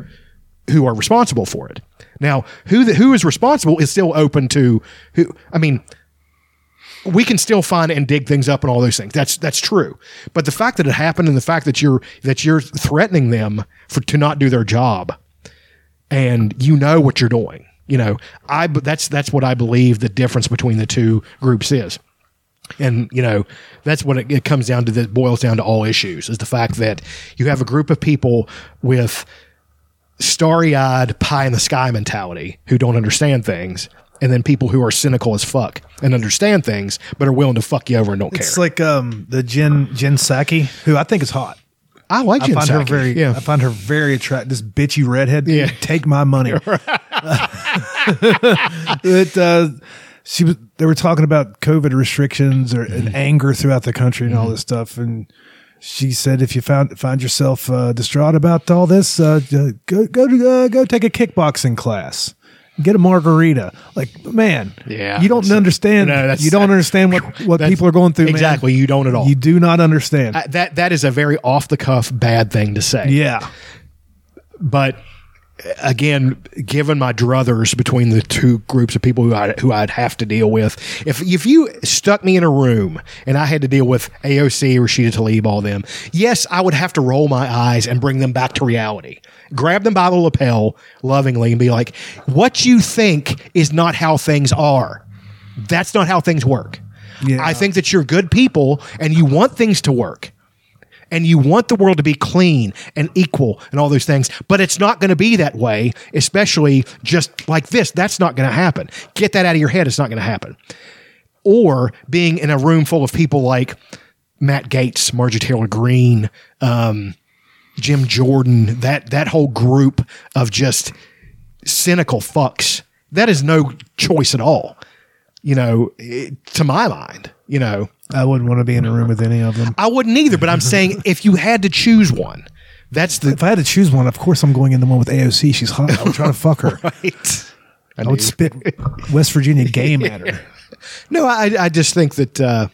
who are responsible for it. Now, who the, who is responsible is still open to who. I mean, we can still find and dig things up and all those things. That's that's true. But the fact that it happened and the fact that you're that you're threatening them for to not do their job, and you know what you're doing. You know, I that's that's what I believe the difference between the two groups is. And you know that's what it, it comes down to. That boils down to all issues is the fact that you have a group of people with starry-eyed pie in the sky mentality who don't understand things, and then people who are cynical as fuck and understand things but are willing to fuck you over and don't care.
It's like um the Jen Jen Psaki, who I think is hot.
I like
I
Jen
find her very
yeah.
I find her very attractive. This bitchy redhead.
Yeah.
Take my money. it, uh, she was they were talking about COVID restrictions or
Mm-hmm.
and anger throughout the country and all this stuff. And she said if you found find yourself uh, distraught about all this, uh, go go to uh, go take a kickboxing class. Get a margarita. Like, man,
Yeah.
you don't understand.
No,
you don't understand what, what people are going through. man.
Exactly, you don't at all.
You do not understand.
I- that that is a very off the cuff bad thing to say.
yeah.
but again, given my druthers between the two groups of people who I who I'd have to deal with, if if you stuck me in a room and I had to deal with AOC, Rashida Tlaib, all them, yes, I would have to roll my eyes and bring them back to reality. Grab them by the lapel lovingly and be like, "What you think is not how things are. That's not how things work."
Yeah.
I think that you're good people and you want things to work and you want the world to be clean and equal and all those things, but it's not going to be that way, especially just like this. That's not going to happen. Get that out of your head. It's not going to happen. Or being in a room full of people like Matt Gaetz, Marjorie Taylor Greene, um, Jim Jordan, that that whole group of just cynical fucks. That is no choice at all. You know, it- to my mind, you know.
I wouldn't want to be in a room with any of them.
I wouldn't either, but I'm saying if you had to choose one, that's the
If I had to choose one, of course I'm going in the one with AOC. She's hot. I'm trying to fuck her.
right. I
I would spit West Virginia game at her.
no, I I just think that uh,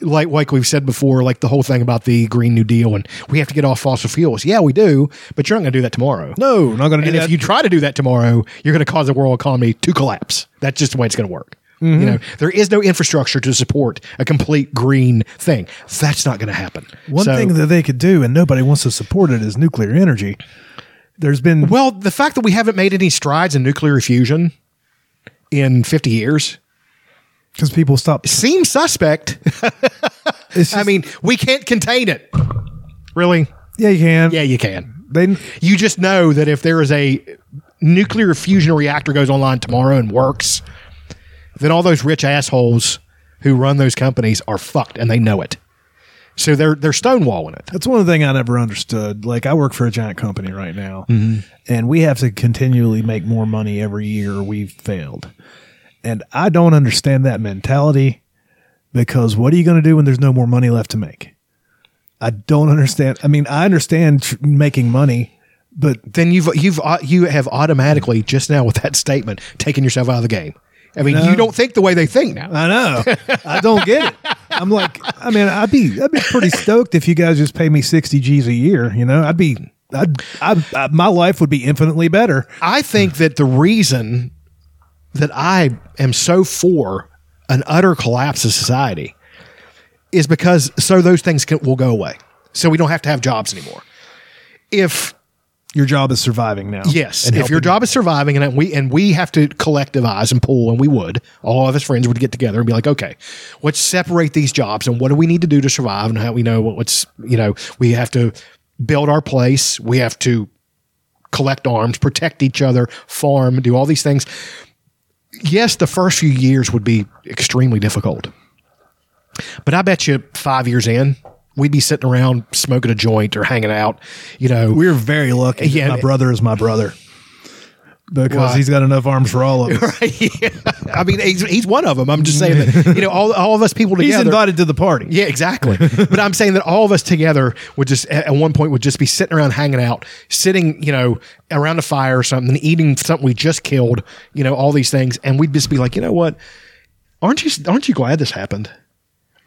like like we've said before, like the whole thing about the Green New Deal and we have to get off fossil fuels. Yeah, we do, but you're not going to do that tomorrow.
No, not going to do
and
that.
if you try to do that tomorrow, you're going to cause the world economy to collapse. That's just the way it's going to work.
Mm-hmm.
You know, there is no infrastructure to support a complete green thing. That's not going to happen.
One
So-
thing that they could do, and nobody wants to support it, is nuclear energy. There's been
well, the fact that we haven't made any strides in nuclear fusion in 50 years
because people stop.
seems suspect.
It's
I mean, we can't contain it. Really?
yeah, you can.
Yeah, you can.
they
You just know that if there is a nuclear fusion reactor goes online tomorrow and works, then all those rich assholes who run those companies are fucked and they know it. So they're they're stonewalling it.
That's one thing I never understood. Like I work for a giant company right now, mm-hmm. and we have to continually make more money every year. We've failed, and I don't understand that mentality because what are you going to do when there's no more money left to make? I don't understand. I mean, I understand tr- making money, but
Then you've you've you have automatically just now with that statement taken yourself out of the game. I mean, you don't think the way they think now.
I know I don't get it. I'm like, I mean, I'd be I'd be pretty stoked if you guys just pay me sixty G's a year. You know, I'd be. I'd, I'd, I, my life would be infinitely better.
I think that the reason that I am so for an utter collapse of society is because so those things can, will go away. So we don't have to have jobs anymore. If
Your job is surviving now.
yes,
And
if your job is surviving and we and we have to collectivize and pull and we would, all of us friends would get together and be like, okay, let's separate these jobs and what do we need to do to survive and how we know what- what's you know we have to build our place, we have to collect arms, protect each other, farm, do all these things. Yes, the first few years would be extremely difficult. But I bet you five years in, we'd be sitting around smoking a joint or hanging out, you know.
We're very lucky.
Yeah.
my brother is my brother because
Why?
he's got enough arms for all of us.
I mean, he's, he's one of them. I'm just saying that, you know, all, all of us people together.
He's invited to the party.
Yeah, exactly. but I'm saying that all of us together would just at at one point would just be sitting around hanging out, sitting, you know, around a fire or something, eating something we just killed, you know, all these things, and we'd just be like, you know what? Aren't you aren't you glad this happened?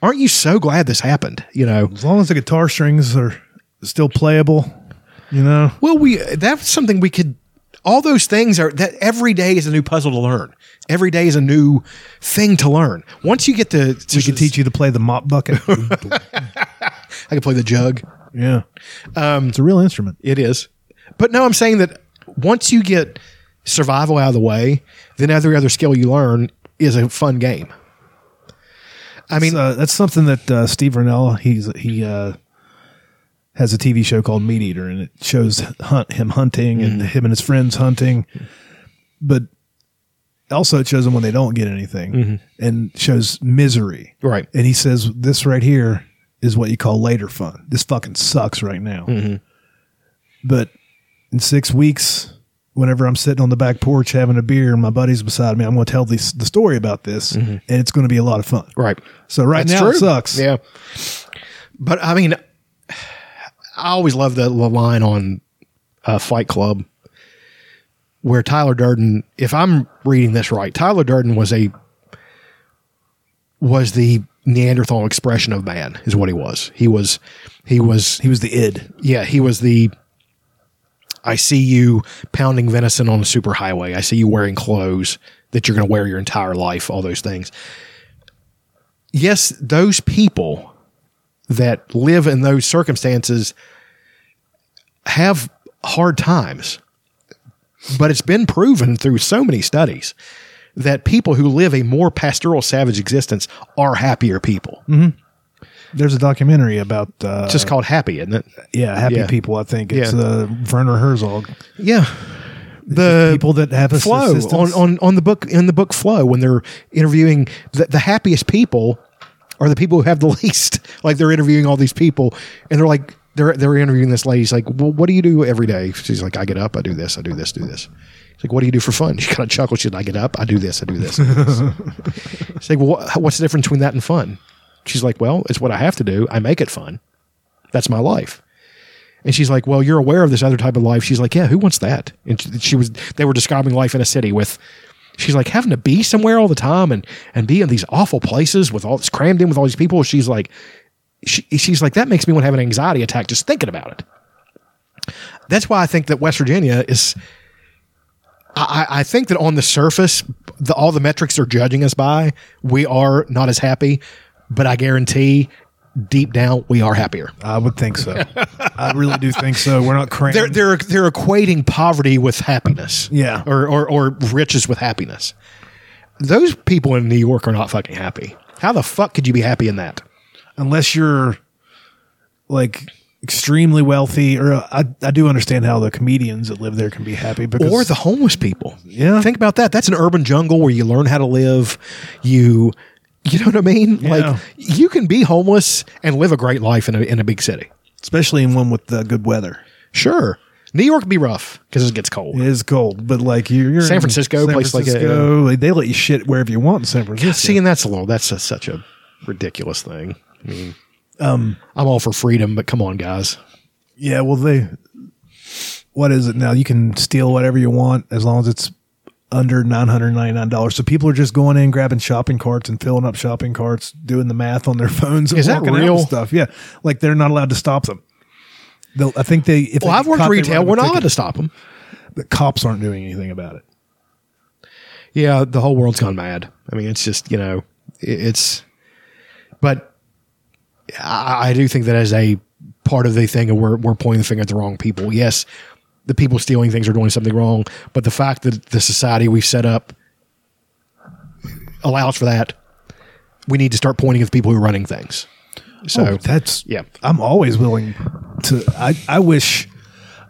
Aren't you so glad this happened? You know.
As long as the guitar strings are still playable, you know.
Well, we that's something we could. All those things are that every day is a new puzzle to learn. Every day is a new thing to learn. Once you get to, to
We can teach you to play the mop bucket.
I can play the jug.
yeah. Um, it's a real instrument.
It is. But no, I'm saying that once you get survival out of the way, then every other skill you learn is a fun game. I mean,
uh, that's something that uh, Steve Rinella he's he uh, has a TV show called MeatEater, and it shows hunt him hunting and him and his friends hunting, but also it shows them when they don't get anything, and shows misery.
Right.
And he says this right here is what you call later fun. This fucking sucks right now, but in six weeks. Whenever I'm sitting on the back porch having a beer and my buddy's beside me, I'm going to tell this, the story about this, and it's going to be a lot of fun.
right.
So right
That's
now
true.
it sucks.
Yeah. But I mean, I always love the, the line on uh, Fight Club where Tyler Durden, if I'm reading this right, Tyler Durden was a was the Neanderthal expression of man, is what he was. He was he was
He was the id.
yeah, he was the I see you pounding venison on a superhighway. I see you wearing clothes that you're going to wear your entire life, all those things. Yes, those people that live in those circumstances have hard times. But it's been proven through so many studies that people who live a more pastoral savage existence are happier people. Mm-hmm.
There's a documentary about uh,
It's just called happy, isn't it?
yeah happy
yeah.
people. I think it's
Yeah.
uh, Werner Herzog.
Yeah. The
people that have
flow on, on on the book in the book flow when they're interviewing the, the happiest people are the people who have the least like they're interviewing all these people and they're like they're they're interviewing this lady she's like well what do you do every day she's like i get up i do this i do this do this she's like what do you do for fun she kind of chuckles she's like i get up i do this i do this, I do this. she's like well what, what's the difference between that and fun she's like well it's what i have to do i make it fun that's my life and she's like, "Well, you're aware of this other type of life." She's like, "Yeah, who wants that?" And she, was. They were describing life in a city with. she's like having to be somewhere all the time and and be in these awful places with all this crammed in with all these people. She's like, she, she's like that makes me want to have an anxiety attack just thinking about it. That's why I think that West Virginia is. I, I think that on the surface, the, all the metrics they're judging us by, we are not as happy. But I guarantee, deep down, we are happier.
I would think so. I really do think so. We're not cramped.
They're they're they're equating poverty with happiness.
Yeah.
Or, or or riches with happiness. Those people in New York are not fucking happy. How the fuck could you be happy in that?
unless you're like extremely wealthy or uh, I, I do understand how the comedians that live there can be happy because
Or the homeless people.
Yeah.
Think about that. That's an urban jungle where you learn how to live. You you know what I mean?
Yeah.
Like you can be homeless and live a great life in a in a big city.
especially in one with uh, good weather
Sure. New York can be rough because it gets cold.
it is cold but like you're, you're
San Francisco,
San
place
Francisco, like, they let you shit wherever you want in San Francisco
See, and that's a little that's a, such a ridiculous thing. I mean, um, I'm all for freedom, but come on, guys.
yeah well they what is it now you can steal whatever you want as long as it's under $999 so people are just going in grabbing shopping carts and filling up shopping carts doing the math on their phones and
Is that
walking out with
real?
stuff yeah like they're not allowed to stop them They'll, I think they. If
Well,
they
I've worked
caught,
retail.
write them a
We're not allowed to stop them.
The cops aren't doing anything about it.
Yeah, the whole world's gone mad. I mean, it's just you know, it's. But I, I do think that as a part of the thing, of we're we're pointing the finger at the wrong people. Yes, the people stealing things are doing something wrong, but the fact that the society we've set up allows for that, we need to start pointing at the people who are running things. So
oh, that's
yeah.
I'm always willing to. I I wish.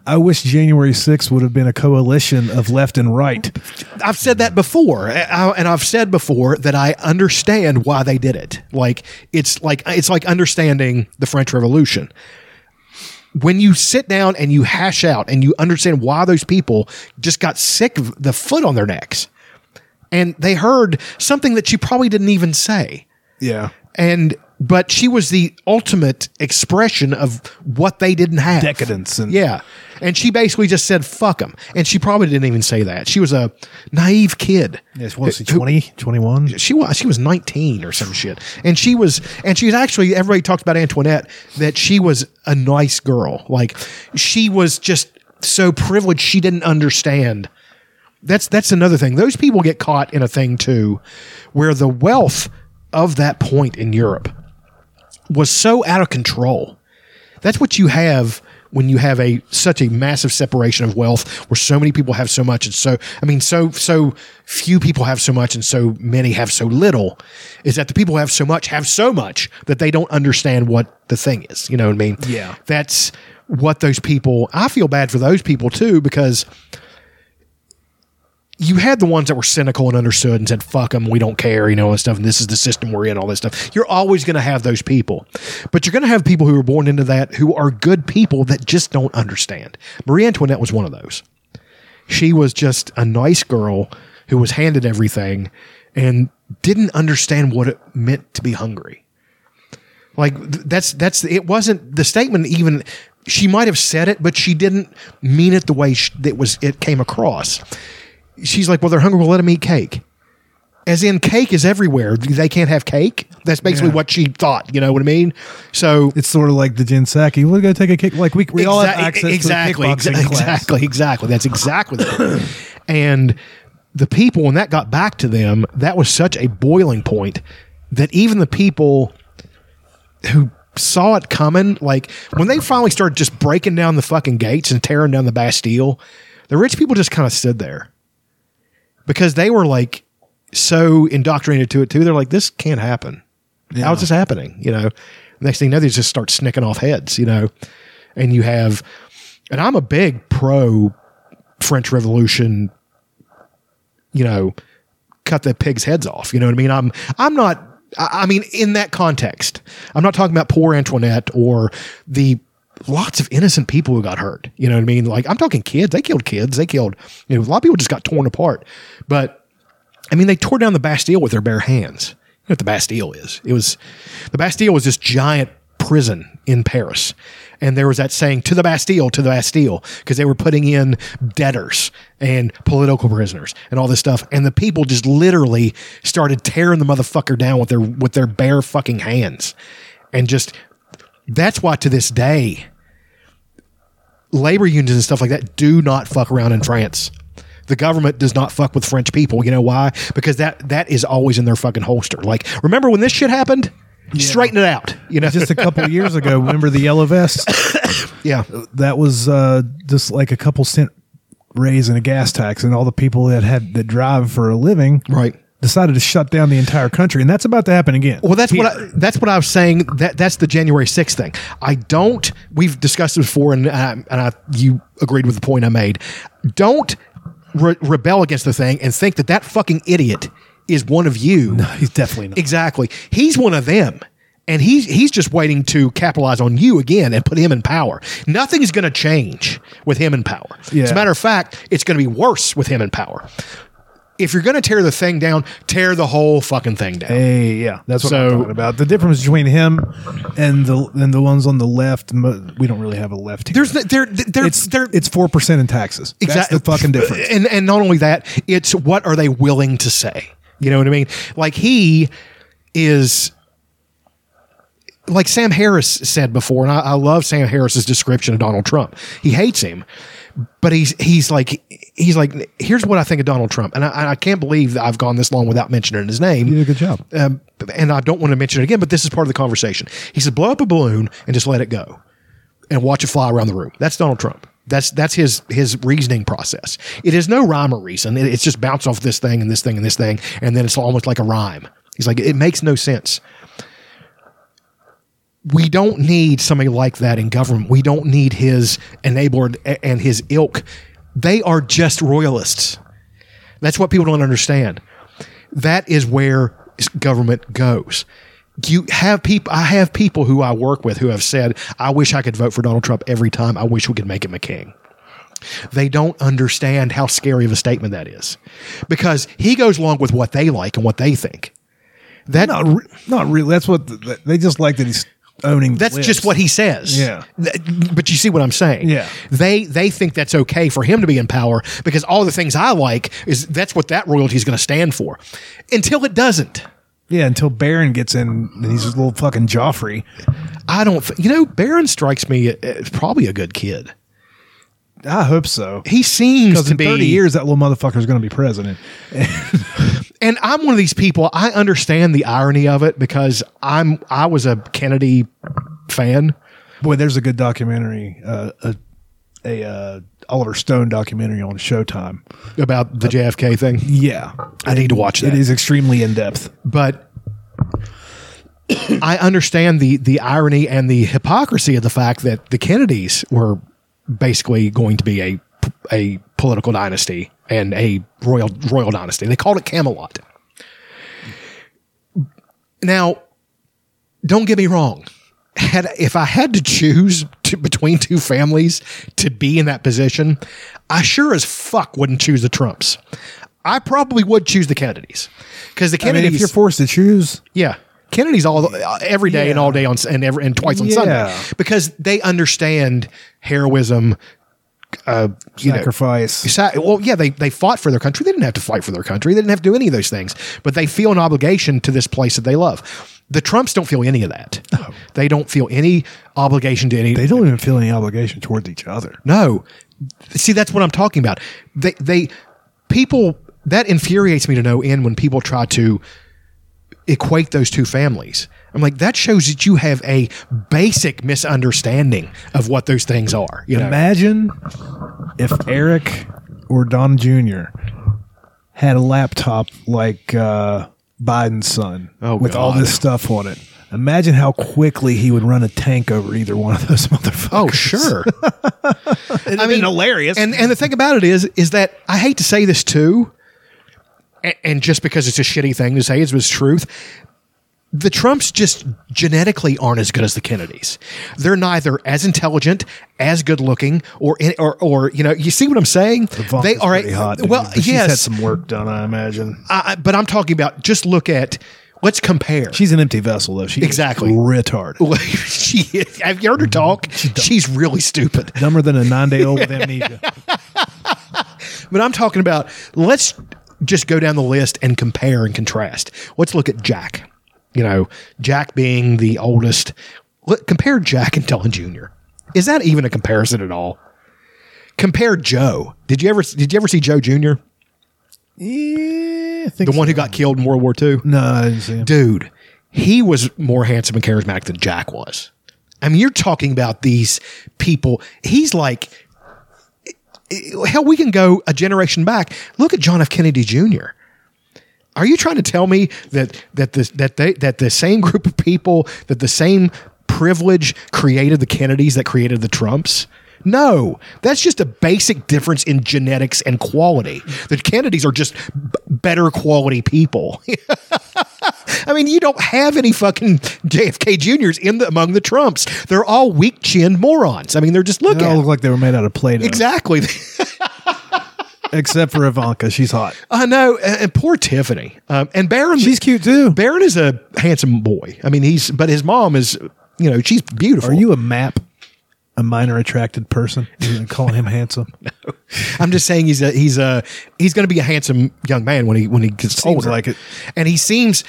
I wish January 6th would have been a coalition of left and right.
I've said that before, eh, and I've said before that I understand why they did it. Like it's like it's like understanding the French Revolution. When you sit down and you hash out and you understand why those people just got sick of the foot on their necks, and they heard something that she probably didn't even say,
Yeah.
and but she was the ultimate expression of what they didn't have
Decadence and
yeah. And she basically just said, fuck them. And she probably didn't even say that. She was a naive kid.
Yes, was he,
Who-
20, 21?
She was, she was 19 or some shit. And she was, and she was actually, everybody talked about Antoinette, that she was a nice girl. Like she was just so privileged. She didn't understand. That's, that's another thing. Those people get caught in a thing too, where the wealth of that point in Europe was so out of control. That's what you have when you have a such a massive separation of wealth where so many people have so much and so I mean so so few people have so much and so many have so little is that the people who have so much have so much that they don't understand what the thing is. You know what I mean?
Yeah.
That's what those people I feel bad for those people too because you had the ones that were cynical and understood and said, fuck them, we don't care, you know, and stuff, and this is the system we're in, all this stuff. You're always going to have those people. But you're going to have people who are born into that who are good people that just don't understand. Marie Antoinette was one of those. She was just a nice girl who was handed everything and didn't understand what it meant to be hungry. Like that's that's it wasn't the statement even she might have said it but she didn't mean it the way sh- it was it came across she's like, well, they're hungry. We'll let them eat cake. As in, cake is everywhere. They can't have cake. That's basically
Yeah.
what she thought. You know what I mean? So
It's sort of like the Jen Psaki. We're going to take a kick. Like we, we all have access
exactly,
to the kickboxing
exa-
class.
exactly, exactly. That's exactly it. and the people, when that got back to them, that was such a boiling point that even the people who saw it coming, like when they finally started just breaking down the fucking gates and tearing down the Bastille, the rich people just kind of stood there because they were like so indoctrinated to it too. They're like, this can't happen. How's this happening? You know, next thing you know, they just start snicking off heads, you know, and you have, and I'm a big pro French Revolution, you know, cut the pigs' heads off. You know what I mean? I'm, I'm not, I mean, in that context, I'm not talking about poor Antoinette or the lots of innocent people who got hurt. You know what I mean? Like, I'm talking kids. They killed kids. They killed, you know, a lot of people just got torn apart. But I mean, they tore down the Bastille with their bare hands. You know what the Bastille is? It was the Bastille was this giant prison in Paris. And there was that saying, to the Bastille, to the Bastille, because they were putting in debtors and political prisoners and all this stuff. And the people just literally started tearing the motherfucker down with their, with their bare fucking hands. And just, that's why to this day, labor unions and stuff like that do not fuck around in France. The government does not fuck with French people. You know why? Because that that is always in their fucking holster. Like, remember when this shit happened? Straighten it out. You know,
Just a couple of years ago, remember the yellow vest?
yeah,
That was uh, just like a couple cent raise in a gas tax, and all the people that had that drive for a living
right.
Decided to shut down the entire country, and that's about to happen again.
Well, that's what I, that's what I was saying. That that's the January sixth thing. I don't. We've discussed it before, and I, and I, you agreed with the point I made. Don't re- rebel against the thing and think that that fucking idiot is one of you.
He's definitely not.
Exactly. He's one of them. And he's he's just waiting to capitalize on you again and put him in power. Nothing's going to change with him in power. As a matter of fact, it's going to be worse with him in power. If you're going to tear the thing down, tear the whole fucking thing down.
Hey, yeah, that's what
So-
I'm talking about. The difference between him and the and the ones on the left, we don't really have a left here.
There's no- there there
it's
there
it's four percent in taxes. That's the fucking difference.
And and not only that, it's what are they willing to say? You know what I mean? Like he is like Sam Harris said before, and I, I love Sam Harris's description of Donald Trump. He hates him, but he's he's like he's like here's what I think of Donald Trump, and I, I can't believe that I've gone this long without mentioning his name.
You did a good job.
Um, and I don't want to mention it again, but this is part of the conversation. He said, blow up a balloon and just let it go and watch it fly around the room. That's Donald Trump. That's that's his his reasoning process. It is no rhyme or reason. It- it's just bounce off this thing and this thing and this thing, and then it's almost like a rhyme. He's like, it makes no sense. We don't need somebody like that in government. We don't need his enabler and his ilk. They are just royalists. That's what people don't understand. That is where government goes. You have people. I have people who I work with who have said, "I wish I could vote for Donald Trump every time. I wish we could make him a king." They don't understand how scary of a statement that is, because he goes along with what they like and what they think. That
Not re- not really. That's what the, they just like that he's owning. the
that's
list.
just what he says.
Yeah.
But you see what I'm saying?
Yeah.
They they think that's okay for him to be in power because all the things I like is that's what that royalty is going to stand for. Until it doesn't.
Yeah, until Barron gets in, and he's a little fucking Joffrey.
I don't you know Barron strikes me as probably a good kid.
I hope so.
He seems
Because
to
in
be
30 years, that little motherfucker is going to be president.
and I'm one of these people. I understand the irony of it because I'm I was a Kennedy fan.
Boy, there's a good documentary, uh, a, a uh, Oliver Stone documentary on Showtime.
about the JFK thing.
Yeah,
I need to watch that.
It is extremely in depth.
but I understand the the irony and the hypocrisy of the fact that the Kennedys were basically going to be a a political dynasty and a royal royal dynasty. They called it Camelot. Now, don't get me wrong. Had if I had to choose to, between two families to be in that position, I sure as fuck wouldn't choose the Trumps. I probably would choose the Kennedys because the
I mean, if you're forced to choose,
Yeah. Kennedy's all every day and all day on and every and twice on
Yeah.
Sunday because they understand heroism. Uh, you know,
sacrifice.
well, yeah, they they fought for their country. They didn't have to fight for their country. They didn't have to do any of those things, but they feel an obligation to this place that they love. The Trumps don't feel any of that. They don't feel any obligation to any.
they don't even feel any obligation towards each other.
No. See, that's what I'm talking about. They they people that infuriates me to no end when people try to equate those two families. I'm like, that shows that you have a basic misunderstanding of what those things are. You know,
Imagine if Eric or Don Jr. had a laptop like uh, Biden's son
Oh,
with all this stuff on it. Imagine how quickly he would run a tank over either one of those motherfuckers.
Oh, sure.
I mean, hilarious.
And and the thing about it is, is that I hate to say this too, and, and just because it's a shitty thing to say, it's was truth. The Trumps just genetically aren't as good as the Kennedys. They're neither as intelligent, as good looking, or or or you know, you see what I'm saying?
Ivanka's
they are
pretty hot.
well,
but she's
yes,
had some work done, I imagine.
I, but I'm talking about just look at let's compare.
She's an empty vessel, though. She
Exactly.
is retarded,
she have you heard her mm-hmm. talk? She's really stupid.
dumber than a nine day old with amnesia.
But I'm talking about let's just go down the list and compare and contrast. Let's look at Jack. You know, Jack being the oldest. Let, compare Jack and Don Jr. Is that even a comparison at all? Compare Joe. Did you ever did you ever see Joe Jr.
yeah, I think
the one who got killed in World War II?
No, I didn't see him.
Dude, he was more handsome and charismatic than Jack was. I mean, you're talking about these people. He's like, hell, we can go a generation back. Look at John F. Kennedy Jr. Are you trying to tell me that that the that they that the same group of people that the same privilege created the Kennedys that created the Trumps? No, that's just a basic difference in genetics and quality. The Kennedys are just b- better quality people. I mean, you don't have any fucking JFK Juniors in the among the Trumps. They're all weak chinned morons. I mean, they're just look
They all look like they were made out of Play-Doh.
exactly.
Except for Ivanka. She's hot.
I know, and, and poor Tiffany. Um, and Barron,
She's cute too.
Barron is a handsome boy. I mean, he's but his mom is, you know, she's beautiful.
Are you a map? A minor attracted person? You're calling him handsome? No.
I'm just saying he's a he's a he's going to be a handsome young man when he when he gets
Seems
older.
like it.
and he seems.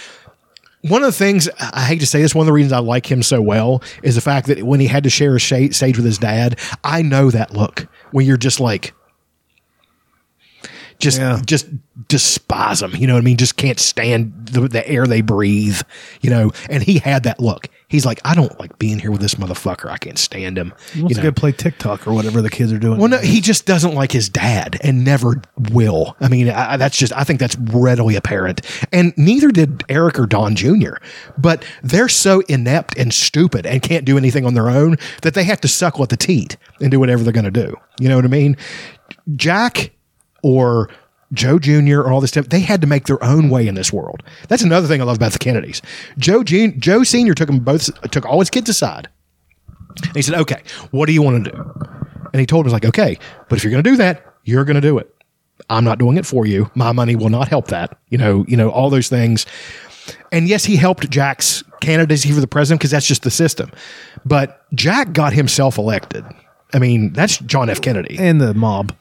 One of the things I hate to say this, one of the reasons I like him so well is the fact that when he had to share a sha- stage with his dad, I know that look when you're just like, just
Yeah.
just despise them. You know what I mean? Just can't stand the, the air they breathe. You know, and he had that look. He's like, I don't like being here with this motherfucker. I can't stand him.
He wants
you
to go play TikTok or whatever the kids are doing.
Well, no, he just doesn't like his dad and never will. I mean, I, that's just, I think that's readily apparent. And neither did Eric or Don Jr., but they're so inept and stupid and can't do anything on their own that they have to suckle at the teat and do whatever they're going to do. You know what I mean? Jack or Joe Jr. or all this stuff, they had to make their own way in this world. That's another thing I love about the Kennedys. Joe Jun- Joe Sr. took them both, took all his kids aside. And he said, okay, what do you want to do? And he told him, like, okay, but if you're going to do that, you're going to do it. I'm not doing it for you. My money will not help that. You know, you know, all those things. And yes, he helped Jack's candidacy for the president because that's just the system. But Jack got himself elected. I mean, that's John F. Kennedy.
and the mob.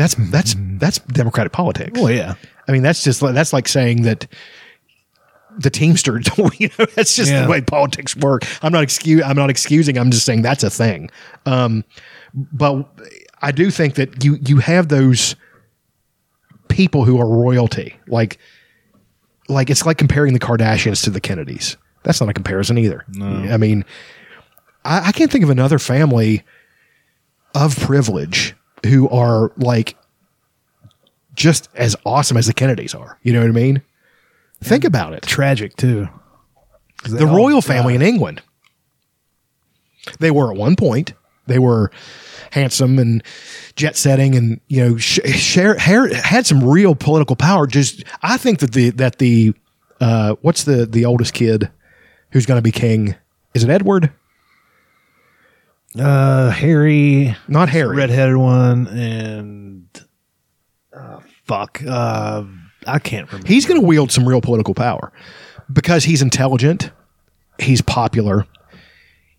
That's that's that's democratic politics.
Oh yeah.
I mean, that's just that's like saying that the Teamsters. You know, that's just
Yeah.
the way politics work. I'm not excuse. I'm not excusing. I'm just saying that's a thing. Um, but I do think that you you have those people who are royalty, like like it's like comparing the Kardashians to the Kennedys. That's not a comparison either. I mean, I, I can't think of another family of privilege who are like just as awesome as the Kennedys are. You know what I mean? Think about it.
Tragic too.
The royal family in England. They were at one point. They were handsome and jet setting, and you know, sh- share, had some real political power. Just, I think that the that the uh, what's the the oldest kid who's going to be king? Is it Edward?
Uh, Harry,
Not Harry.
redheaded one, and uh, fuck. Uh, I can't remember.
he's going to wield some real political power because he's intelligent, he's popular,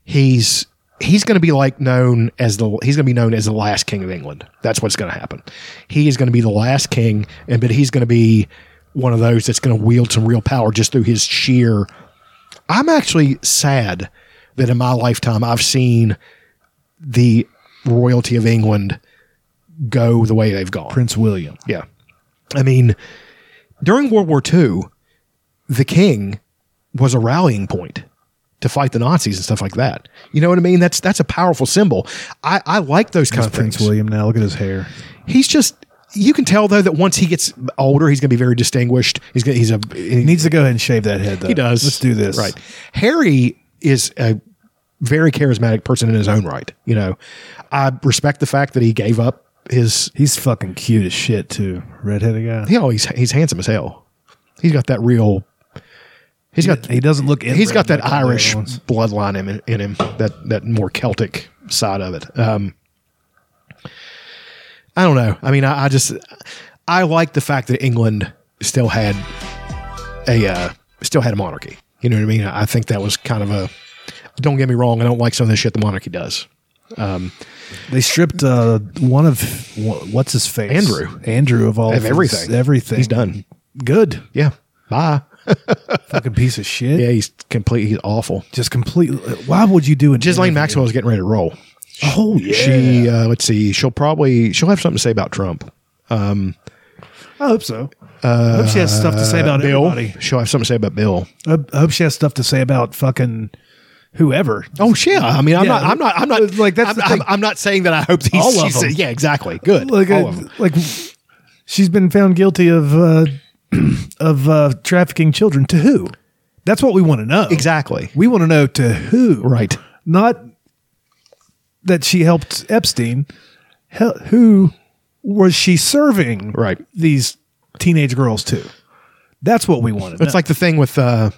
he's he's going to be like known as the he's going to be known as the last king of England. That's what's going to happen. He is going to be the last king, and but he's going to be one of those that's going to wield some real power just through his sheer. I'm actually sad that in my lifetime I've seen the royalty of England go the way they've gone.
Prince William.
Yeah. I mean, during World War II, the king was a rallying point to fight the Nazis and stuff like that. You know what I mean? That's that's a powerful symbol. I, I like those kinds of
Prince
things.
William. Now look at his hair.
He's just you can tell though that once he gets older, he's going to be very distinguished. He's gonna, he's a
He needs to go ahead and shave that head. Though.
he does.
Let's do this.
Right. Harry is a very charismatic person in his own right. You know, I respect the fact that he gave up his
He's fucking cute as shit too. Redheaded guy.
He always he's handsome as hell. He's got that real. He's got
He doesn't look.
he's got that
like
Irish bloodline in, in him. That that more Celtic side of it. Um, I don't know. I mean, I, I just I like the fact that England still had a uh, still had a monarchy. You know what I mean? I think that was kind of a. Don't get me wrong. I don't like some of the shit the monarchy does.
They stripped uh, one of what's his face,
Andrew.
Andrew of all
Of
his-
everything.
everything.
He's done.
Good,
Yeah. Bye.
fucking piece of shit.
Yeah, he's complete. He's awful.
Just completely. Why would you do it?
Ghislaine Maxwell is getting ready to roll.
Oh yeah.
She uh, let's see. She'll probably she'll have something to say about Trump.
I hope so. I hope she has stuff to say about
Bill.
everybody.
She'll have something to say about Bill.
I hope she has stuff to say about fucking whoever.
Oh yeah. I mean, I'm
Yeah.
not. I'm not. I'm not.
Like, that's
I'm, I'm. I'm not saying that I hope these.
All of
she's-
them.
Yeah. Exactly. Good.
like
All
uh,
of them.
like she's been found guilty of uh, of uh, trafficking children to who? That's what we want to know.
Exactly.
We want to know to who.
Right.
Not that she helped Epstein. Hel- Who was she serving?
Right.
These teenage girls to. That's what we want to know.
It's like the thing with. uh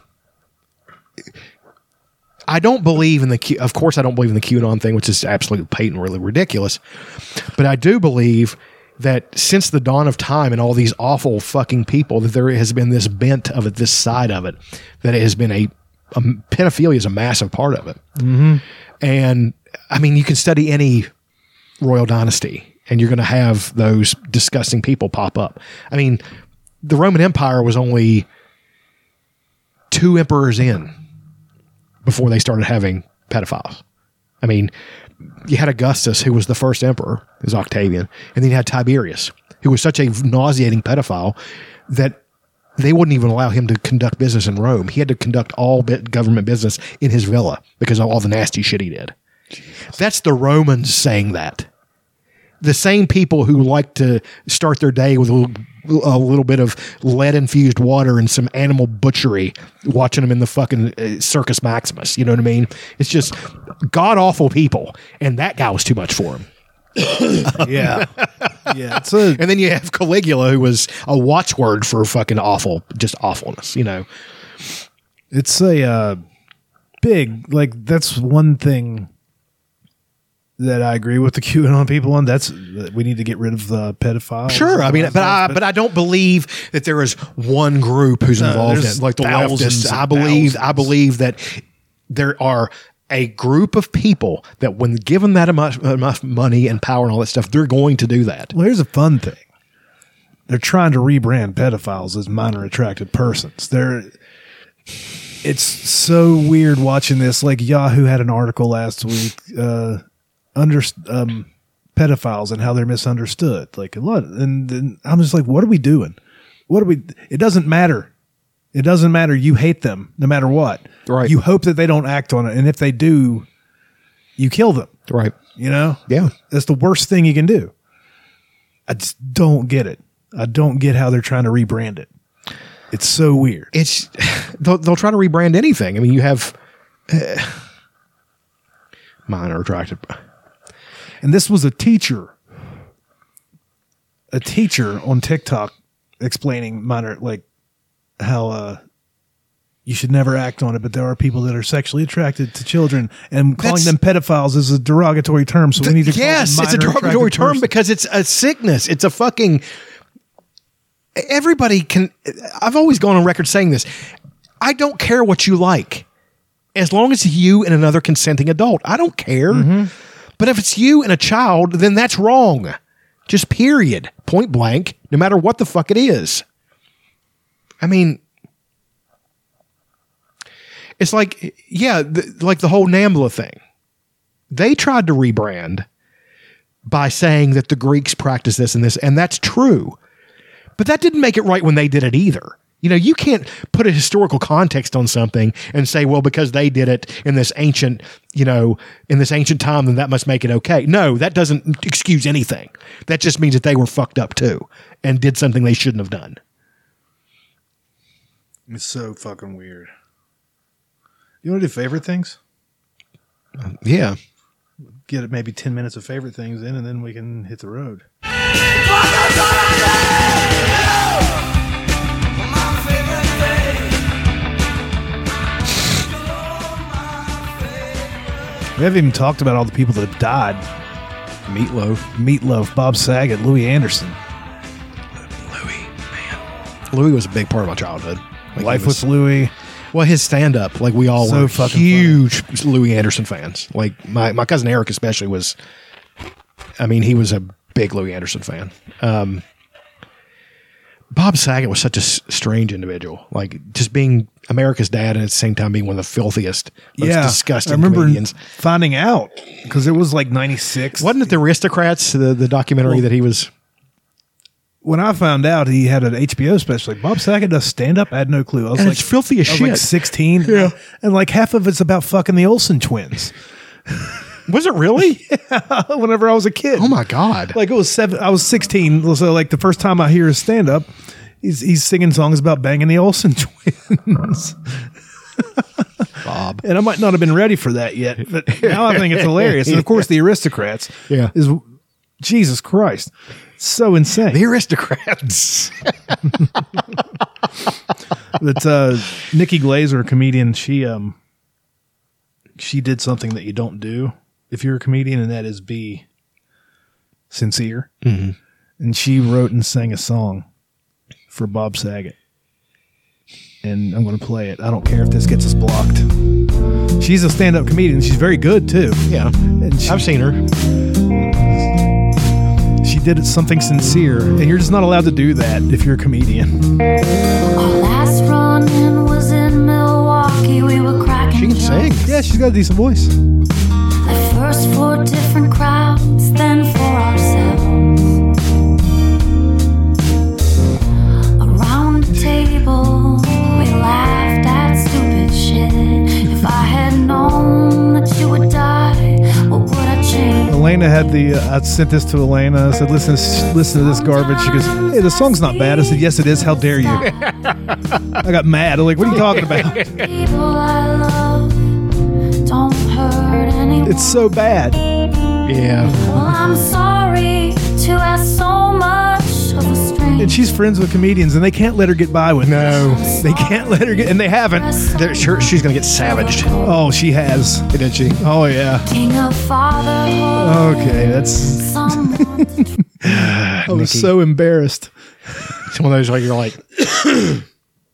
I don't believe in the. Q- Of course, I don't believe in the QAnon thing, which is absolutely patent, really ridiculous. But I do believe that since the dawn of time and all these awful fucking people, that there has been this bent of it, this side of it, that it has been a, a pedophilia is a massive part of it. Mm-hmm. And I mean, you can study any royal dynasty, and you're going to have those disgusting people pop up. I mean, the Roman Empire was only two emperors in before they started having pedophiles. I mean, you had Augustus, who was the first emperor, is Octavian, and then you had Tiberius, who was such a nauseating pedophile that they wouldn't even allow him to conduct business in Rome. He had to conduct all government business in his villa because of all the nasty shit he did. That's the Romans saying that. The same people who like to start their day with a little, a little bit of lead infused water and some animal butchery, watching them in the fucking uh, Circus Maximus. You know what I mean? It's just god awful people. And that guy was too much for him.
yeah, yeah. It's a
And then you have Caligula, who was a watchword for fucking awful, just awfulness, you know?
it's a uh, big like that's one thing that I agree with the QAnon people on. That's we need to get rid of the pedophiles.
Sure, I mean, but I but I don't believe that there is one group who's involved in like the
thousands
leftists. I believe I believe that there are a group of people that, when given that enough, enough money and power and all that stuff, they're going to do that.
Well, here's a fun thing. They're trying to rebrand pedophiles as minor attracted persons. They're it's so weird watching this. Like Yahoo had an article last week, uh, under um, pedophiles and how they're misunderstood. Like a lot, and then I'm just like, what are we doing? What are we? It doesn't matter. It doesn't matter. You hate them no matter what.
Right.
You hope that they don't act on it, and if they do, you kill them.
Right?
You know.
Yeah.
That's the worst thing you can do. I just don't get it. I don't get how they're trying to rebrand it. It's so weird.
It's they'll, they'll try to rebrand anything. I mean, you have uh, minor attractive.
And this was a teacher, a teacher on TikTok explaining minor, like how uh, you should never act on it, but there are people that are sexually attracted to children, and calling
That's-
them pedophiles is a derogatory term. So we need to call
yes, it's a derogatory term
persons.
because it's a sickness. It's a fucking. Everybody can. I've always gone on record saying this. I don't care what you like, as long as you and another consenting adult. I don't care. But if it's you and a child, then that's wrong. Just period, point blank. No matter what the fuck it is. I mean, it's like yeah, like the whole Nambla thing. They tried to rebrand by saying that the Greeks practice this and this, and that's true. But that didn't make it right when they did it either. You know, you can't put a historical context on something and say, well, because they did it in this ancient, you know, in this ancient time, then that must make it okay. No, that doesn't excuse anything. That just means that they were fucked up too and did something they shouldn't have done.
It's so fucking weird. You want to do favorite things?
Yeah.
Get maybe ten minutes of favorite things in, and then we can hit the road. We haven't even talked about all the people that have died.
Meatloaf.
Meatloaf, Bob Saget, Louie Anderson.
Louie, man. Louie was a big part of my childhood. Like,
Life
was-
with Louie.
well, his stand up, like we all
So
were
fucking
huge Louie Anderson fans. Like my, my cousin Eric especially was. I mean, he was a big Louie Anderson fan. Um, Bob Saget was such a s- strange individual. Like just being America's dad and at the same time being one of the filthiest, most
yeah,
disgusting
I remember
comedians.
finding out because it was like '96.
Wasn't it the Aristocrats, the, the documentary that he was?
when I found out he had an HBO special, like Bob Saget does stand up, I had no clue. I was
And
like,
it's filthy as
was like
shit.
16.
Yeah.
And like half of it's about fucking the Olsen twins
Was it really?
whenever I was a kid.
oh my god!
Like it was seven, I was 16. So like the first time I hear his stand up, he's, he's singing songs about banging the Olsen twins.
Bob.
And I might not have been ready for that yet, but now I think it's hilarious. And of course, the aristocrats
Yeah.
is Jesus Christ. So insane.
The Aristocrats.
that uh, Nikki Glazer, a comedian, she um she did something that you don't do if you're a comedian, and that is be sincere. Mm-hmm. And she wrote and sang a song for Bob Saget, and I'm going to play it. I don't care if this gets us blocked. She's a stand-up comedian. She's very good too.
yeah,
And she,
I've seen her.
she did it something sincere, and you're just not allowed to do that if you're a comedian.
Last was in Milwaukee. We were cracking
She can sing.
Yeah, she's got a decent voice.
The table, we laughed at stupid shit. If I had known that you would die, what would I change?
Elena had the. Uh, I sent this to Elena. I said, "Listen, listen to this garbage." She goes, "Hey, the song's not bad." I said, "Yes, it is. How dare you?" I got mad. I'm like, "What are you talking about? It's so bad."
Yeah,
Well, I'm sorry to ask so much of a stranger.
And she's friends with comedians, and they can't let her get by with
No.
this. They can't let her get, and they haven't.
They're- sure, she's gonna get savaged.
Oh, she has.
didn't she?
Oh yeah.
King of fatherhood.
Okay, that's.
Someone
I was so embarrassed.
It's one of those like you're like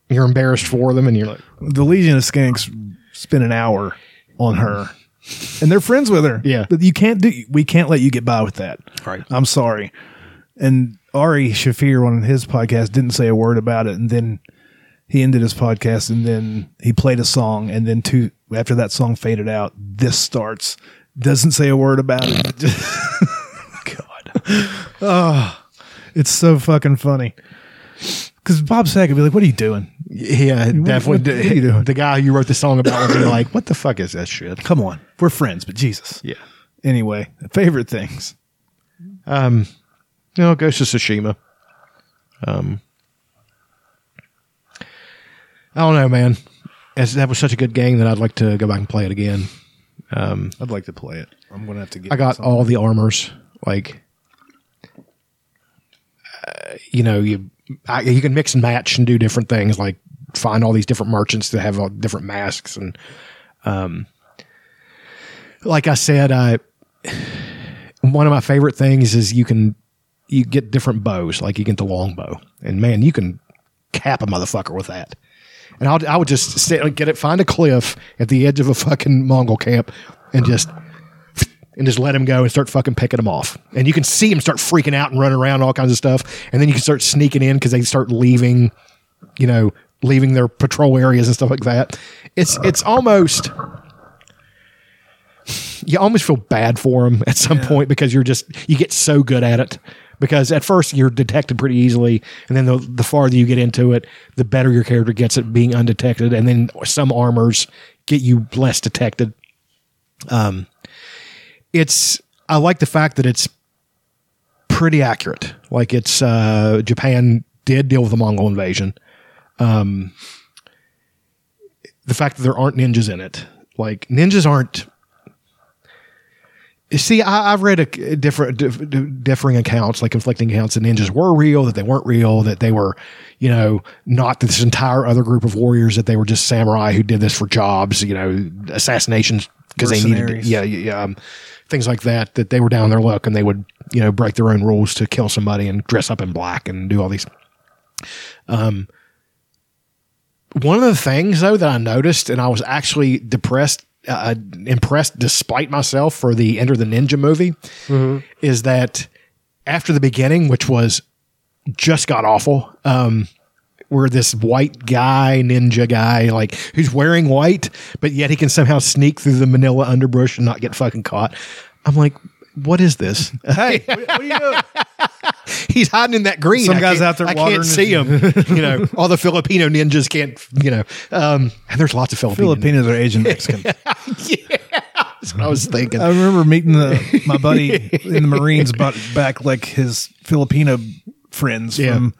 you're embarrassed for them, and you're like,
The Legion of Skanks spent an hour on her, and they're friends with her.
Yeah.
but you can't do. We can't let you get by with that.
Right.
I'm sorry. And Ari Shaffir on his podcast didn't say a word about it, and then he ended his podcast, and then he played a song, and then two after that song faded out, this starts. Doesn't say a word about it. God. Oh, it's so fucking funny. Because Bob Saget would be like, "What are you doing?
yeah, definitely.
what are you doing?
the guy you wrote the song about would be like, what the fuck is that shit?
Come on, we're friends, but Jesus."
Yeah.
Anyway, favorite things.
Um, no, Ghost of Tsushima. Um, I don't know, man. As, that was such a good game that I'd like to go back and play it again.
Um I'd like to play it. I'm gonna have to get.
I got all the armors. Like, you know, you I, you can mix and match and do different things. Like find all these different merchants that have all different masks and, um, like I said, I one of my favorite things is you can you get different bows. Like you get the longbow, and man, you can cap a motherfucker with that. And I'll, I would just sit and get it, find a cliff at the edge of a fucking Mongol camp, and just and just let him go and start fucking picking him off. And you can see him start freaking out and running around, all kinds of stuff. And then you can start sneaking in because they start leaving, you know, leaving their patrol areas and stuff like that. It's it's almost you almost feel bad for him at some point because you're just you get so good at it. Because at first you're detected pretty easily, and then the, the farther you get into it, the better your character gets at being undetected. And then some armors get you less detected um, it's I like the fact that it's pretty accurate. Like it's uh, Japan did deal with the Mongol invasion. Um, the fact that there aren't ninjas in it, like ninjas aren't. You See, I, I've read a, different dif- dif- differing accounts, like conflicting accounts that ninjas were real, that they weren't real, that they were, you know, not this entire other group of warriors, that they were just samurai who did this for jobs, you know, assassinations because they needed, yeah, yeah, um, things like that. That they were down their luck and they would, you know, break their own rules to kill somebody and dress up in black and do all these. Um, one of the things though that I noticed, and I was actually depressed, uh, impressed despite myself for the Enter the Ninja movie, is that after the beginning, which was just got awful, um, where this white guy, ninja guy, like who's wearing white, but yet he can somehow sneak through the manila underbrush and not get fucking caught. I'm like, what is this?
Hey, what, what are you doing?
He's hiding in that green.
Some
I
guy's out there
I can't see him. you know, all the Filipino ninjas can't. You know, um, and there's lots of Filipino.
Filipinos are Asian Mexican.
That's what I was thinking.
I remember meeting the, my buddy in the Marines, but back like his Filipino friends
Yeah.
from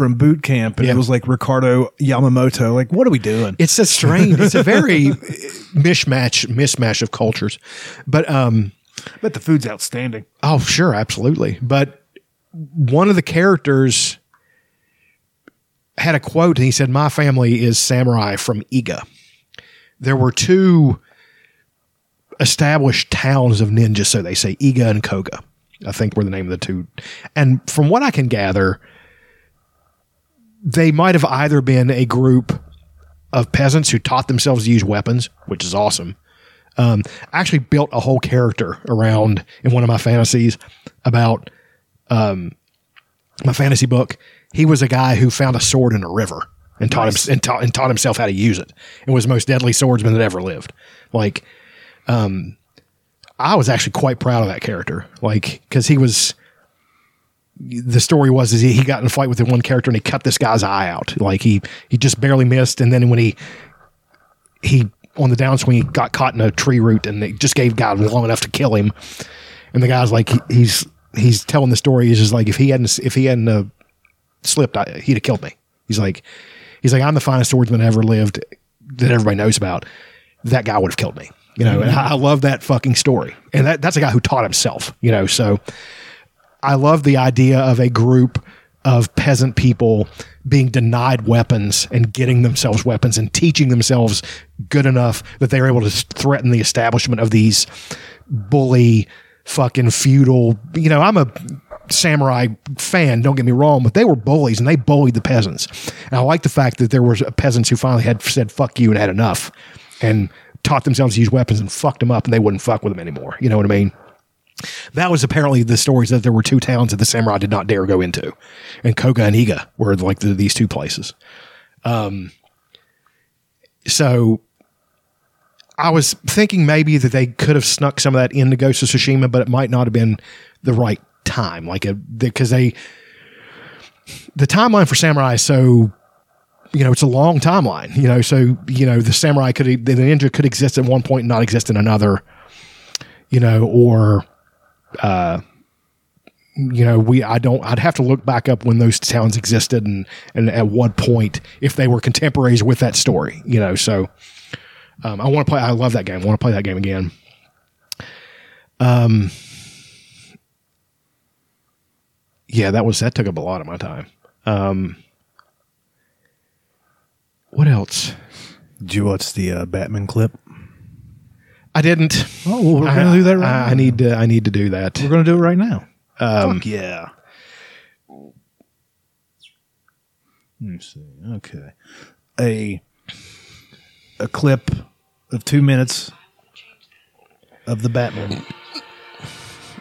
from boot camp, and
Yeah.
it was like Ricardo Yamamoto. Like, what are we doing?
it's a strange. It's a very mishmash, mismatch of cultures. But um,
bet the food's outstanding.
Oh, sure, absolutely. But one of the characters had a quote, and he said, "My family is samurai from Iga." There were two established towns of ninjas, so they say Iga and Koga. I think were the name of the two. And from what I can gather, they might have either been a group of peasants who taught themselves to use weapons, which is awesome. Um, I actually built a whole character around in one of my fantasies about um, my fantasy book. He was a guy who found a sword in a river and taught him and taught, and taught himself how to use it, and was the most deadly swordsman that ever lived. Like, um, I was actually quite proud of that character, like because he was. The story was is he, he got in a fight with the one character and he cut this guy's eye out. Like he he just barely missed, and then when he he on the downswing he got caught in a tree root and it just gave God long enough to kill him. And the guy's like he, he's he's telling the story. He's just like if he hadn't if he hadn't uh, slipped, I, he'd have killed me. He's like he's like I'm the finest swordsman that ever lived that everybody knows about. That guy would have killed me. You know, and I, I love that fucking story. And that that's a guy who taught himself. You know, so I love the idea of a group of peasant people being denied weapons and getting themselves weapons and teaching themselves good enough that they're able to threaten the establishment of these bully fucking feudal you know i'm a samurai fan don't get me wrong but they were bullies and they bullied the peasants. And i like the fact that there was peasants who finally had said fuck you and had enough and taught themselves to use weapons and fucked them up and they wouldn't fuck with them anymore. You know what i mean that was apparently the stories that there were two towns that the samurai did not dare go into, and Koga and Iga were like the, these two places. Um, so I was thinking maybe that they could have snuck some of that into Ghost of Tsushima, but it might not have been the right time, like because they the timeline for samurai is so you know, it's a long timeline, you know, so, you know, the samurai could, the ninja could exist at one point and not exist in another, you know, or, uh, you know, we, I don't, I'd have to look back up when those towns existed and, and at what point, if they were contemporaries with that story, you know, so, um, I want to play, I love that game. I want to play that game again. Um, yeah, that was, that took up a lot of my time. Um, what else?
Did you watch the uh, Batman clip?
I didn't.
Oh, well, we're
I-
gonna do that right
I,
now.
I need to. I need to do that.
We're going to do it right now. Um, Fuck yeah. Let me see. Okay. A a clip of two minutes of the Batman.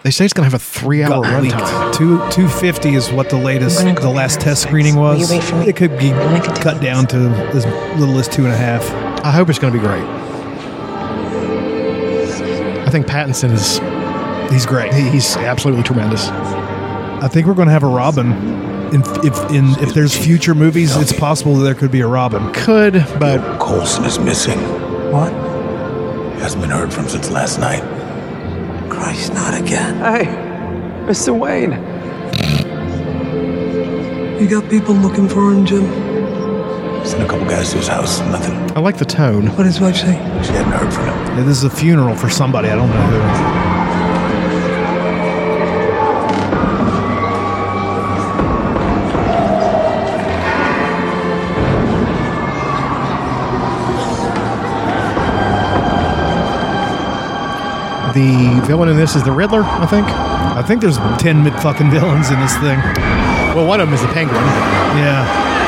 They say it's going to have a three-hour
got leaked.
runtime.
Two two fifty is what the latest,
I'm gonna go
the last test
my
screening
snacks. Will
was.
wait for me?
It could be
I'll make a
cut down to as little as two and a half.
I hope it's going to be great. I think Pattinson is.
He's great.
he- He's absolutely tremendous.
I think we're going to have a Robin. In, if in if there's future movies, it's possible that there could be a Robin.
Could, but
Colson is missing.
What?
He Hasn't been heard from since last night.
Christ, not again.
Hey, Mr. Wayne.
You got people looking for him, Jim?
Sent a couple guys to his house. Nothing.
I like the tone.
What does wife say?
She hadn't heard from him.
This is a funeral for somebody. I don't know who.
The villain in this is the Riddler, I think.
I think there's ten mid fucking villains in this thing.
Well, one of them is the Penguin.
Yeah.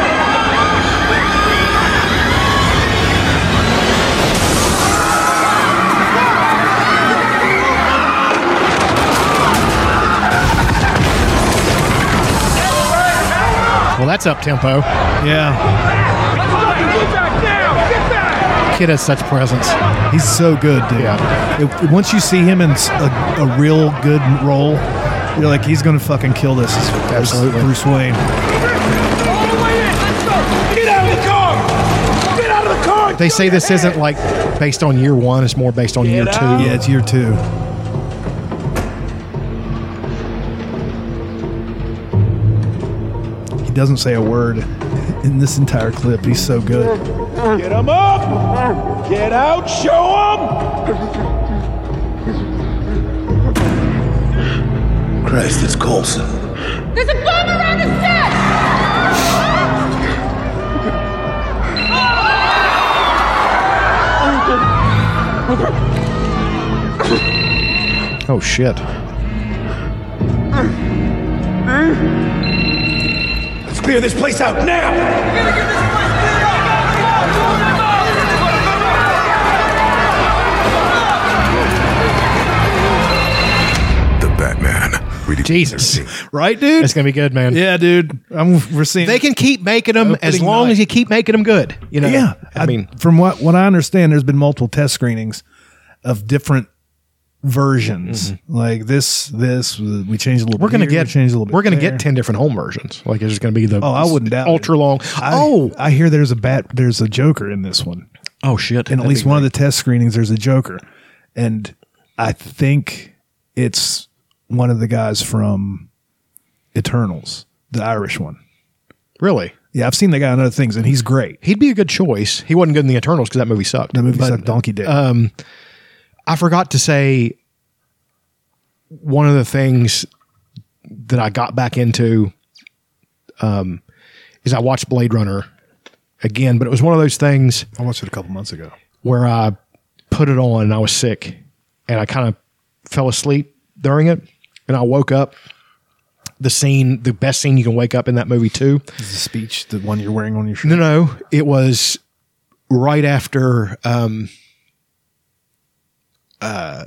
That's up tempo.
Yeah,
Kid has such presence.
he's so good, dude.
Yeah.
If- once you see him in a real good role, you're like, he's gonna fucking kill this. as- as
Absolutely.
Bruce Wayne.
Get out of the car! Get out of the car!
They say this isn't like based on year one; it's more based on year two.
Yeah, it's year two. He doesn't say a word in this entire clip. He's so good.
Get him up! Get out! Show him!
Christ, it's Colson.
There's a bomb around the set!
Oh shit!
Let's clear this place out now!
The Batman.
Jesus,
Right, dude?
it's gonna be good, man.
yeah, dude. I'm we're seeing
They can keep making them as long
night.
as you keep making them good. You know.
Yeah,
I mean,
from what what I understand, there's been multiple test screenings of different versions. Like this, this we changed a little.
Mm-hmm. we're gonna
here,
get
changed a little bit.
we're gonna
there.
get ten different home versions. Like there's gonna be the
Oh, I wouldn't doubt it.
ultra long.
I,
oh,
I hear there's a bat. There's a Joker in this one.
oh shit!
in at least one of the test screenings there's a joker and i think it's one of the guys from eternals the irish one
really.
yeah i've seen the guy on other things and he's great
He'd be a good choice. He wasn't good in the Eternals because that movie sucked.
the movie
But,
sucked donkey dick
I forgot to say one of the things that I got back into um, is I watched Blade Runner again, but it was one of those things
i watched it a couple months ago
where I put it on and I was sick and I kind of fell asleep during it and I woke up. The scene, the best scene you can wake up in that movie too.
is the speech the one you're wearing on your shirt
No, no, it was right after um, uh,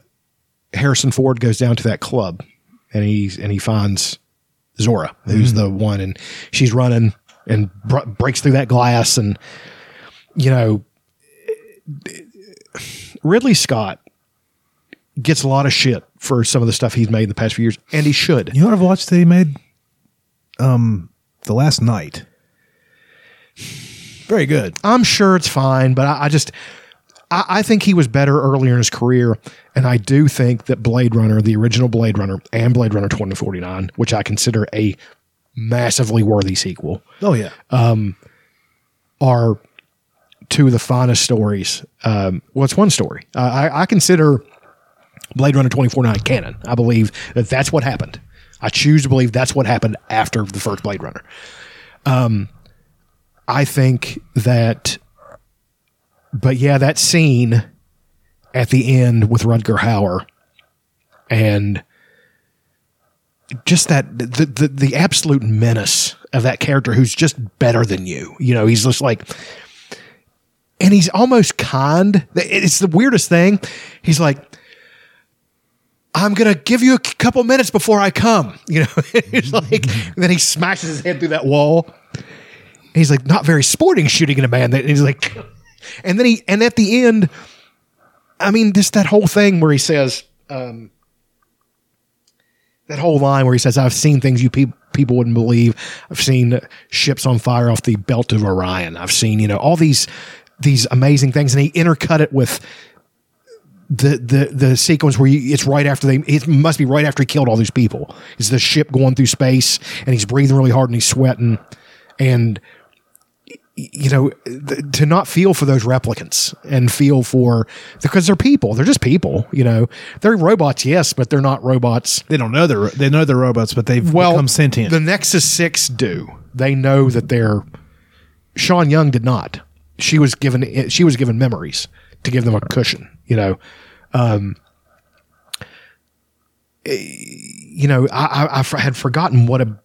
Harrison Ford goes down to that club, and he's and he finds Zhora, who's the one, and she's running and br- breaks through that glass, and you know, Ridley Scott gets a lot of shit for some of the stuff he's made in the past few years, and he should.
you know what i've watched that he made? Um the last night. Very good.
I'm sure it's fine, but I, I just I, I think he was better earlier in his career, and I do think that Blade Runner, the original Blade Runner, and Blade Runner 2049, which I consider a massively worthy sequel,
oh yeah
are two of the finest stories. Um, well, it's one story. Uh, I, I consider Blade Runner 2049 canon. I believe that that's what happened. I choose to believe that's what happened after the first Blade Runner. Um, I think that, but yeah, that scene at the end with Rutger Hauer and just that the, the the absolute menace of that character who's just better than you. You know, he's just like and he's almost kind. It's the weirdest thing. He's like, I'm gonna give you a couple minutes before I come. You know, he's like, then he smashes his head through that wall. He's like, not very sporting shooting at a man. That he's like, and then he and at the end, I mean, just that whole thing where he says, um, that whole line where he says, "I've seen things you peop people wouldn't believe. I've seen ships on fire off the belt of Orion. I've seen you know all these these amazing things," and he intercut it with the the the sequence where you, it's right after they it must be right after he killed all these people. It's the ship going through space, and he's breathing really hard and he's sweating, and you know, th- to not feel for those replicants and feel for because they're people. They're just people. You know, they're robots, yes, but they're not robots.
They don't know they're they know they're robots, but they've
Well,
become sentient.
The Nexus Six do. They know that they're. Sean Young did not. She was given. She was given memories to give them a cushion. You know. Um, eh, you know, I, I, I had forgotten what a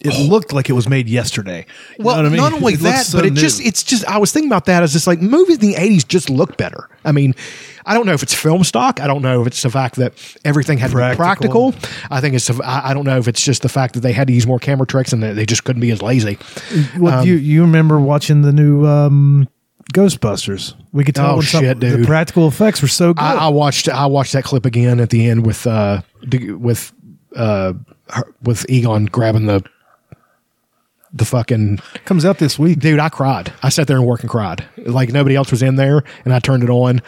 it looked like it was made yesterday. You
Well,
know what I mean?
not only
It
that,
so
but it
new.
just it's just I was thinking about that as just like movies in the eighties just look better. I mean, I don't know if it's film stock. I don't know if it's the fact that everything had to be
Practical.
practical. I think it's I I don't know if it's just the fact that they had to use more camera tricks and they just couldn't be as lazy.
What, you you remember watching the new um, Ghostbusters? We could tell
Oh,
when some-
shit,
the
dude.
practical effects were so good.
I, I watched I watched that clip again at the end with uh with uh her- with Egon grabbing the the fucking
Comes out this week.
dude, I cried. I sat there and worked and cried. Like nobody else was in there, and I turned it on,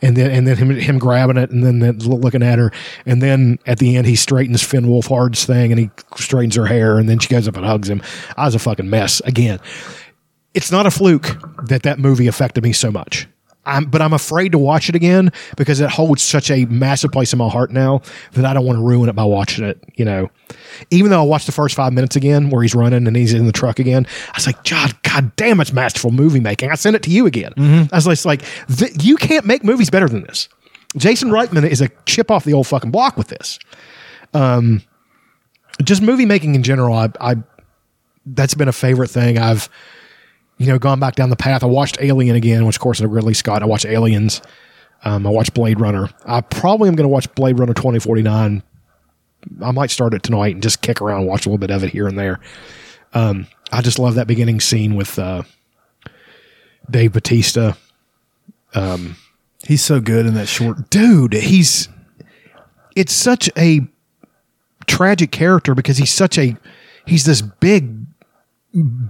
and then and then him him grabbing it, and then then looking at her, and then at the end he straightens Finn Wolfhard's thing, and he straightens her hair, and then she goes up and hugs him. I was a fucking mess again. It's not a fluke that that movie affected me so much. I'm, but I'm afraid to watch it again because it holds such a massive place in my heart now that I don't want to ruin it by watching it. You know, even though I watched the first five minutes again where he's running and he's in the truck again, I was like, God, God damn, it's masterful movie making. I sent it to you again. I was just like, th- you can't make movies better than this. Jason Reitman is a chip off the old fucking block with this. Um, just movie making in general, I, I that's been a favorite thing. I've you know, gone back down the path. I watched Alien again, which of course is Ridley Scott. I watched Aliens. Um, I watched Blade Runner. I probably am going to watch Blade Runner 2049. I might start it tonight and just kick around, and watch a little bit of it here and there. Um, I just love that beginning scene with uh, Dave Batista.
He's so good in that short.
Dude, he's it's such a tragic character because he's such a he's this big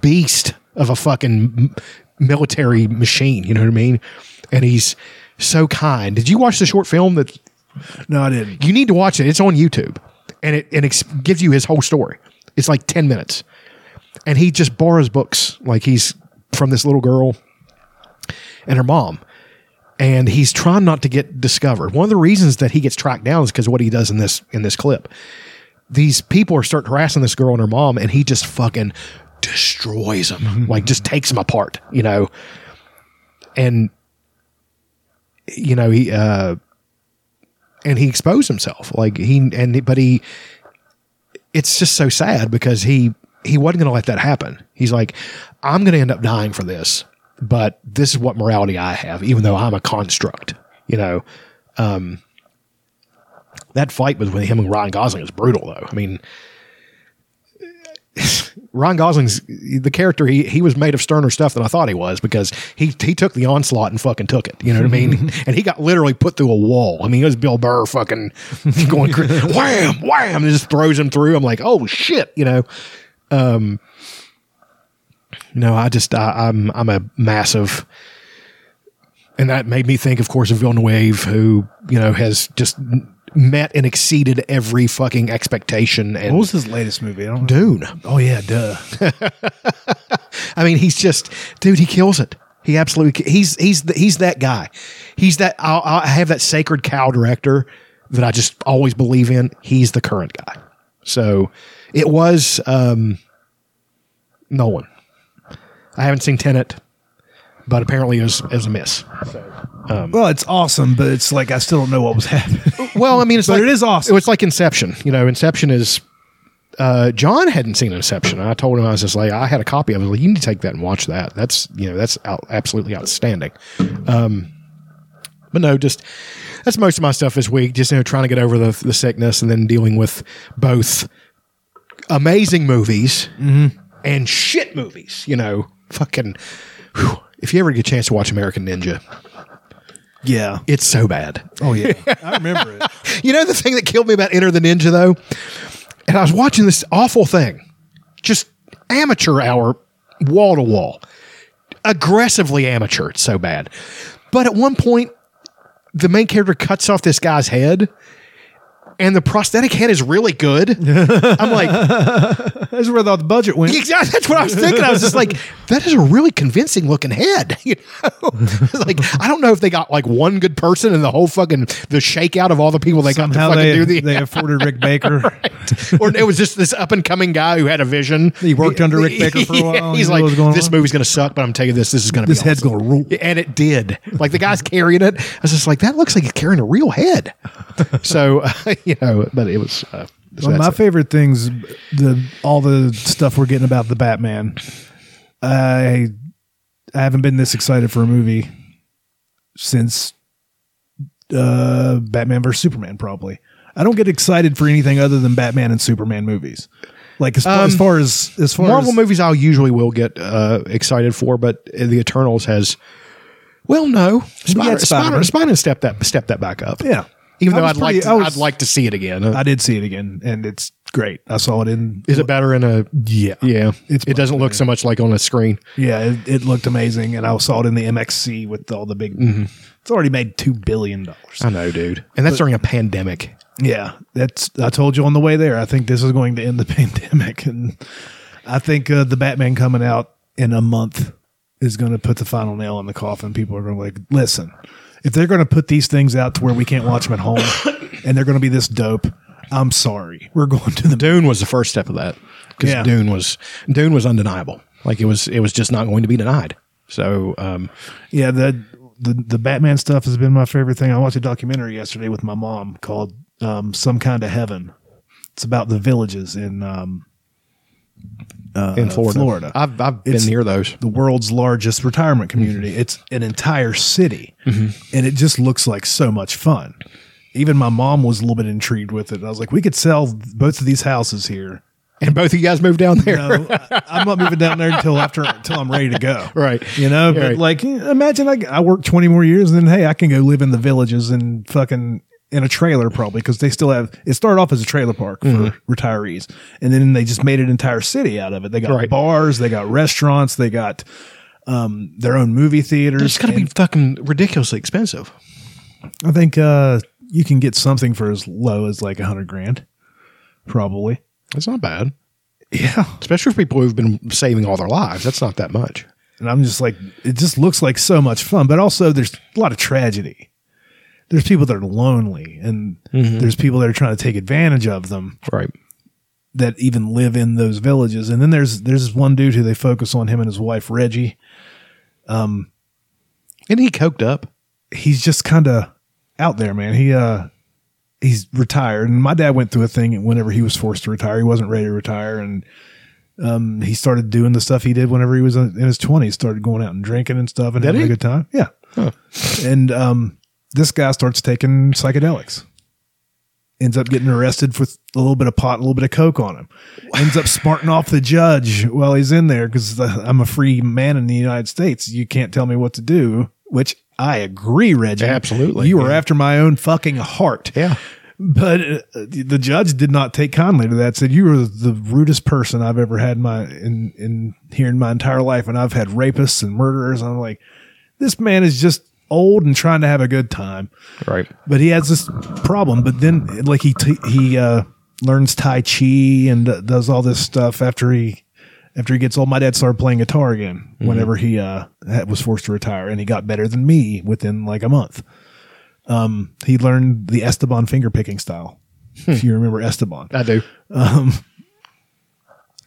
beast of a fucking military machine. You know what I mean? And he's so kind. Did you watch the short film that
No, I didn't.
you need to watch it? It's on YouTube, and it and it gives you his whole story. It's like ten minutes, and he just borrows books like he's from this little girl and her mom, and he's trying not to get discovered. One of the reasons that he gets tracked down is because what he does in this in this clip. These people are starting harassing this girl and her mom, and he just fucking destroys them, like just takes them apart, you know. And you know he uh and he exposed himself. Like he and but he it's just so sad because he he wasn't going to let that happen. He's like i'm going to end up dying for this but this is what morality i have even though i'm a construct you know? Um that fight with him and ryan gosling is brutal though. I mean Ryan Gosling's the character. He he was made of sterner stuff than I thought he was because he he took the onslaught and fucking took it. You know what I mean? and he got literally put through a wall. I mean, it was Bill Burr fucking going wham wham and just throws him through. I'm like, oh shit, you know. Um, no, I just I, I'm I'm a massive, and that made me think, of course, of Villeneuve, who you know has just met and exceeded every fucking expectation. And
What was his latest movie? I don't know.
Dune.
Oh yeah, duh.
I mean, he's just, dude, he kills it. He absolutely, he's, he's, he's that guy. He's that, I'll, I have that sacred cow director that I just always believe in. He's the current guy. So it was, um, Nolan. I haven't seen Tenet, but apparently it was, it was a miss.
well, it's awesome, but it's like I still don't know what was happening.
Well, I mean, it's
But
like,
it is awesome.
It's like Inception. You know, Inception is. Uh, John hadn't seen Inception. I told him I was just like, I had a copy of it. I was like, you need to take that and watch that. That's you know, that's out, absolutely outstanding. Um, but no, just that's most of my stuff this week. Just you know, trying to get over the the sickness and then dealing with both amazing movies and shit movies. You know, fucking. whew. If you ever get a chance to watch American Ninja,
yeah.
it's so bad.
Oh yeah. I remember it.
You know the thing that killed me about Enter the Ninja though? And I was watching this awful thing. Just amateur hour, wall to wall. Aggressively amateur. It's so bad. But at one point, the main character cuts off this guy's head. And the prosthetic head is really good. I'm like,
That's where all the budget went.
Exactly. That's what I was thinking. I was just like, that is a really convincing looking head. You know, like I don't know if they got like one good person in the whole fucking the shakeout of all the people they
Somehow
got to fucking
they,
do the
they afforded Rick Baker.
or it was just this up and coming guy who had a vision.
He worked under Rick Baker for a while.
he's like,
what was going
this
on."
movie's going to suck, but I'm telling you this, this is going to
This
be
head's
awesome."
gonna rule.
And it did. Like the guy's carrying it. I was just like, that looks like he's carrying a real head. so, uh, you know, but it was, uh, So
One of my
it.
favorite things, the all the stuff we're getting about the Batman. I I haven't been this excited for a movie since uh, Batman vs Superman. Probably, I don't get excited for anything other than Batman and Superman movies. Like as far, as
Um,
far as as far
Marvel
as,
movies I usually will get uh, excited for, but the Eternals has. Well, no, Spider,
had
Spider,
Spider-Man.
Spider stepped that stepped that back up.
yeah.
Even
I
though I'd like to,
was-
I'd like to see it again.
I did see it again, and it's great. I saw it in.
is it better in a?
Yeah,
Yeah,
It's
it doesn't look so much like on a screen.
Yeah, it, it looked amazing, and I saw it in the MXC with all the big.
Mm-hmm.
It's already made two billion dollars.
I know, dude, and that's during a pandemic.
Yeah, that's. I told you on the way there. I think this is going to end the pandemic, and I think uh, the Batman coming out in a month is going to put the final nail in the coffin. People are going to like, listen, if they're going to put these things out to where we can't watch them at home, and they're going to be this dope, I'm sorry, we're going to the.
Dune was the first step of that because
Yeah.
Dune was Dune was undeniable. Like it was, it was just not going to be denied. So, um,
Yeah, the the the Batman stuff has been my favorite thing. I watched a documentary yesterday with my mom called um, "Some Kind of Heaven." It's about the villages in um, uh,
in Florida,
Florida.
I've I've been
It's-
near those.
the world's largest retirement community. It's an entire city, and it just looks like so much fun. Even my mom was a little bit intrigued with it. I was like, we could sell both of these houses here.
And both of you guys moved down there.
No, I- I'm not moving down there until after until I'm ready to go.
Right.
You know, but
Right.
like imagine I, I work 20 more years and then hey, I can go live in the villages and fucking in a trailer probably because they still have it started off as a trailer park for
Mm-hmm.
retirees and then they just made an entire city out of it. They got
Right.
bars, they got restaurants, they got um, their own movie theaters.
It's going to be fucking ridiculously expensive.
I think uh, you can get something for as low as like a hundred grand, probably.
That's not bad,
Yeah.
especially for people who've been saving all their lives. That's not that much.
And I'm just like, it just looks like so much fun, but also there's a lot of tragedy. There's people that are lonely, and there's people that are trying to take advantage of them
Right.
that even live in those villages. And then there's there's this one dude who they focus on him and his wife Reggie.
Isn't he coked up?
He's just kind of out there, man. He uh he's retired, and my dad went through a thing whenever he was forced to retire. He wasn't ready to retire, and um, he started doing the stuff he did whenever he was in his twenties. Started going out and drinking and stuff, and
Did
having
he?
a good time. Yeah, and um, this guy starts taking psychedelics. Ends up getting arrested for a little bit of pot, a little bit of coke on him. Ends up smarting off the judge while he's in there because I'm a free man in the United States. You can't tell me what to do. Which I agree, Reggie.
Absolutely,
you were
yeah.
after my own fucking heart.
Yeah.
But uh, the judge did not take kindly to that. Said you were the rudest person I've ever had in my in in here in my entire life, and I've had rapists and murderers. I'm like, this man is just old and trying to have a good time.
Right.
But he has this problem. But then, like he t- he uh, learns Tai Chi and uh, does all this stuff after he after he gets old. My dad started playing guitar again whenever he uh, was forced to retire, and he got better than me within like a month. Um, he learned the Esteban finger picking style. If you remember Esteban,
I do.
Um,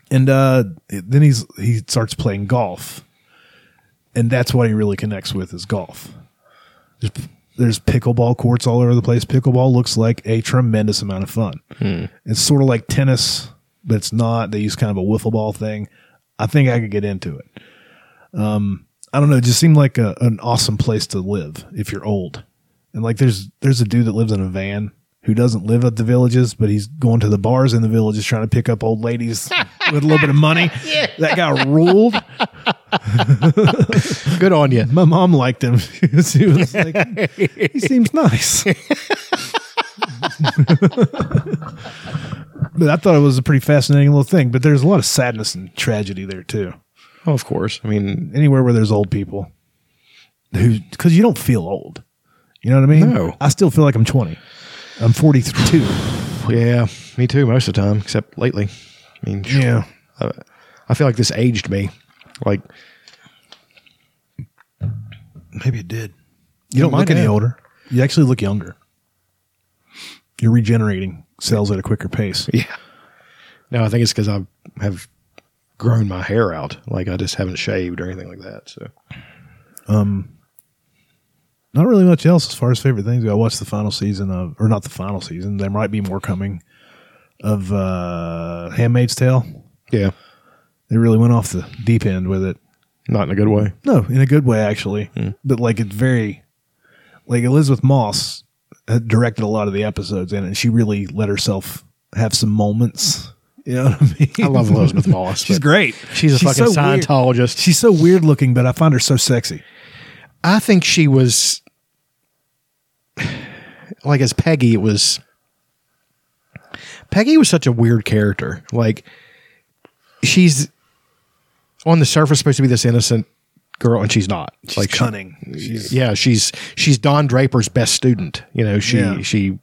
and uh, then he's he starts playing golf, and that's what he really connects with is golf. There's, there's pickleball courts all over the place. Pickleball looks like a tremendous amount of fun. It's sort of like tennis, but it's not. They use kind of a wiffle ball thing. I think I could get into it. Um, I don't know. It just seemed like a, an awesome place to live if you're old. And like, there's there's a dude that lives in a van who doesn't live at the villages, but he's going to the bars in the villages trying to pick up old ladies with a little bit of money. That guy ruled.
Good on you.
My mom liked him. she was like, he seems nice. but I thought it was a pretty fascinating little thing. But there's a lot of sadness and tragedy there too.
Oh, of course. I mean,
Anywhere where there's old people who, because you don't feel old. You know what I mean?
No.
I still feel like I'm 20. I'm 42.
yeah, me too. Most of the time, except lately. I mean,
Yeah.
I feel like this aged me. Like,
Maybe it did. You don't look any
have.
older. You actually look younger. You're regenerating cells at a quicker pace.
yeah. No, I think it's because I have grown my hair out. Like I just haven't shaved or anything like that. So um,
Not really much else as far as favorite things. go. I watched the final season of, or not the final season. There might be more coming. of uh, Handmaid's Tale.
Yeah,
They really went off the deep end with it.
not in a good way.
No, in a good way actually. Hmm. But like it's very like Elisabeth Moss had directed a lot of the episodes in it, and she really let herself have some moments. You know what I mean?
I love Elisabeth Moss.
She's great.
She's a fucking
so weird.
Scientologist.
She's so weird looking, but I find her so sexy.
I think she was like as Peggy. It was Peggy was such a weird character. Like she's on the surface supposed to be this innocent girl, and she's not.
She's
like she-
cunning. She's
yeah, she's she's Don Draper's best student. You know, she
Yeah.
she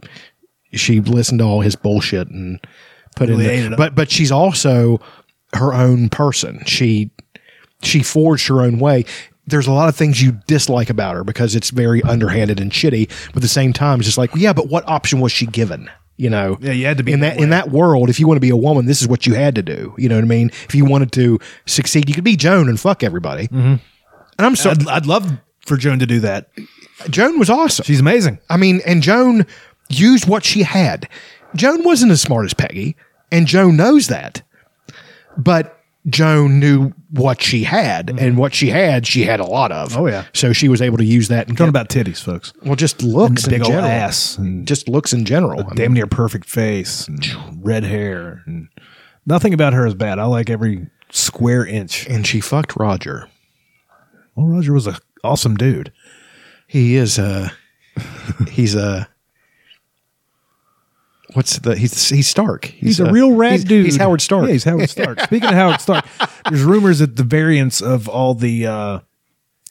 she listened to all his bullshit and put
Really
in. The, but but she's also her own person. She she forged her own way. There's a lot of things you dislike about her because it's very underhanded and shitty. But at the same time, it's just like, yeah, but what option was she given? You know,
Yeah, you had to be
in
that
that in that world. If you want to be a woman, this is what you had to do. You know what I mean? If you wanted to succeed, you could be Joan and fuck everybody.
Mm-hmm.
And I'm so
I'd, I'd love for Joan to do that.
Joan was awesome.
She's amazing.
I mean, and Joan used what she had. Joan wasn't as smart as Peggy, and Joan knows that. But Joan knew what she had, and what she had, she had a lot of.
Mm-hmm. Oh, yeah.
So she was able to use that. And
Talking about titties, folks.
well, just looks
big
in
old
general.
ass and
just looks in general. I mean,
damn near perfect face and red hair and nothing about her is bad. I like every square inch.
and she fucked Roger.
Well, Roger was a awesome dude.
He is a. he's a. What's the? He's he's Stark.
He's, a, real rad
he's-
dude.
He's Howard Stark.
Yeah, he's Howard Stark. Speaking of Howard Stark, there's rumors that the variants of all the uh,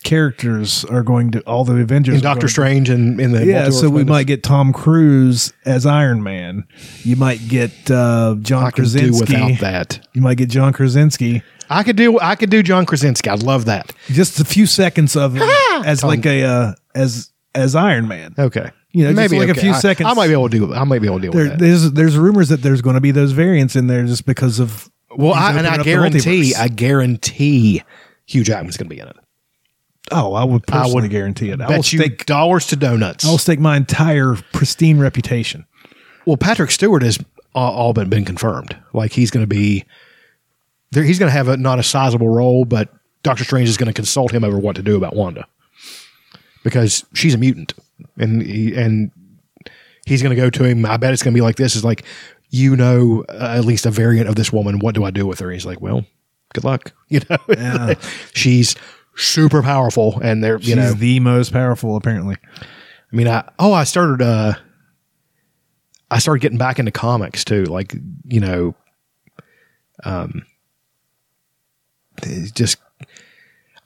characters are going to all the Avengers.
in
are going
Doctor
to-
Strange and in the
Yeah, so we might get Tom Cruise as Iron Man. You might get uh, John
I
Krasinski.
do without that.
You might get John Krasinski.
I could do I could do John Krasinski. I'd love that.
Just a few seconds of him as like a uh, as as Iron Man.
Okay.
You know, just like a few
I-
seconds.
I, might be able to do I might be able to deal
There,
with that.
there's there's rumors that there's going to be those variants in there just because of
Well, I, and I guarantee. I guarantee Hugh Jackman's going to be in it.
oh, I would
I would
guarantee it. I will
Bet you
stake
dollars to donuts.
I will stake my entire pristine reputation.
well, Patrick Stewart has all, all but been confirmed. Like he's going to be there. He's going to have a not a sizable role, but Doctor Strange is going to consult him over what to do about Wanda because she's a mutant, and he, and he's going to go to him. I bet it's going to be like this: is like you know uh, at least a variant of this woman. What do I do with her? He's like, well, good luck. You know,
Yeah.
she's super powerful, and they're you
She's
know
the most powerful, apparently.
I mean, I oh, I started uh I started getting back into comics too. Like, you know, um it's just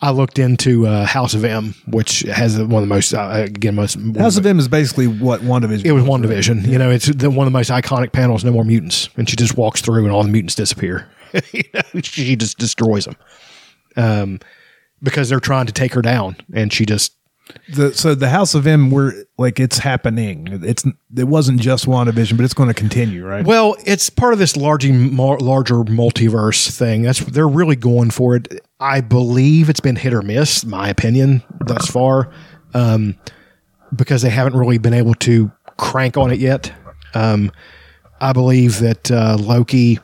I looked into uh, House of M, which has one of the most uh, again most
House of M is basically what one WandaVision
It was WandaVision. You know, it's the, one of the most iconic panels. No more mutants, and she just walks through, and all the mutants disappear. you know, she just destroys them, um, because they're trying to take her down, and she just
The, so the House of M, we're like it's happening. It's it wasn't just WandaVision, but it's going to continue, right?
Well, it's part of this larger, larger multiverse thing. That's they're really going for it. I believe it's been hit or miss, my opinion, thus far, um, because they haven't really been able to crank on it yet. Um, I believe that uh, Loki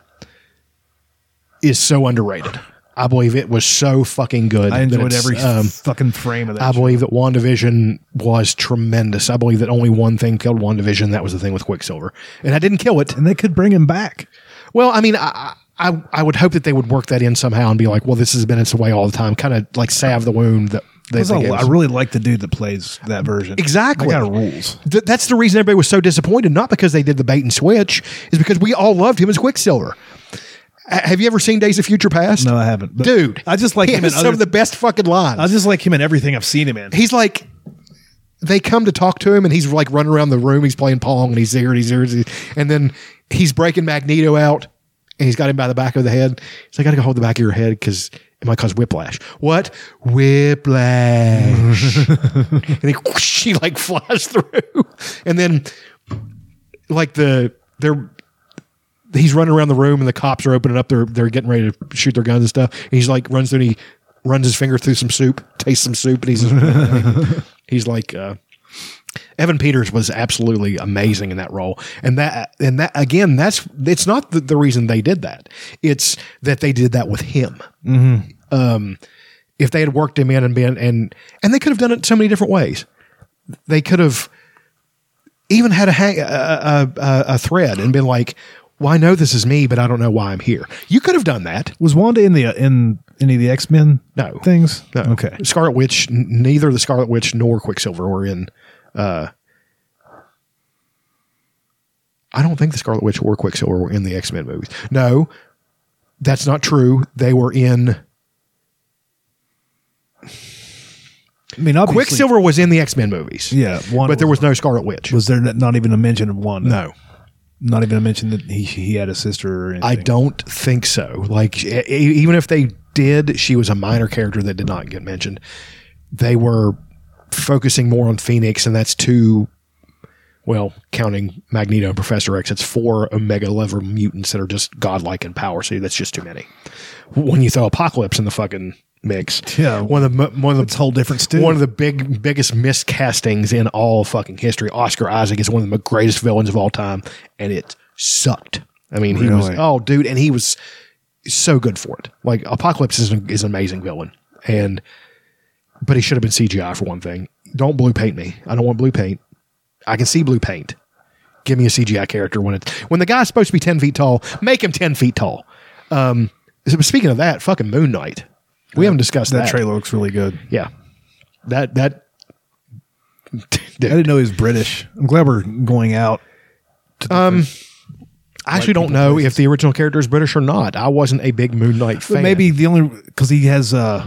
is so underrated. I believe it was so fucking good.
I enjoyed every
um,
fucking frame of that.
I
show.
believe that WandaVision was tremendous. I believe that only one thing killed WandaVision. That was the thing with Quicksilver. And I didn't kill it.
and they could bring him back.
Well, I mean, I, I, I would hope that they would work that in somehow and be like, well, this has been its way all the time, kind of like salve the wound that they, they
I, really like the dude that plays that version.
Exactly.
That guy rules.
Th- that's the reason everybody was so disappointed, not because they did the bait and switch, is because we all loved him as Quicksilver. Have you ever seen Days of Future Past?
No, I haven't. But
Dude,
I just like
he
him
has
in
some
other-
of the best fucking lines.
I just like him in everything I've seen him in.
he's like they come to talk to him and he's like running around the room he's playing pong and he's there and he's there and then he's breaking magneto out and he's got him by the back of the head. He's like i gotta go hold the back of your head because it might cause whiplash. What? Whiplash. And he, whoosh, he like flies through. And then like the they're he's running around the room and the cops are opening up. They're they're getting ready to shoot their guns and stuff. And he's like runs through and he runs his finger through some soup, tastes some soup, and he's he's like, uh, Evan Peters was absolutely amazing in that role, and that and that again, that's it's not the, the reason they did that. It's that they did that with him. Um, if they had worked him in and been and and they could have done it so many different ways. They could have even had a hang, a, a, a, a thread and been like, "Well, I know this is me, but I don't know why I'm here." You could have done that.
Was Wanda in the in any of the X Men?
No.
things.
No.
Okay.
Scarlet Witch, n- neither the Scarlet Witch nor Quicksilver were in. Uh, I don't think the Scarlet Witch or Quicksilver were in the X Men movies. No, that's not true. They were in.
I mean, obviously,
Quicksilver was in the X Men movies.
Yeah,
but there was no Scarlet Witch.
Was there not even a mention of one?
no,
not even a mention that he he had a sister or anything.
I don't think so. Like, even if they did, she was a minor character that did not get mentioned. They were focusing more on Phoenix, and that's two. Well, counting Magneto and Professor X, it's four Omega level mutants that are just godlike in power. So that's just too many. When you throw Apocalypse in the fucking mix,
Yeah.
one of the one of the
whole different stew.
one of the big biggest miscastings in all fucking history. Oscar Isaac is one of the greatest villains of all time, and it sucked. I mean, he was oh, dude, and he was so good for it. Like Apocalypse is, an- is an amazing villain, and but he should have been CGI for one thing. Don't blue paint me. I don't want blue paint. I can see blue paint. Give me a CGI character when it when the guy's supposed to be ten feet tall. Make him ten feet tall. Um, speaking of that, fucking Moon Knight. We haven't discussed
that
that.
trailer looks really good.
Yeah, that that.
I didn't know he was British. I'm glad we're going out.
Um, I actually don't know if the original character is British or not. I wasn't a big Moon Knight fan.
maybe the only because he has uh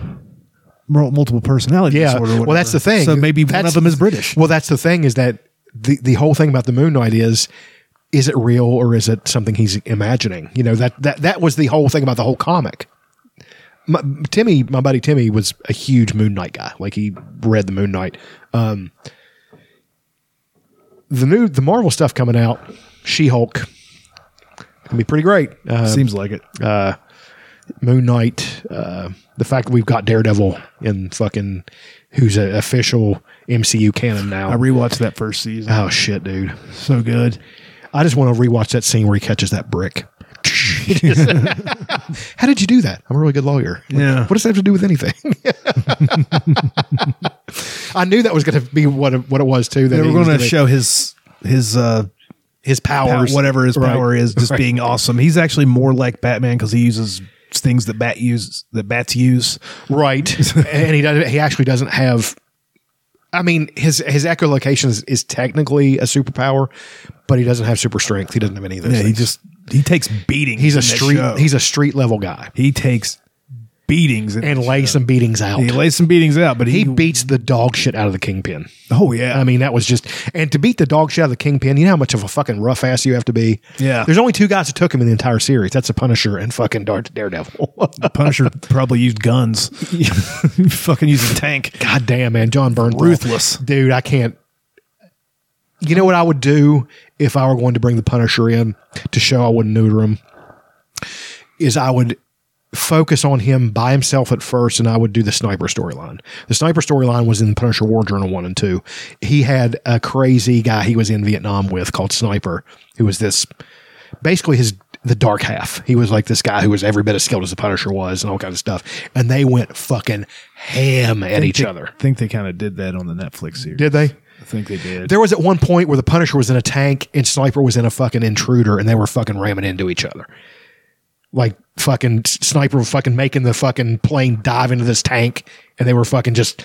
multiple personality
yeah.
disorder. or
Well, that's the thing.
So maybe one of them is British.
Well, that's the thing is that the the whole thing about the Moon Knight is is it real or is it something he's imagining? You know that that that was the whole thing about the whole comic. My, Timmy, my buddy Timmy, was a huge Moon Knight guy. Like he read the Moon Knight. Um, the new the Marvel stuff coming out, She Hulk, can be pretty great. Uh,
Seems like it.
Moon Knight, uh, the fact that we've got Daredevil in fucking who's an official MCU canon now.
I rewatched that first season.
oh shit, dude!
so good.
I just want to rewatch that scene where he catches that brick. How did you do that? I'm a really good lawyer.
Yeah.
What does that have to do with anything? I knew that was going to be what it, what it was too. That
They
he
were going to show his his uh
his
pow-
powers,
whatever his
Right.
power is, just
Right.
being awesome. He's actually more like Batman because he uses things that bat use that bats use.
right, and he doesn't. He actually doesn't have. I mean, his his echolocation is, is technically a superpower, but he doesn't have super strength. He doesn't have any of those.
Yeah, he
things.
just he takes beating.
he's a street he's a street level guy,
he takes beatings in
and lays
show.
some beatings out.
He lays some beatings out, but
he
he,
beats the dog shit out of the kingpin.
Oh yeah,
I mean, that was just and to beat the dog shit out of the kingpin, you know how much of a fucking rough ass you have to be.
Yeah.
there's only two guys that took him in the entire series. That's the Punisher and fucking Dar- Daredevil.
The Punisher probably used guns. fucking used a tank.
God damn, man, Jon Bernthal,
Ruthless.
dude. I can't. You know what I would do if I were going to bring the Punisher in to show I wouldn't neuter him? Is I would focus on him by himself at first, and I would do the sniper storyline. The sniper storyline was in Punisher War Journal one and two. He had a crazy guy he was in Vietnam with called Sniper, who was this basically his the dark half. He was like this guy who was every bit as skilled as the Punisher was, and all kinds of stuff. And they went fucking ham at each
They-
other.
I think they kind of did that on the Netflix series.
Did they?
I think they did.
There was at one point where the Punisher was in a tank and Sniper was in a fucking intruder, and they were fucking ramming into each other. Like fucking Sniper fucking making the fucking plane dive into this tank, and they were fucking just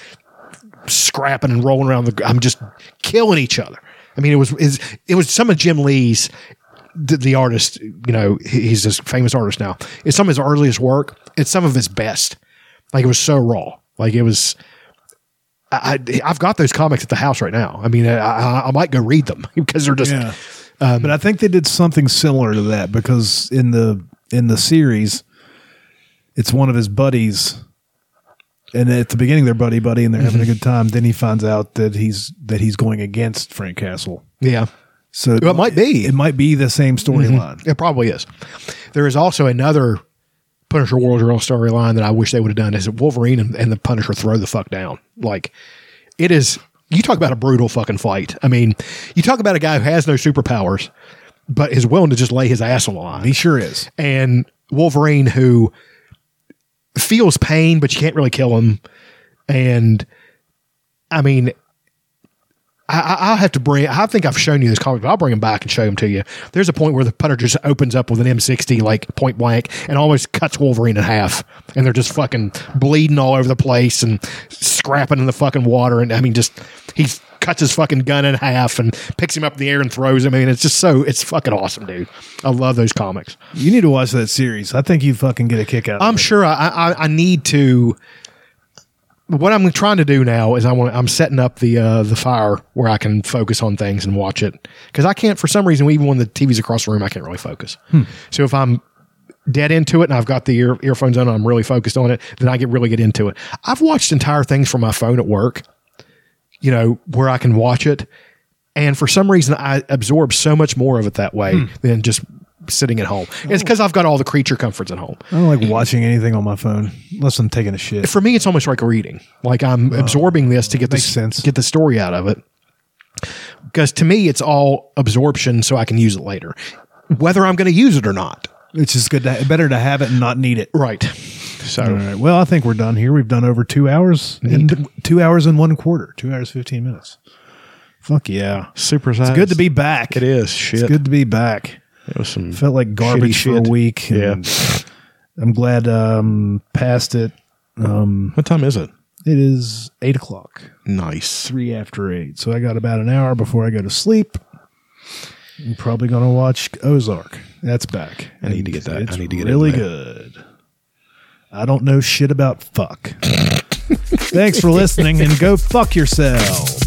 scrapping and rolling around the. I'm just killing each other. I mean, it was is it was some of Jim Lee's the, the artist. You know, he's this famous artist now. It's some of his earliest work. It's some of his best. Like it was so raw. Like it was. I, I've got those comics at the house right now. I mean, I, I, I might go read them because they're just
Yeah. Um, but I think they did something similar to that because in the in the series, it's one of his buddies, and at the beginning they're buddy buddy and they're having a mm-hmm. good time. Then he finds out that he's that he's going against Frank Castle.
yeah.
So
Well, it might be.
it might be the same mm-hmm. storyline.
It probably is. There is also another Punisher War Journal storyline that I wish they would have done is that Wolverine and, and the Punisher throw the fuck down. Like it is you talk about a brutal fucking fight. I mean, you talk about a guy who has no superpowers, but is willing to just lay his ass on the line.
He sure is.
and Wolverine who feels pain, but you can't really kill him. And I mean, I, I- I'll have to bring. I think I've shown you this comic, but I'll bring him back and show him to you. There's a point where the putter just opens up with an M60, like point blank, and almost cuts Wolverine in half, and they're just fucking bleeding all over the place and scrapping in the fucking water. And I mean, just he cuts his fucking gun in half and picks him up in the air and throws him. I mean, it's just so it's fucking awesome, dude. I love those comics.
You need to watch that series. I think you fucking get a kick out.
I'm
of it.
sure I, I I need to. What I'm trying to do now is I want I'm setting up the uh, the fire where I can focus on things and watch it because I can't for some reason even when the TV's across the room I can't really focus. So if I'm dead into it and I've got the ear, earphones on and I'm really focused on it, then I get really get into it. I've watched entire things from my phone at work, you know, where I can watch it, and for some reason I absorb so much more of it that way hmm. than just sitting at home. It's oh. because I've got all the creature comforts at home
I don't like watching anything on my phone unless I'm taking a shit.
for me, it's almost like reading. Like I'm oh. absorbing this to get the
sense.
get the story out of it. Because to me, it's all absorption, so I can use it later, whether I'm going to use it or not.
It's just good to better to have it and not need it.
Right. So
All right. Well, I think we're done here. We've done over two hours and two hours and one quarter. Two hours fifteen minutes. Fuck yeah!
super.
It's good to be back.
It is shit.
It's good to be back.
It was some
Felt like garbage for a week. Yeah, I'm glad um past it.
What time is it?
It is eight o'clock,
Nice.
three after eight. So I got about an hour before I go to sleep. I'm probably gonna watch Ozark. That's back.
I need to get that. I
It's
need to get
it.
really
good. I don't know shit about fuck. Thanks for listening and go fuck yourself.